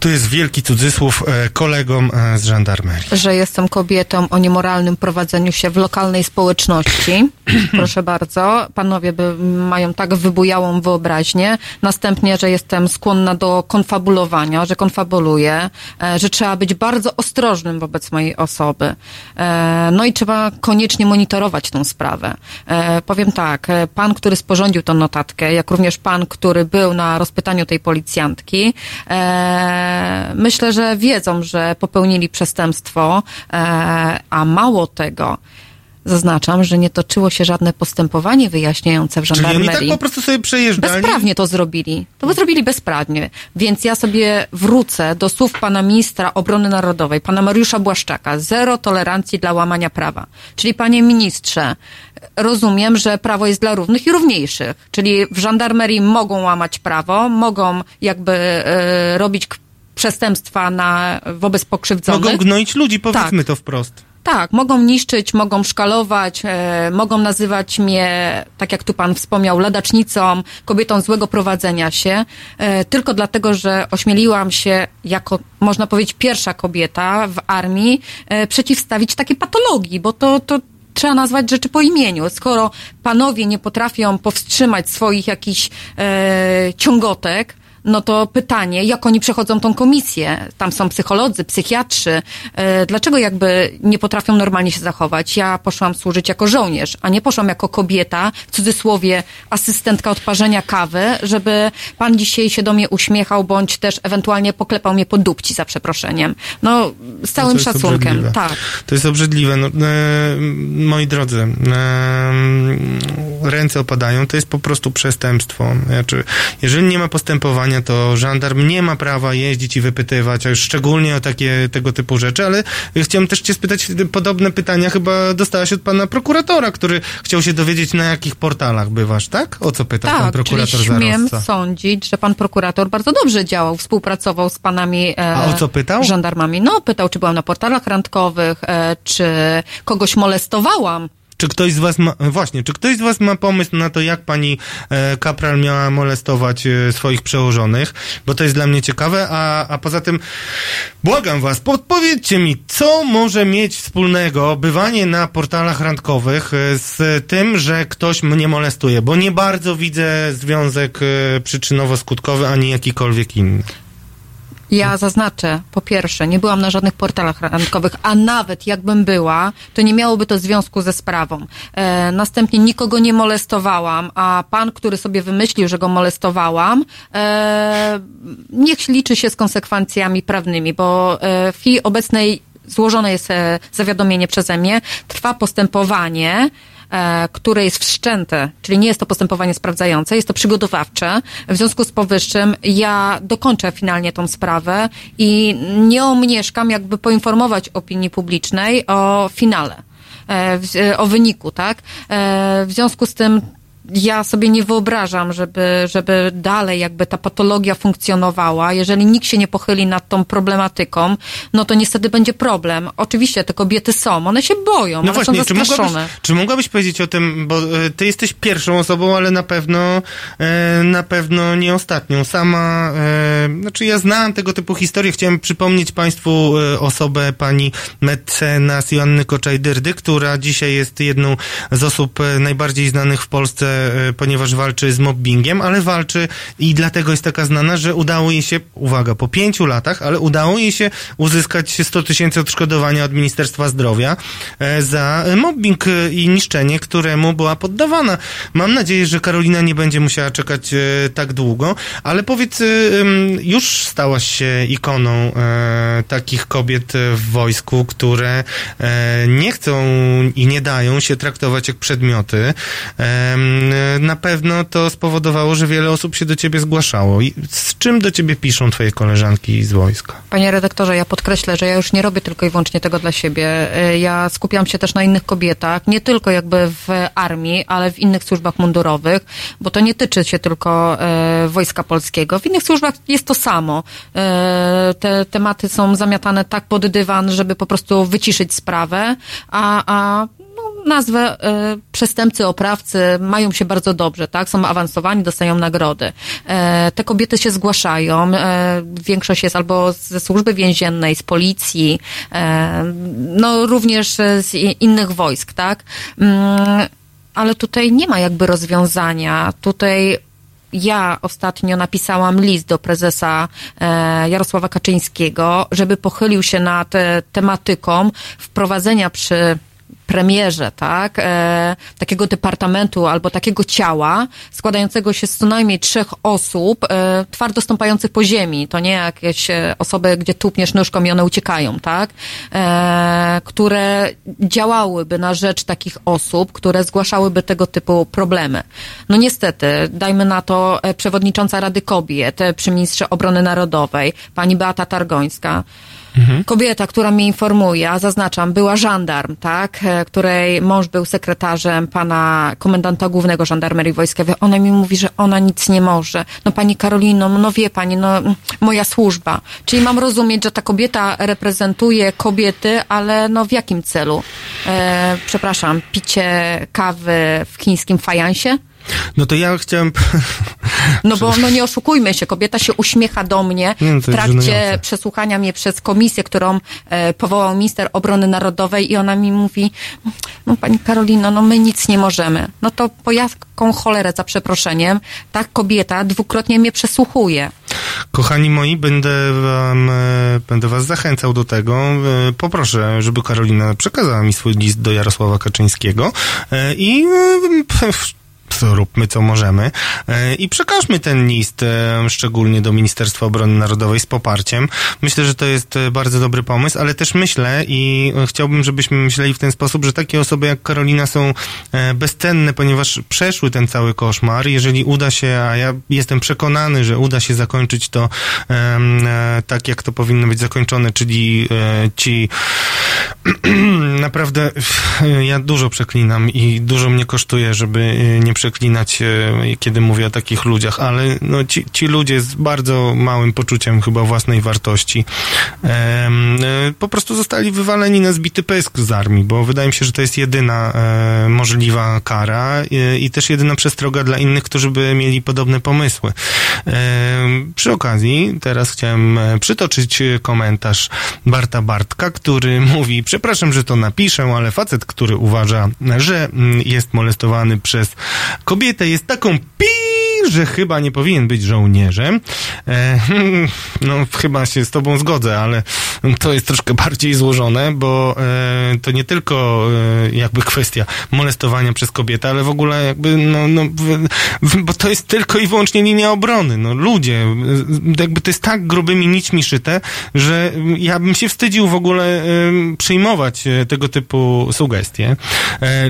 Tu jest wielki cudzysłów e, kolegom e, z żandarmerii. że jestem kobietą o niemoralnym prowadzeniu się w lokalnej społeczności. Proszę bardzo. Panowie by, mają tak wybujałą wyobraźnię. Następnie, że jestem skłonna do konfabulowania, że konfabuluję, e, że trzeba być bardzo ostrożnym wobec mojej osoby. No i trzeba koniecznie monitorować tą sprawę. Powiem tak, pan, który sporządził tę notatkę, jak również pan, który był na rozpytaniu tej policjantki, myślę, że wiedzą, że popełnili przestępstwo, e, a mało tego, zaznaczam, że nie toczyło się żadne postępowanie wyjaśniające w Czyli oni żandarmerii. tak po prostu sobie przejeżdżali? Bezprawnie to zrobili. To by zrobili bezprawnie. Więc ja sobie wrócę do słów pana ministra obrony narodowej, pana Mariusza Błaszczaka. Zero tolerancji dla łamania prawa. Czyli panie ministrze, rozumiem, że prawo jest dla równych i równiejszych. Czyli w żandarmerii mogą łamać prawo, mogą jakby e, robić przestępstwa na, wobec pokrzywdzonych. Mogą gnoić ludzi, powiedzmy Tak. to wprost. Tak, mogą niszczyć, mogą szkalować, e, mogą nazywać mnie, tak jak tu pan wspomniał, ladacznicą, kobietą złego prowadzenia się, e, tylko dlatego, że ośmieliłam się jako, można powiedzieć, pierwsza kobieta w armii e, przeciwstawić takiej patologii, bo to, to trzeba nazwać rzeczy po imieniu. Skoro panowie nie potrafią powstrzymać swoich jakichś e, ciągotek, no to pytanie, jak oni przechodzą tą komisję? Tam są psycholodzy, psychiatrzy. E, dlaczego jakby nie potrafią normalnie się zachować? Ja poszłam służyć jako żołnierz, a nie poszłam jako kobieta, w cudzysłowie asystentka odparzenia kawy, żeby pan dzisiaj się do mnie uśmiechał, bądź też ewentualnie poklepał mnie po dupci, za przeproszeniem. No, z całym jest szacunkiem. obrzydliwe. Tak. To jest obrzydliwe. No, e, moi drodzy, e, ręce opadają, to jest po prostu przestępstwo. Znaczy, jeżeli nie ma postępowania, to żandarm nie ma prawa jeździć i wypytywać, a już szczególnie o takie tego typu rzeczy, ale chciałem też cię spytać, podobne pytania chyba dostałaś od pana prokuratora, który chciał się dowiedzieć, na jakich portalach bywasz, tak? O co pytał pan Tak, czyli prokurator śmiem Zarosca? sądzić, że pan prokurator bardzo dobrze działał, współpracował z panami e, A o co pytał? żandarmami. No, pytał, czy byłam na portalach randkowych, e, czy kogoś molestowałam. Czy ktoś z was ma, właśnie, czy ktoś z was ma pomysł na to, jak pani e, Kapral miała molestować e, swoich przełożonych? Bo to jest dla mnie ciekawe, a, a poza tym błagam was, podpowiedzcie mi, co może mieć wspólnego bywanie na portalach randkowych e, z tym, że ktoś mnie molestuje? Bo nie bardzo widzę związek e, przyczynowo-skutkowy, ani jakikolwiek inny. Ja zaznaczę, po pierwsze, nie byłam na żadnych portalach randkowych, a nawet jakbym była, to nie miałoby to związku ze sprawą. E, następnie nikogo nie molestowałam, a pan, który sobie wymyślił, że go molestowałam, e, niech liczy się z konsekwencjami prawnymi, bo e, w chwili obecnej złożone jest e, zawiadomienie przeze mnie, trwa postępowanie, które jest wszczęte, czyli nie jest to postępowanie sprawdzające, jest to przygotowawcze. W związku z powyższym ja dokończę finalnie tą sprawę i nie omieszkam jakby poinformować opinii publicznej o finale. e, e, O wyniku, tak? E, W związku z tym ja sobie nie wyobrażam, żeby, żeby dalej jakby ta patologia funkcjonowała. Jeżeli nikt się nie pochyli nad tą problematyką, no to niestety będzie problem. Oczywiście te kobiety są, one się boją, No one właśnie, są czy mogłabyś, zastraszone. czy mogłabyś powiedzieć o tym, bo e, ty jesteś pierwszą osobą, ale na pewno e, na pewno nie ostatnią. Sama, e, znaczy ja znam tego typu historie. Chciałem przypomnieć Państwu osobę pani mecenas Joanny Koczaj-Dyrdy, która dzisiaj jest jedną z osób najbardziej znanych w Polsce, ponieważ walczy z mobbingiem, ale walczy i dlatego jest taka znana, że udało jej się, uwaga, po pięciu latach, ale udało jej się uzyskać 100 tysięcy odszkodowania od Ministerstwa Zdrowia e, za mobbing e, i niszczenie, któremu była poddawana. Mam nadzieję, że Karolina nie będzie musiała czekać e, tak długo, ale powiedz, e, już stałaś się ikoną e, takich kobiet e, w wojsku, które e, nie chcą i nie dają się traktować jak przedmioty. E, na pewno to spowodowało, że wiele osób się do ciebie zgłaszało. I z czym do ciebie piszą twoje koleżanki z wojska? Panie redaktorze, ja podkreślę, że ja już nie robię tylko i wyłącznie tego dla siebie. E, Ja skupiam się też na innych kobietach, nie tylko jakby w armii, ale w innych służbach mundurowych, bo to nie tyczy się tylko e, Wojska Polskiego. W innych służbach jest to samo. E, te tematy są zamiatane tak pod dywan, żeby po prostu wyciszyć sprawę, a, a nazwę e, przestępcy, oprawcy mają się bardzo dobrze, tak? Są awansowani, dostają nagrody. E, te kobiety się zgłaszają. E, większość jest albo ze służby więziennej, z policji, no również z innych wojsk, tak? Mm, ale tutaj nie ma jakby rozwiązania. Tutaj ja ostatnio napisałam list do prezesa Jarosława Kaczyńskiego, żeby pochylił się nad tematyką wprowadzenia przy premierze, tak, e, takiego departamentu albo takiego ciała składającego się z co najmniej trzech osób e, twardo stąpających po ziemi. To nie jakieś e, osoby, gdzie tupniesz nóżką i one uciekają, tak, e, które działałyby na rzecz takich osób, które zgłaszałyby tego typu problemy. No niestety, dajmy na to e, przewodnicząca Rady Kobiet e, przy ministrze obrony narodowej, pani Beata Targońska, Kobieta, która mnie informuje, a zaznaczam, była żandarm, tak, e, której mąż był sekretarzem pana komendanta głównego żandarmerii wojskowej. Ona mi mówi, że ona nic nie może. No pani Karolino, no wie pani, no moja służba. Czyli mam rozumieć, że ta kobieta reprezentuje kobiety, ale no w jakim celu? E, przepraszam, picie kawy w chińskim fajansie? No to ja chciałem... No bo no nie oszukujmy się, kobieta się uśmiecha do mnie Nie, no w trakcie przesłuchania mnie przez komisję, którą e, powołał minister obrony narodowej i ona mi mówi, no pani Karolino, no my nic nie możemy. No to po jaką cholerę, za przeproszeniem, ta kobieta dwukrotnie mnie przesłuchuje. Kochani moi, będę, wam, e, będę was zachęcał do tego. E, Poproszę, żeby Karolina przekazała mi swój list do Jarosława Kaczyńskiego e, i róbmy co możemy e, i przekażmy ten list e, szczególnie do Ministerstwa Obrony Narodowej z poparciem. Myślę, że to jest e, bardzo dobry pomysł, ale też myślę i chciałbym, żebyśmy myśleli w ten sposób, że takie osoby jak Karolina są bezcenne, ponieważ przeszły ten cały koszmar. Jeżeli uda się, a ja jestem przekonany, że uda się zakończyć to tak, jak to powinno być zakończone, czyli ci naprawdę ja dużo przeklinam i dużo mnie kosztuje, żeby nie przeklinać, e, kiedy mówię o takich ludziach, ale no, ci, ci ludzie z bardzo małym poczuciem chyba własnej wartości e, po prostu zostali wywaleni na zbity pysk z armii, bo wydaje mi się, że to jest jedyna e, możliwa kara i też jedyna przestroga dla innych, którzy by mieli podobne pomysły. Przy okazji teraz chciałem przytoczyć komentarz Barta Bartka, który mówi, przepraszam, że to napiszę, ale facet, który uważa, że mm, jest molestowany przez kobietę, jest taką pi, że chyba nie powinien być żołnierzem. E, no, chyba się z tobą zgodzę, ale to jest troszkę bardziej złożone, bo e, to nie tylko e, jakby kwestia molestowania przez kobietę, ale w ogóle jakby, no, no w, w, bo to jest tylko i wyłącznie linia obrony. No, ludzie, e, jakby to jest tak grubymi nićmi szyte, że ja bym się wstydził w ogóle e, przyjmować e, tego typu sugestie.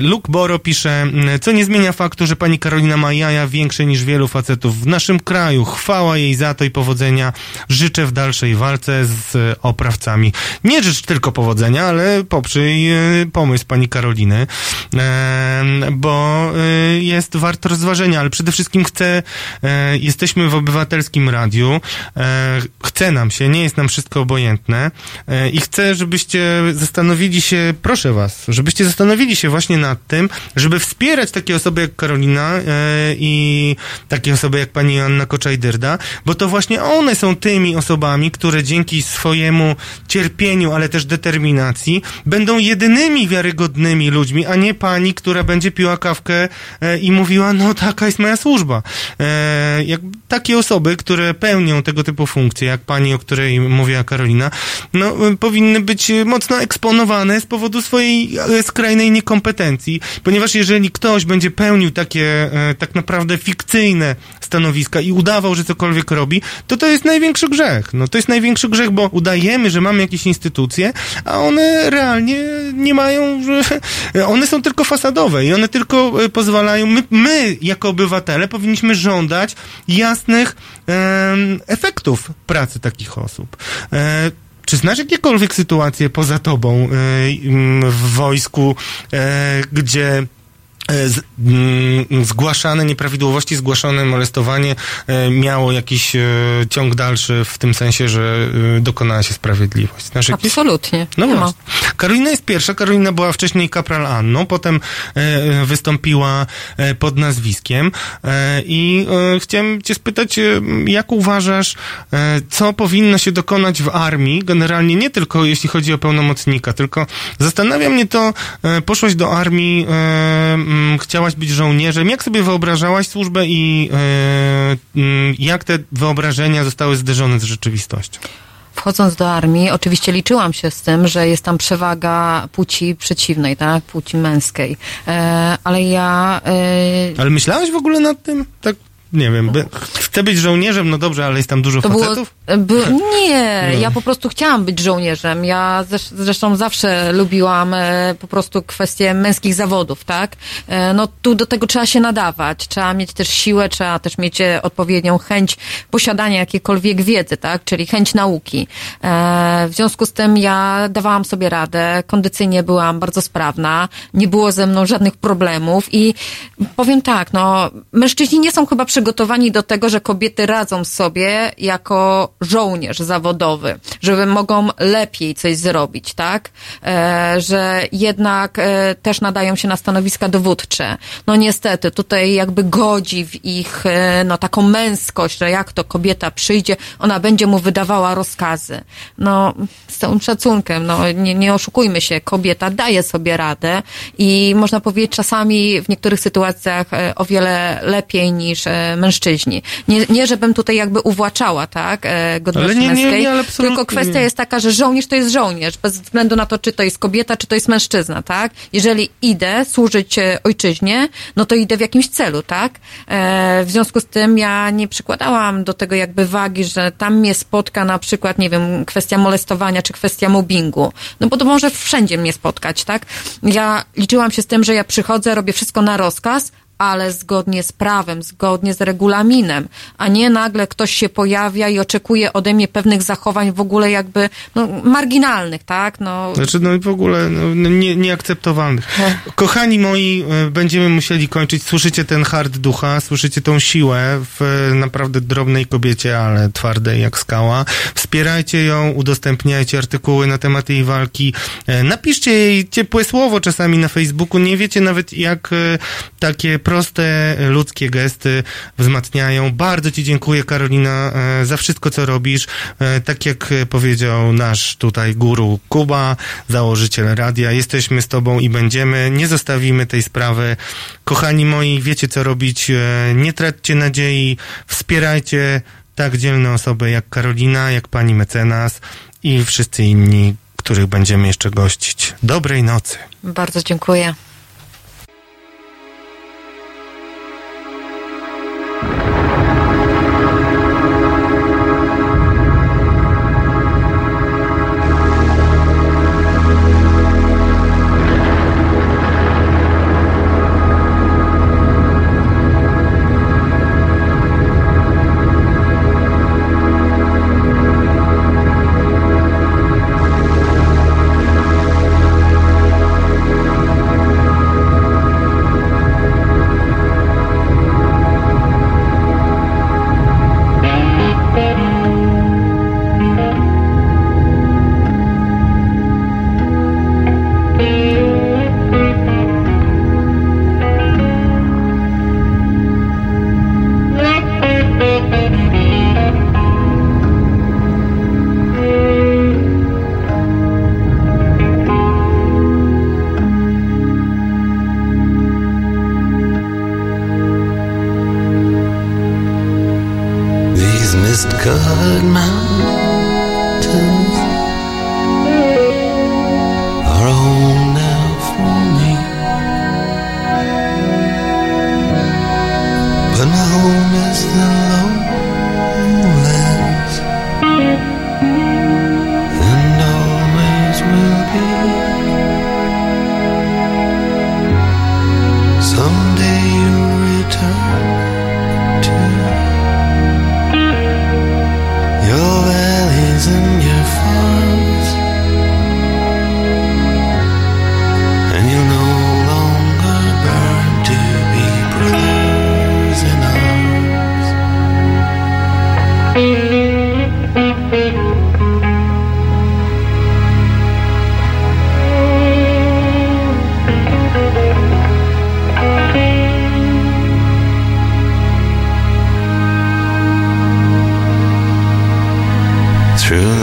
Luke Boro pisze, co nie zmienia faktu, że pani Karolina ma jaja większe niż wielu facetów w naszym kraju. Chwała jej za to i powodzenia. Życzę w dalszej walce z e, oprawcami. Nie życz tylko powodzenia, ale poprzyj e, pomysł pani Karoliny, bo e, jest wart rozważenia, ale przede wszystkim chcę, jesteśmy w obywatelskim radiu, chce nam się, nie jest nam wszystko obojętne i chcę, żebyście zastanowili się, proszę was, żebyście zastanowili się właśnie nad tym, żeby wspierać takie osoby jak Karolina i takie osoby jak pani Joanna Koczaj-Dyrda, bo to właśnie one są tymi osobami, które dzięki swojemu cierpieniu, ale też determinacji będą jedynymi wiarygodnymi ludźmi, a nie pani, która będzie piła kawkę e, i mówiła, no taka jest moja służba. E, jak takie osoby, które pełnią tego typu funkcje, jak pani, o której mówiła Karolina, no e, powinny być mocno eksponowane z powodu swojej skrajnej niekompetencji, ponieważ jeżeli ktoś będzie pełnił takie tak naprawdę fikcyjne stanowiska i udawał, że cokolwiek robi, to to jest największy grzech. No to jest największy grzech, bo udajemy, że mamy jakieś instytucje, a one realnie nie mają, że one są tylko fasadowe i one tylko e, pozwalają, my, my jako obywatele powinniśmy żądać jasnych em, efektów pracy takich osób. E, czy znasz jakiekolwiek sytuacje poza tobą e, m, w wojsku, e, gdzie e, z, mm, zgłaszane nieprawidłowości, zgłaszane molestowanie e, miało jakiś e, ciąg dalszy w tym sensie, że e, dokonała się sprawiedliwość. Znaczy, Absolutnie. no nie ma. właśnie. Karolina jest pierwsza. Karolina była wcześniej kapral Anną, potem e, wystąpiła e, pod nazwiskiem e, i e, chciałem cię spytać, e, jak uważasz, e, co powinno się dokonać w armii, generalnie nie tylko jeśli chodzi o pełnomocnika, tylko zastanawia mnie to, e, poszłaś do armii, e, chciałaś być żołnierzem, jak sobie wyobrażałaś służbę i mm, jak te wyobrażenia zostały zderzone z rzeczywistością? Wchodząc do armii, oczywiście liczyłam się z tym, że jest tam przewaga płci przeciwnej, tak? Płci męskiej. E, ale ja. E, Ale myślałeś w ogóle nad tym? Tak, nie wiem. By, chcę być żołnierzem, no dobrze, ale jest tam dużo To było, facetów? by, nie, No. ja po prostu chciałam być żołnierzem. Ja zresz- zresztą zawsze lubiłam e, po prostu kwestie męskich zawodów, tak? E, no tu do tego trzeba się nadawać, trzeba mieć też siłę, trzeba też mieć e, odpowiednią chęć posiadania jakiejkolwiek wiedzy, tak? Czyli chęć nauki. E, w związku z tym ja dawałam sobie radę, kondycyjnie byłam bardzo sprawna, nie było ze mną żadnych problemów i powiem tak, no mężczyźni nie są chyba przygotowani do tego, że kobiety radzą sobie jako żołnierz zawodowy, że mogą lepiej coś zrobić, tak? E, że jednak e, też nadają się na stanowiska dowódcze. No niestety, tutaj jakby godzi w ich e, no taką męskość, że jak to kobieta przyjdzie, ona będzie mu wydawała rozkazy. No z całym szacunkiem, no nie, nie oszukujmy się, kobieta daje sobie radę i można powiedzieć czasami w niektórych sytuacjach o wiele lepiej niż mężczyźni. Nie, nie żebym tutaj jakby uwłaczała, tak, e, godności Ale nie, nie, męskiej, nie, ale absolutnie tylko kwestia nie. jest taka, że żołnierz to jest żołnierz, bez względu na to, czy to jest kobieta, czy to jest mężczyzna, tak? Jeżeli idę służyć e, ojczyźnie, no to idę w jakimś celu, tak? E, w związku z tym ja nie przykładałam do tego jakby wagi, że tam mnie spotka na przykład, nie wiem, kwestia molestowania, czy kwestia mobbingu. No bo to może wszędzie mnie spotkać, tak? Ja liczyłam się z tym, że ja przychodzę, robię wszystko na rozkaz, ale zgodnie z prawem, zgodnie z regulaminem, a nie nagle ktoś się pojawia i oczekuje ode mnie pewnych zachowań w ogóle jakby no, marginalnych, tak? No, Znaczy, no i w ogóle no, no, nie, nieakceptowalnych. Kochani moi, e, będziemy musieli kończyć. Słyszycie ten hard ducha, słyszycie tą siłę w e, naprawdę drobnej kobiecie, ale twardej jak skała. Wspierajcie ją, udostępniajcie artykuły na temat jej walki. E, Napiszcie jej ciepłe słowo czasami na Facebooku. Nie wiecie nawet, jak takie proste ludzkie gesty wzmacniają. Bardzo Ci dziękuję, Karolina, e, za wszystko, co robisz. E, Tak jak powiedział nasz tutaj guru Kuba, założyciel radia, jesteśmy z Tobą i będziemy. Nie zostawimy tej sprawy. Kochani moi, wiecie, co robić. E, Nie traćcie nadziei. Wspierajcie tak dzielne osoby jak Karolina, jak pani mecenas i wszyscy inni, których będziemy jeszcze gościć. Dobrej nocy. bardzo dziękuję.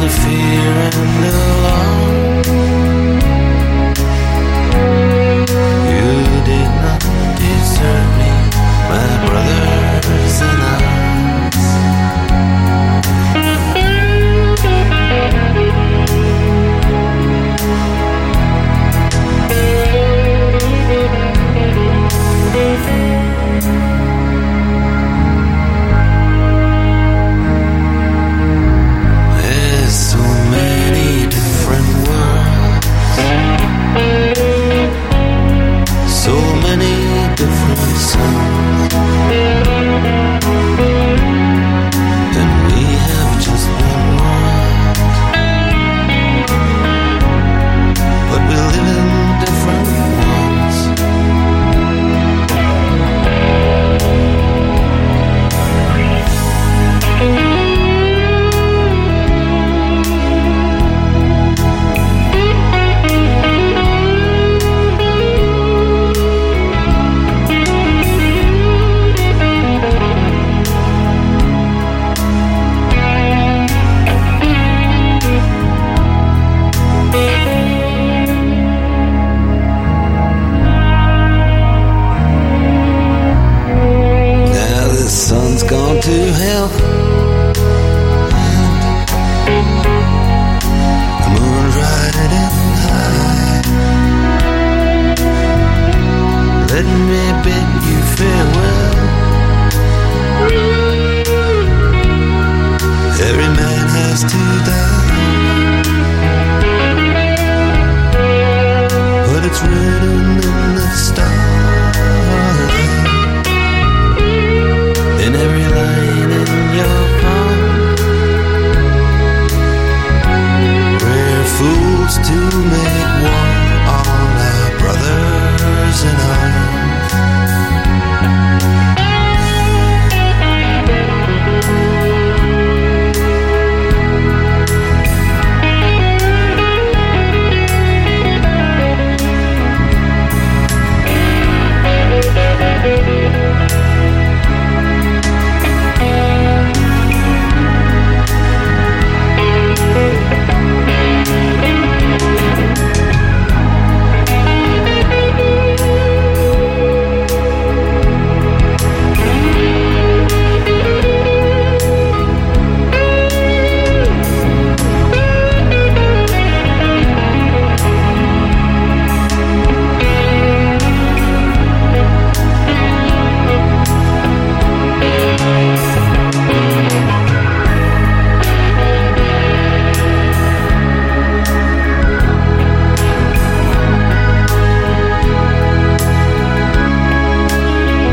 the fear and the you did not desert me, my brothers